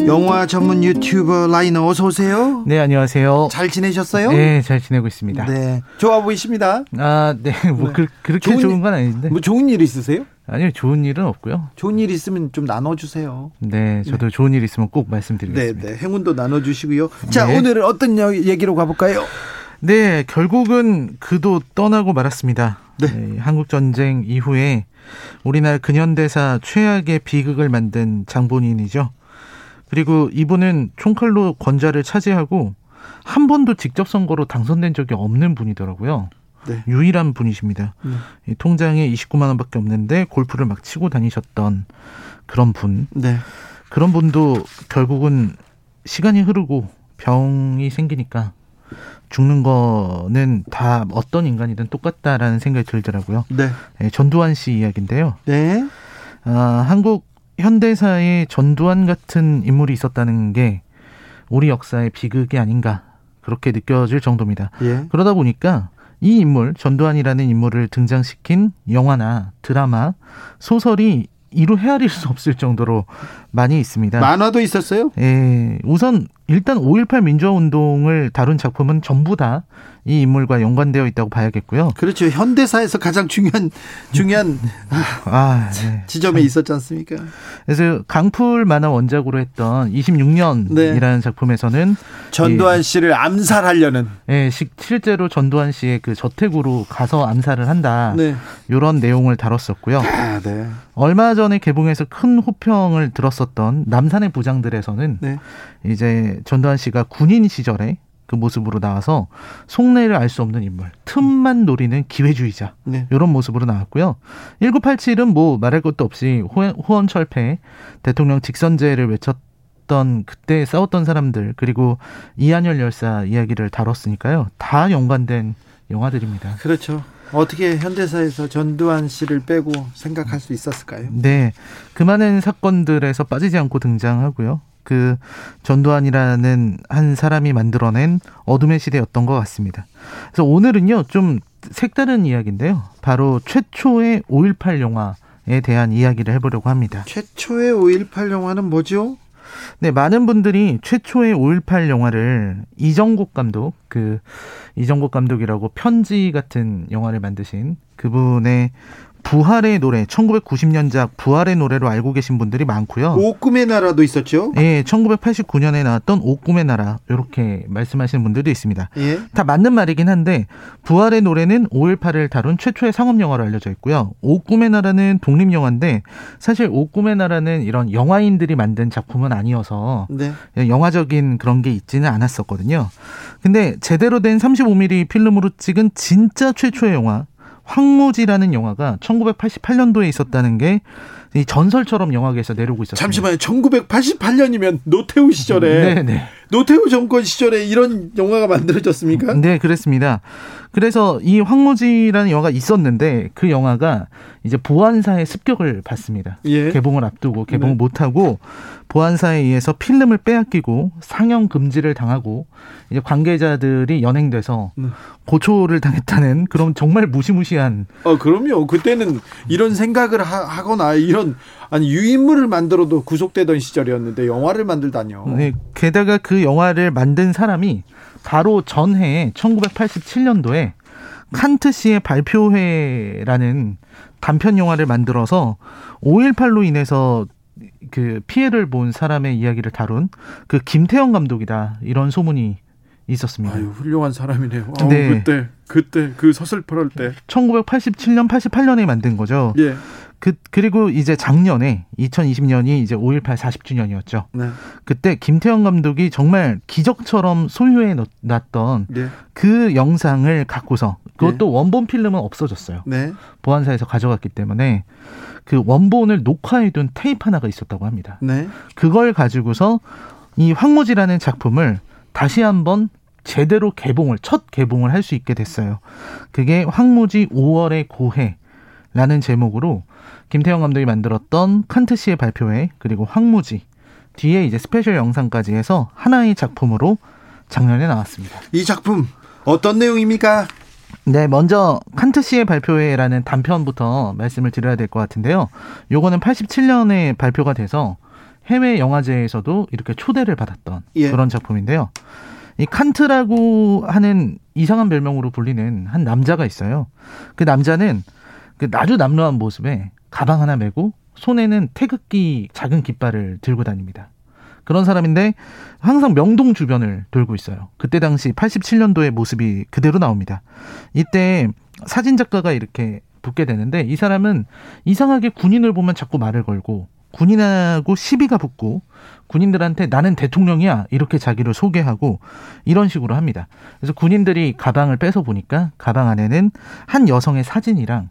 영화 전문 유튜버 라이너 어서 오세요. 네, 안녕하세요. 잘 지내셨어요? 네, 잘 지내고 있습니다. 네. 좋아 보이십니다. 아, 네, 뭐 네. 그, 렇게 좋은 좋은, 일- 건 아닌데. 뭐 좋은 일 있으세요? 아니요, 좋은 일은 없고요. 좋은 일 있으면 좀 나눠주세요. 네, 저도 좋은 일 있으면 꼭 네, 말씀드리겠습니다. 네. 행운도 나눠주시고요. 자, 네. 오늘은 어떤 여- 얘기로 가볼까요? 네, 결국은 그도 떠나고 말았습니다. 네. 네, 한국 전쟁 이후에 우리나라 근현대사 최악의 비극을 만든 장본인이죠. 그리고 이분은 총칼로 권좌를 차지하고 한 번도 직접 선거로 당선된 적이 없는 분이더라고요. 네. 유일한 분이십니다. 네. 통장에 29만 원밖에 없는데 골프를 막 치고 다니셨던 그런 분. 네. 그런 분도 결국은 시간이 흐르고 병이 생기니까 죽는 거는 다 어떤 인간이든 똑같다라는 생각이 들더라고요. 네. 네 전두환 씨 이야기인데요. 네. 아, 한국 현대사에 전두환 같은 인물이 있었다는 게 우리 역사의 비극이 아닌가 그렇게 느껴질 정도입니다. 예. 그러다 보니까 이 인물 전두환이라는 인물을 등장시킨 영화나 드라마, 소설이 이루 헤아릴 수 없을 정도로 많이 있습니다. 만화도 있었어요? 예. 우선 일단 5.18 민주화 운동을 다룬 작품은 전부 다 이 인물과 연관되어 있다고 봐야겠고요. 그렇죠. 현대사에서 가장 중요한 중요한 아, 네. 지점에 있었지 않습니까? 그래서 강풀 만화 원작으로 했던 26년이라는 네. 작품에서는 전두환 씨를 암살하려는 예, 실제로 전두환 씨의 그 저택으로 가서 암살을 한다. 네. 이런 내용을 다뤘었고요. 아, 네. 얼마 전에 개봉해서 큰 호평을 들었었 던 남산의 부장들에서는 네. 이제 전두환 씨가 군인 시절에 그 모습으로 나와서 속내를 알 수 없는 인물, 틈만 노리는 기회주의자 네. 이런 모습으로 나왔고요. 1987은 뭐 말할 것도 없이 호원 철폐, 대통령 직선제를 외쳤 던 그때 싸웠던 사람들 그리고 이한열 열사 이야기를 다뤘으니까요. 다 연관된 영화들입니다. 그렇죠. 어떻게 현대사에서 전두환 씨를 빼고 생각할 수 있었을까요? 네. 그 많은 사건들에서 빠지지 않고 등장하고요. 그 전두환이라는 한 사람이 만들어낸 어둠의 시대였던 것 같습니다. 그래서 오늘은요 좀 색다른 이야기인데요. 바로 최초의 5.18 영화에 대한 이야기를 해보려고 합니다. 최초의 5.18 영화는 뭐죠? 네, 많은 분들이 최초의 5.18 영화를 이정국 감독, 그, 이정국 감독이라고 편지 같은 영화를 만드신 그분의 부활의 노래 1990년작 부활의 노래로 알고 계신 분들이 많고요. 오꿈의 나라도 있었죠. 예, 1989년에 나왔던 오꿈의 나라 이렇게 말씀하시는 분들도 있습니다. 예. 다 맞는 말이긴 한데 부활의 노래는 5.18을 다룬 최초의 상업 영화로 알려져 있고요. 오꿈의 나라는 독립 영화인데 사실 오꿈의 나라는 이런 영화인들이 만든 작품은 아니어서 네. 영화적인 그런 게 있지는 않았었거든요. 근데 제대로 된 35mm 필름으로 찍은 진짜 최초의 영화 황무지라는 영화가 1988년도에 있었다는 게 이 전설처럼 영화계에서 내려오고 있었어요. 잠시만요. 1988년이면 노태우 시절에 네 네. 네. 노태우 정권 시절에 이런 영화가 만들어졌습니까? 네, 그렇습니다. 그래서 이 황무지라는 영화가 있었는데 그 영화가 이제 보안사의 습격을 받습니다. 예. 개봉을 앞두고 개봉을 네. 못하고 보안사에 의해서 필름을 빼앗기고 상영 금지를 당하고 이제 관계자들이 연행돼서 네. 고초를 당했다는 그런 정말 무시무시한. 어, 그럼요. 그때는 이런 생각을 하, 거나 이런 아니 유인물을 만들어도 구속되던 시절이었는데 영화를 만들다뇨. 네, 게다가 그 영화를 만든 사람이 바로 전해 1987년도에 칸트 씨의 발표회라는 단편 영화를 만들어서 5.18로 인해서 그 피해를 본 사람의 이야기를 다룬 그 김태형 감독이다 이런 소문이 있었습니다. 아유, 훌륭한 사람이네요. 아우, 네. 그때 그때 그 서슬퍼럴 때 1987년 88년에 만든 거죠. 예. 그 그리고 이제 작년에 2020년이 이제 5.18 40주년이었죠. 네. 그때 김태형 감독이 정말 기적처럼 소유해 놨던 네. 그 영상을 갖고서 그것도 네. 원본 필름은 없어졌어요. 네. 보안사에서 가져갔기 때문에 그 원본을 녹화해둔 테이프 하나가 있었다고 합니다. 네. 그걸 가지고서 이 황무지라는 작품을 다시 한번 제대로 개봉을 첫 개봉을 할 수 있게 됐어요. 그게 황무지 5월의 고해라는 제목으로 김태형 감독이 만들었던 칸트 씨의 발표회 그리고 황무지 뒤에 이제 special 영상까지 해서 하나의 작품으로 작년에 나왔습니다. 이 작품 어떤 내용입니까? 네, 먼저 칸트 씨의 발표회라는 단편부터 말씀을 드려야 될 것 같은데요. 요거는 87년에 발표가 돼서 해외 영화제에서도 이렇게 초대를 받았던 예. 그런 작품인데요. 이 칸트라고 하는 이상한 별명으로 불리는 한 남자가 있어요. 그 남자는 그 아주 남루한 모습에 가방 하나 메고 손에는 태극기 작은 깃발을 들고 다닙니다. 그런 사람인데 항상 명동 주변을 돌고 있어요. 그때 당시 87년도의 모습이 그대로 나옵니다. 이때 사진 작가가 이렇게 붙게 되는데 이 사람은 이상하게 군인을 보면 자꾸 말을 걸고 군인하고 시비가 붙고 군인들한테 나는 대통령이야 이렇게 자기를 소개하고 이런 식으로 합니다. 그래서 군인들이 가방을 빼서 보니까 가방 안에는 한 여성의 사진이랑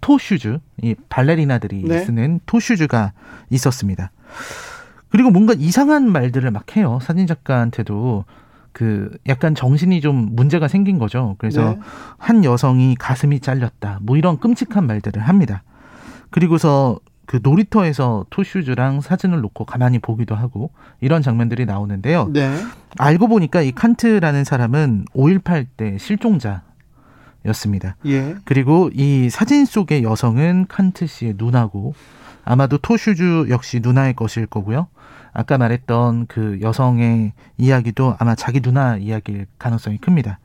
토슈즈, 이 발레리나들이 네. 쓰는 토슈즈가 있었습니다. 그리고 뭔가 이상한 말들을 막 해요. 사진 작가한테도 그 약간 정신이 좀 문제가 생긴 거죠. 그래서 네. 한 여성이 가슴이 잘렸다. 뭐 이런 끔찍한 말들을 합니다. 그리고서 그 놀이터에서 토슈즈랑 사진을 놓고 가만히 보기도 하고 이런 장면들이 나오는데요. 네. 알고 보니까 이 칸트라는 사람은 5.18 때 실종자 였습니다. 예. 그리고 이 사진 속의 여성은 칸트 씨의 누나고 아마도 토슈즈 역시 누나의 것일 거고요. 아까 말했던 그 여성의 이야기도 아마 자기 누나 이야기일 가능성이 큽니다.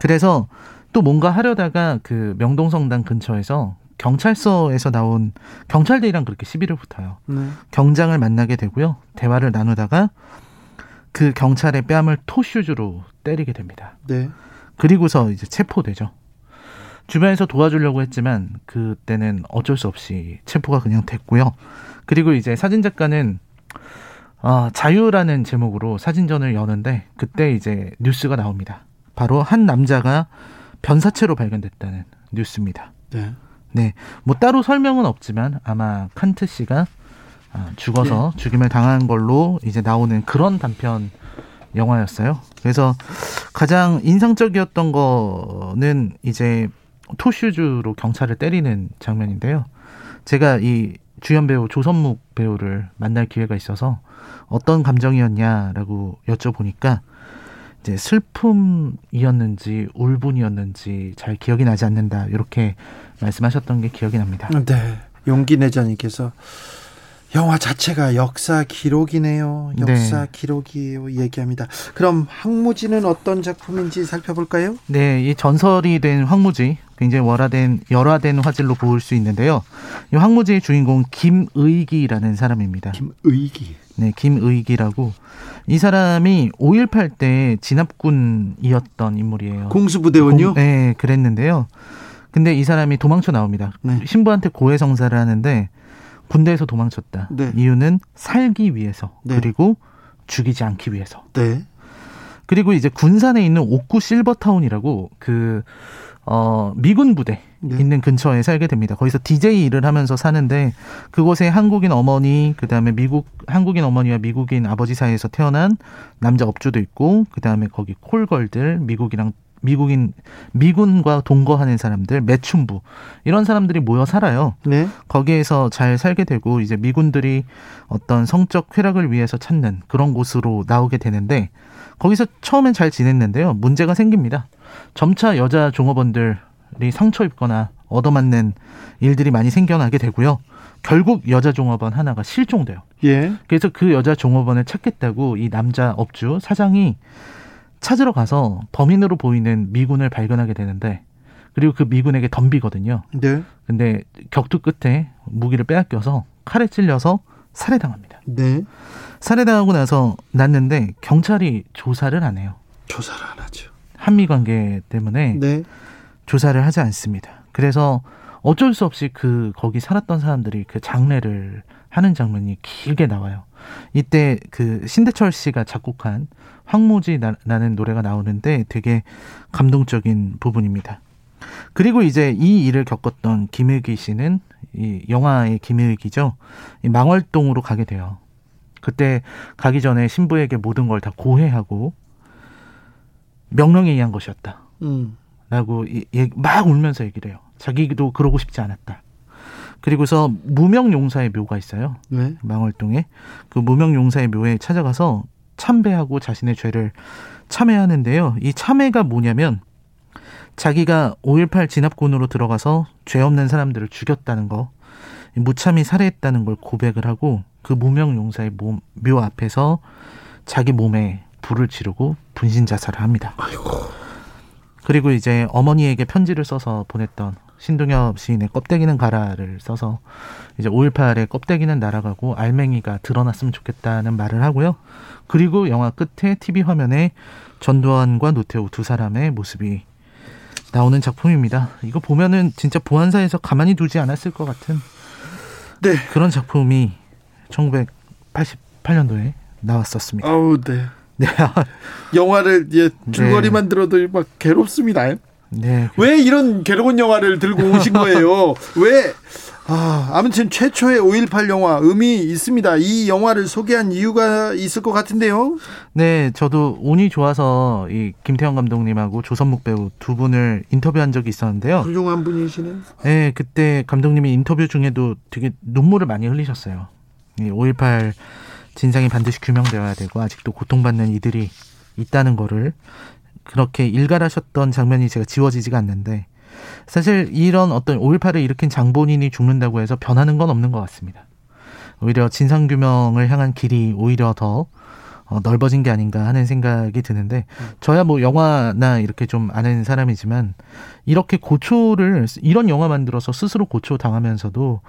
그래서 또 뭔가 하려다가 그 명동성당 근처에서 경찰서에서 나온 경찰들이랑 그렇게 시비를 붙어요. 네. 경장을 만나게 되고요. 대화를 나누다가 그 경찰의 뺨을 토슈즈로 때리게 됩니다. 네. 그리고서 이제 체포되죠. 주변에서 도와주려고 했지만 그때는 어쩔 수 없이 체포가 그냥 됐고요. 그리고 이제 사진 작가는 어, 자유라는 제목으로 사진전을 여는데 그때 이제 뉴스가 나옵니다. 바로 한 남자가 변사체로 발견됐다는 뉴스입니다. 네. 네. 뭐 따로 설명은 없지만 아마 칸트 씨가 아, 죽어서 네. 죽임을 당한 걸로 이제 나오는 그런 단편 영화였어요. 그래서 가장 인상적이었던 거는 이제 토슈즈로 경찰을 때리는 장면인데요. 제가 이 주연 배우 조선묵 배우를 만날 기회가 있어서 어떤 감정이었냐라고 여쭤보니까 이제 슬픔이었는지 울분이었는지 잘 기억이 나지 않는다 이렇게 말씀하셨던 게 기억이 납니다. 네, 용기 내자님께서 영화 자체가 역사 기록이네요. 역사 네. 기록이에요. 얘기합니다. 그럼 황무지는 어떤 작품인지 살펴볼까요? 네, 이 전설이 된 황무지 굉장히 월화된 열화된 화질로 볼수 있는데요. 이 황무지의 주인공 김의기라는 사람입니다. 김의기. 네, 김의기라고 이 사람이 5.18 때 진압군이었던 인물이에요. 공수부대원요? 네, 그랬는데요. 근데 이 사람이 도망쳐 나옵니다. 네. 신부한테 고해성사를 하는데 군대에서 도망쳤다. 네. 이유는 살기 위해서 네. 그리고 죽이지 않기 위해서. 네. 그리고 이제 군산에 있는 옥구 실버타운이라고 그 어, 미군 부대 네. 있는 근처에 살게 됩니다. 거기서 DJ 일을 하면서 사는데 그곳에 한국인 어머니, 그다음에 미국 한국인 어머니와 미국인 아버지 사이에서 태어난 남자 업주도 있고 그다음에 거기 콜걸들 미국이랑 미국인 미군과 동거하는 사람들 매춘부 이런 사람들이 모여 살아요. 네. 거기에서 잘 살게 되고 이제 미군들이 어떤 성적 쾌락을 위해서 찾는 그런 곳으로 나오게 되는데 거기서 처음엔 잘 지냈는데요. 문제가 생깁니다. 점차 여자 종업원들 이 상처 입거나 얻어맞는 일들이 많이 생겨나게 되고요. 결국 여자 종업원 하나가 실종돼요. 예. 그래서 그 여자 종업원을 찾겠다고 이 남자 업주 사장이 찾으러 가서 범인으로 보이는 미군을 발견하게 되는데 그리고 그 미군에게 덤비거든요. 네. 근데 격투 끝에 무기를 빼앗겨서 칼에 찔려서 살해당합니다. 네. 살해당하고 나서 났는데 경찰이 조사를 안 해요. 조사를 안 하죠. 한미 관계 때문에 네. 조사를 하지 않습니다. 그래서 어쩔 수 없이 그 거기 살았던 사람들이 그 장례를 하는 장면이 길게 나와요. 이때 그 신대철 씨가 작곡한 황무지 나 는 노래가 나오는데 되게 감동적인 부분입니다. 그리고 이제 이 일을 겪었던 김일기 씨는 이 영화의 김일기죠. 이 망월동으로 가게 돼요. 그때 가기 전에 신부에게 모든 걸 다 고해하고 명령에 의한 것이었다. 음. 라고 막 울면서 얘기를 해요. 자기도 그러고 싶지 않았다. 그리고서 무명용사의 묘가 있어요. 네. 망월동에 그 무명용사의 묘에 찾아가서 참배하고 자신의 죄를 참회하는데요. 이 참회가 뭐냐면 자기가 5.18 진압군으로 들어가서 죄 없는 사람들을 죽였다는 거, 무참히 살해했다는 걸 고백을 하고 그 무명용사의 몸, 묘 앞에서 자기 몸에 불을 지르고 분신 자살을 합니다. 아이고. 그리고 이제 어머니에게 편지를 써서 보냈던 신동엽 시인의 껍데기는 가라를 써서 이제 5.18의 껍데기는 날아가고 알맹이가 드러났으면 좋겠다는 말을 하고요. 그리고 영화 끝에 TV 화면에 전두환과 노태우 두 사람의 모습이 나오는 작품입니다. 이거 보면은 진짜 보안사에서 가만히 두지 않았을 것 같은 네. 그런 작품이 1988년도에 나왔었습니다. 아우, 네. 네. [LAUGHS] 영화를 예, 줄거리만 네. 들어도 막 괴롭습니다. 네. 왜 이런 괴로운 영화를 들고 오신 거예요? [LAUGHS] 왜? 아, 아무튼 최초의 5.18 영화 의미 있습니다. 이 영화를 소개한 이유가 있을 것 같은데요. 네, 저도 운이 좋아서 이 김태형 감독님하고 조선묵 배우 두 분을 인터뷰한 적이 있었는데요. 훌륭한 분이시네. 네, 그때 감독님이 인터뷰 중에도 되게 눈물을 많이 흘리셨어요. 이5.18 진상이 반드시 규명되어야 되고 아직도 고통받는 이들이 있다는 거를 그렇게 일갈하셨던 장면이 제가 지워지지가 않는데 사실 이런 어떤 5.18을 일으킨 장본인이 죽는다고 해서 변하는 건 없는 것 같습니다. 오히려 진상규명을 향한 길이 오히려 더 어, 넓어진 게 아닌가 하는 생각이 드는데 저야 뭐 영화나 이렇게 좀 아는 사람이지만 이렇게 고초를 이런 영화 만들어서 스스로 고초 당하면서도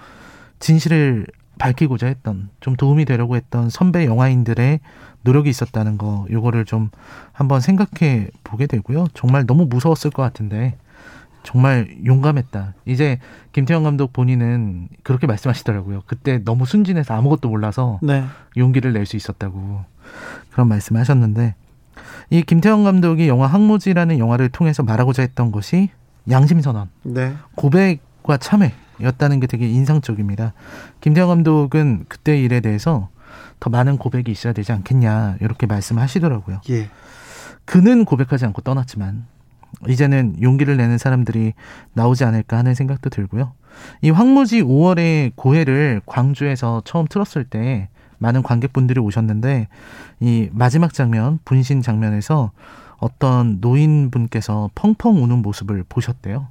진실을 밝히고자 했던 좀 도움이 되려고 했던 선배 영화인들의 노력이 있었다는 거 요거를 좀 한번 생각해 보게 되고요. 정말 너무 무서웠을 것 같은데 정말 용감했다. 이제 김태형 감독 본인은 그렇게 말씀하시더라고요. 그때 너무 순진해서 아무것도 몰라서 네. 용기를 낼 수 있었다고 그런 말씀하셨는데 이 김태형 감독이 영화 항모지라는 영화를 통해서 말하고자 했던 것이 양심 선언, 네. 고백과 참회 였다는 게 되게 인상적입니다. 김태형 감독은 그때 일에 대해서 더 많은 고백이 있어야 되지 않겠냐 이렇게 말씀하시더라고요. 예. 그는 고백하지 않고 떠났지만 이제는 용기를 내는 사람들이 나오지 않을까 하는 생각도 들고요. 이 황무지 5월의 고해를 광주에서 처음 틀었을 때 많은 관객분들이 오셨는데 이 마지막 장면 분신 장면에서 어떤 노인분께서 펑펑 우는 모습을 보셨대요.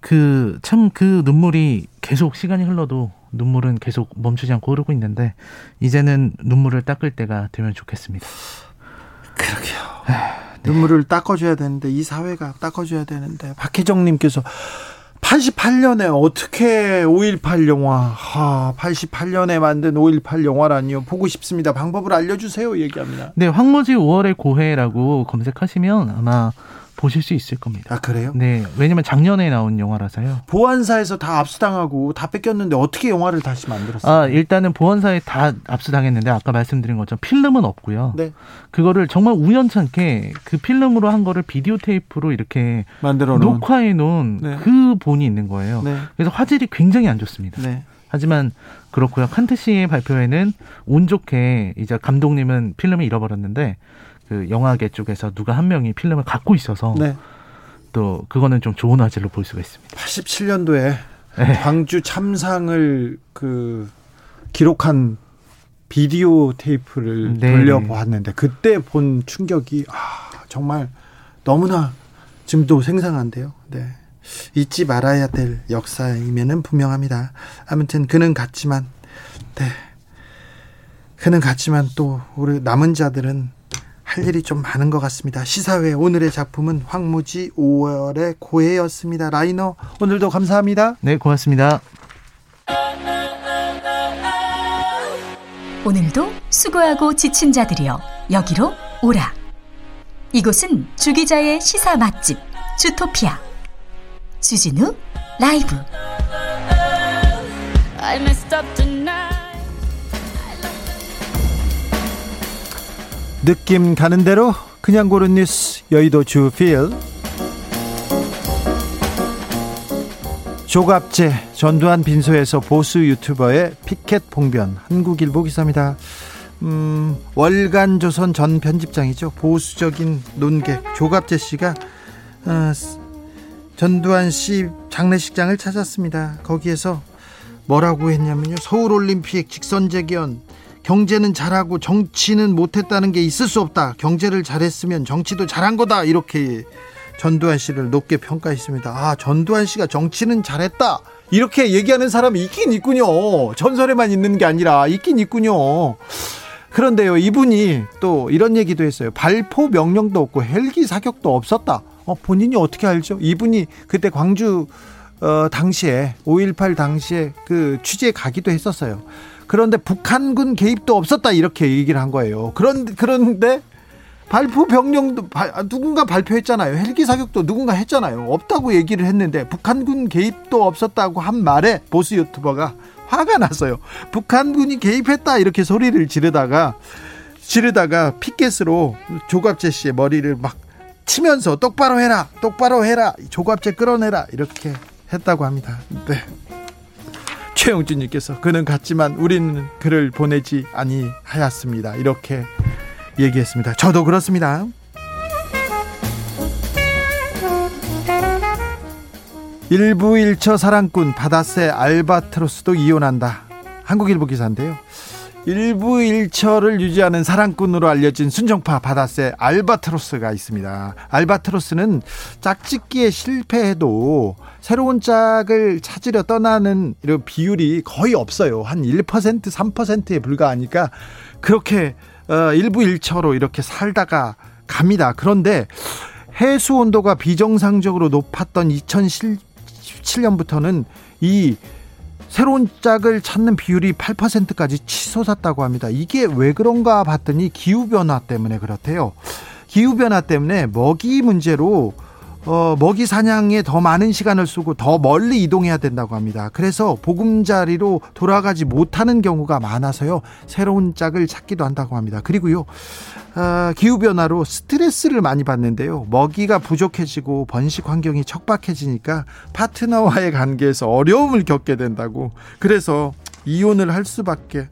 그 참그 그 눈물이 계속 시간이 흘러도 눈물은 계속 멈추지 않고 흐르고 있는데 이제는 눈물을 닦을 때가 되면 좋겠습니다. 그러게요. 눈물을 닦아줘야 되는데 이 사회가 닦아줘야 되는데 박혜정님께서 88년에 어떻게 5.18 영화, 하, 88년에 만든 5.18 영화라니요. 보고 싶습니다. 방법을 알려주세요. 얘기합니다. 네, 황무지 5월의 고해라고 검색하시면 아마 보실 수 있을 겁니다. 아 그래요? 네, 왜냐면 작년에 나온 영화라서요. 보안사에서 다 압수당하고 다 뺏겼는데 어떻게 영화를 다시 만들었어요? 아 일단은 보안사에 다 압수당했는데 아까 말씀드린 것처럼 필름은 없고요. 네. 그거를 정말 우연찮게 그 필름으로 한 거를 비디오 테이프로 이렇게 만들어 녹화해 놓은 네. 그 본이 있는 거예요. 네. 그래서 화질이 굉장히 안 좋습니다. 네. 하지만 그렇고요. 칸트 씨의 발표에는 운 좋게 이제 감독님은 필름을 잃어버렸는데 그 영화계 쪽에서 누가 한 명이 필름을 갖고 있어서 네. 또 그거는 좀 좋은 화질로 볼 수가 있습니다. 87년도에 네. 광주 참상을 그 기록한 비디오 테이프를 네. 돌려보았는데 그때 본 충격이 아, 정말 너무나 지금도 생생한데요. 네. 잊지 말아야 될 역사임에는 분명합니다. 아무튼 그는 갔지만 네. 그는 갔지만 또 우리 남은 자들은 할 일이 좀 많은 것 같습니다. 시사회 오늘의 작품은 황무지 5월의 고해였습니다. 라이너 오늘도 감사합니다. 네, 고맙습니다. 오늘도 수고하고 지친 자들이여 여기로 오라. 이곳은 주기자의 시사 맛집 주토피아 주진우 라이브. 느낌 가는 대로 그냥 고른 뉴스 여의도 주필 조갑제 전두환 빈소에서 보수 유튜버의 피켓 봉변 한국일보 기사입니다. 음, 월간 조선 전 편집장이죠. 보수적인 논객 조갑재 씨가 어, 전두환 씨 장례식장을 찾았습니다. 거기에서 뭐라고 했냐면요. 서울 올림픽 직선재견 경제는 잘하고 정치는 못했다는 게 있을 수 없다. 경제를 잘했으면 정치도 잘한 거다. 이렇게 전두환 씨를 높게 평가했습니다. 아, 전두환 씨가 정치는 잘했다. 이렇게 얘기하는 사람이 있긴 있군요. 전설에만 있는 게 아니라 있긴 있군요. 그런데요, 이분이 또 이런 얘기도 했어요. 발포 명령도 없고 헬기 사격도 없었다. 어, 본인이 어떻게 알죠? 이분이 그때 광주 어, 당시에 5.18 당시에 그 취재에 가기도 했었어요. 그런데 북한군 개입도 없었다 이렇게 얘기를 한 거예요. 그런 그런데 발포 병령도 아, 누군가 발표했잖아요. 헬기 사격도 누군가 했잖아요. 없다고 얘기를 했는데 북한군 개입도 없었다고 한 말에 보수 유튜버가 화가 났어요. 북한군이 개입했다 이렇게 소리를 지르다가 지르다가 피켓으로 조갑재 씨의 머리를 막 치면서 똑바로 해라, 똑바로 해라, 조갑재 끌어내라 이렇게 했다고 합니다. 네. 최영준님께서 그는 갔지만 우리는 그를 보내지 아니하였습니다. 이렇게 얘기했습니다. 저도 그렇습니다. 일부 일처 사랑꾼 바다새 알바트로스도 이혼한다. 한국일보 기사인데요. 일부 일처를 유지하는 사랑꾼으로 알려진 순정파 바다새 알바트로스가 있습니다. 알바트로스는 짝짓기에 실패해도 새로운 짝을 찾으려 떠나는 이런 비율이 거의 없어요. 한 1%, 3%에 불과하니까 그렇게 어, 일부 일처로 이렇게 살다가 갑니다. 그런데 해수 온도가 비정상적으로 높았던 2017년부터는 이 새로운 짝을 찾는 비율이 8%까지 치솟았다고 합니다. 이게 왜 그런가 봤더니 기후변화 때문에 그렇대요. 기후변화 때문에 먹이 문제로 어, 먹이 사냥에 더 많은 시간을 쓰고 더 멀리 이동해야 된다고 합니다. 그래서 보금자리로 돌아가지 못하는 경우가 많아서요. 새로운 짝을 찾기도 한다고 합니다. 그리고요. 어, 기후변화로 스트레스를 많이 받는데요. 먹이가 부족해지고 번식 환경이 척박해지니까 파트너와의 관계에서 어려움을 겪게 된다고. 그래서 이혼을 할 수밖에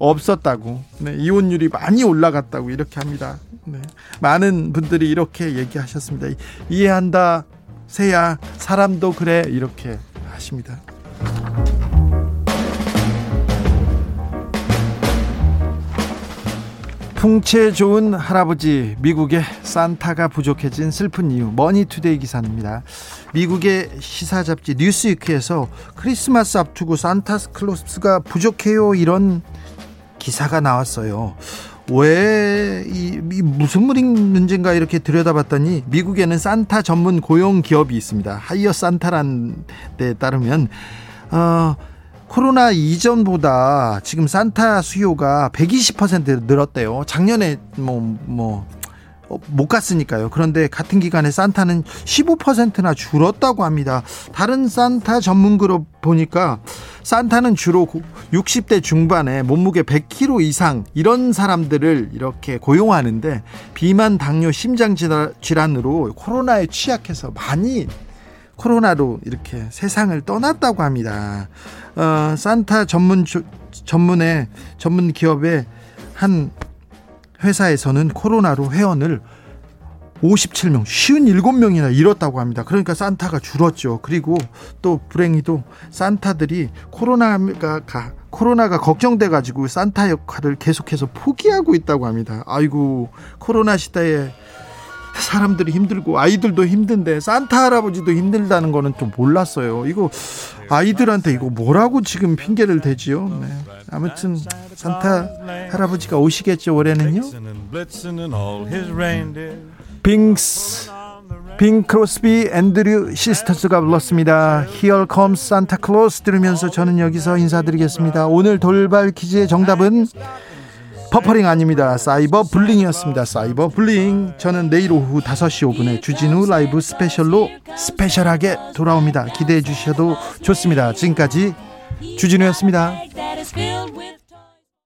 없었다고. 네, 이혼율이 많이 올라갔다고 이렇게 합니다. 네, 많은 분들이 이렇게 얘기하셨습니다. 이해한다, 새야, 사람도 그래 이렇게 하십니다. 풍채 좋은 할아버지 미국의 산타가 부족해진 슬픈 이유 머니투데이 기사입니다. 미국의 시사 잡지 뉴스위크에서 크리스마스 앞두고 산타클로스가 부족해요 이런 기사가 나왔어요. 왜, 이, 이 무슨 문제인가 이렇게 들여다봤더니 미국에는 산타 전문 고용 기업이 있습니다. Hire Santa란 데 따르면, 어, 코로나 이전보다 지금 산타 수요가 120% 늘었대요. 작년에 뭐, 뭐, 어, 못 갔으니까요. 그런데 같은 기간에 산타는 15%나 줄었다고 합니다. 다른 산타 전문 그룹 보니까 산타는 주로 60대 중반에 몸무게 100kg 이상 이런 사람들을 이렇게 고용하는데 비만, 당뇨, 심장 질환으로 코로나에 취약해서 많이 코로나로 이렇게 세상을 떠났다고 합니다. 어, 산타 전문 전문의 전문 기업의 한 회사에서는 코로나로 회원을 57명, 57명이나 잃었다고 합니다. 그러니까 산타가 줄었죠. 그리고 또 불행히도 산타들이 코로나가 코로나가 걱정돼 가지고 산타 역할을 계속해서 포기하고 있다고 합니다. 아이고 코로나 시대에 사람들이 힘들고 아이들도 힘든데 산타 할아버지도 힘들다는 거는 좀 몰랐어요. 이거 아이들한테 이거 뭐라고 지금 핑계를 대지요? 네. 아무튼 산타 할아버지가 오시겠죠 올해는요. 빙스 빙 크로스비 앤드류 시스터스가 불렀습니다. Here comes Santa Claus 들으면서 저는 여기서 인사드리겠습니다. 오늘 돌발 퀴즈의 정답은 버퍼링 아닙니다. cyber bullying이었습니다. cyber bullying. 저는 내일 오후 5시 5분에 주진우 라이브 스페셜로 스페셜하게 돌아옵니다. 기대해 주셔도 좋습니다. 지금까지 주진우였습니다.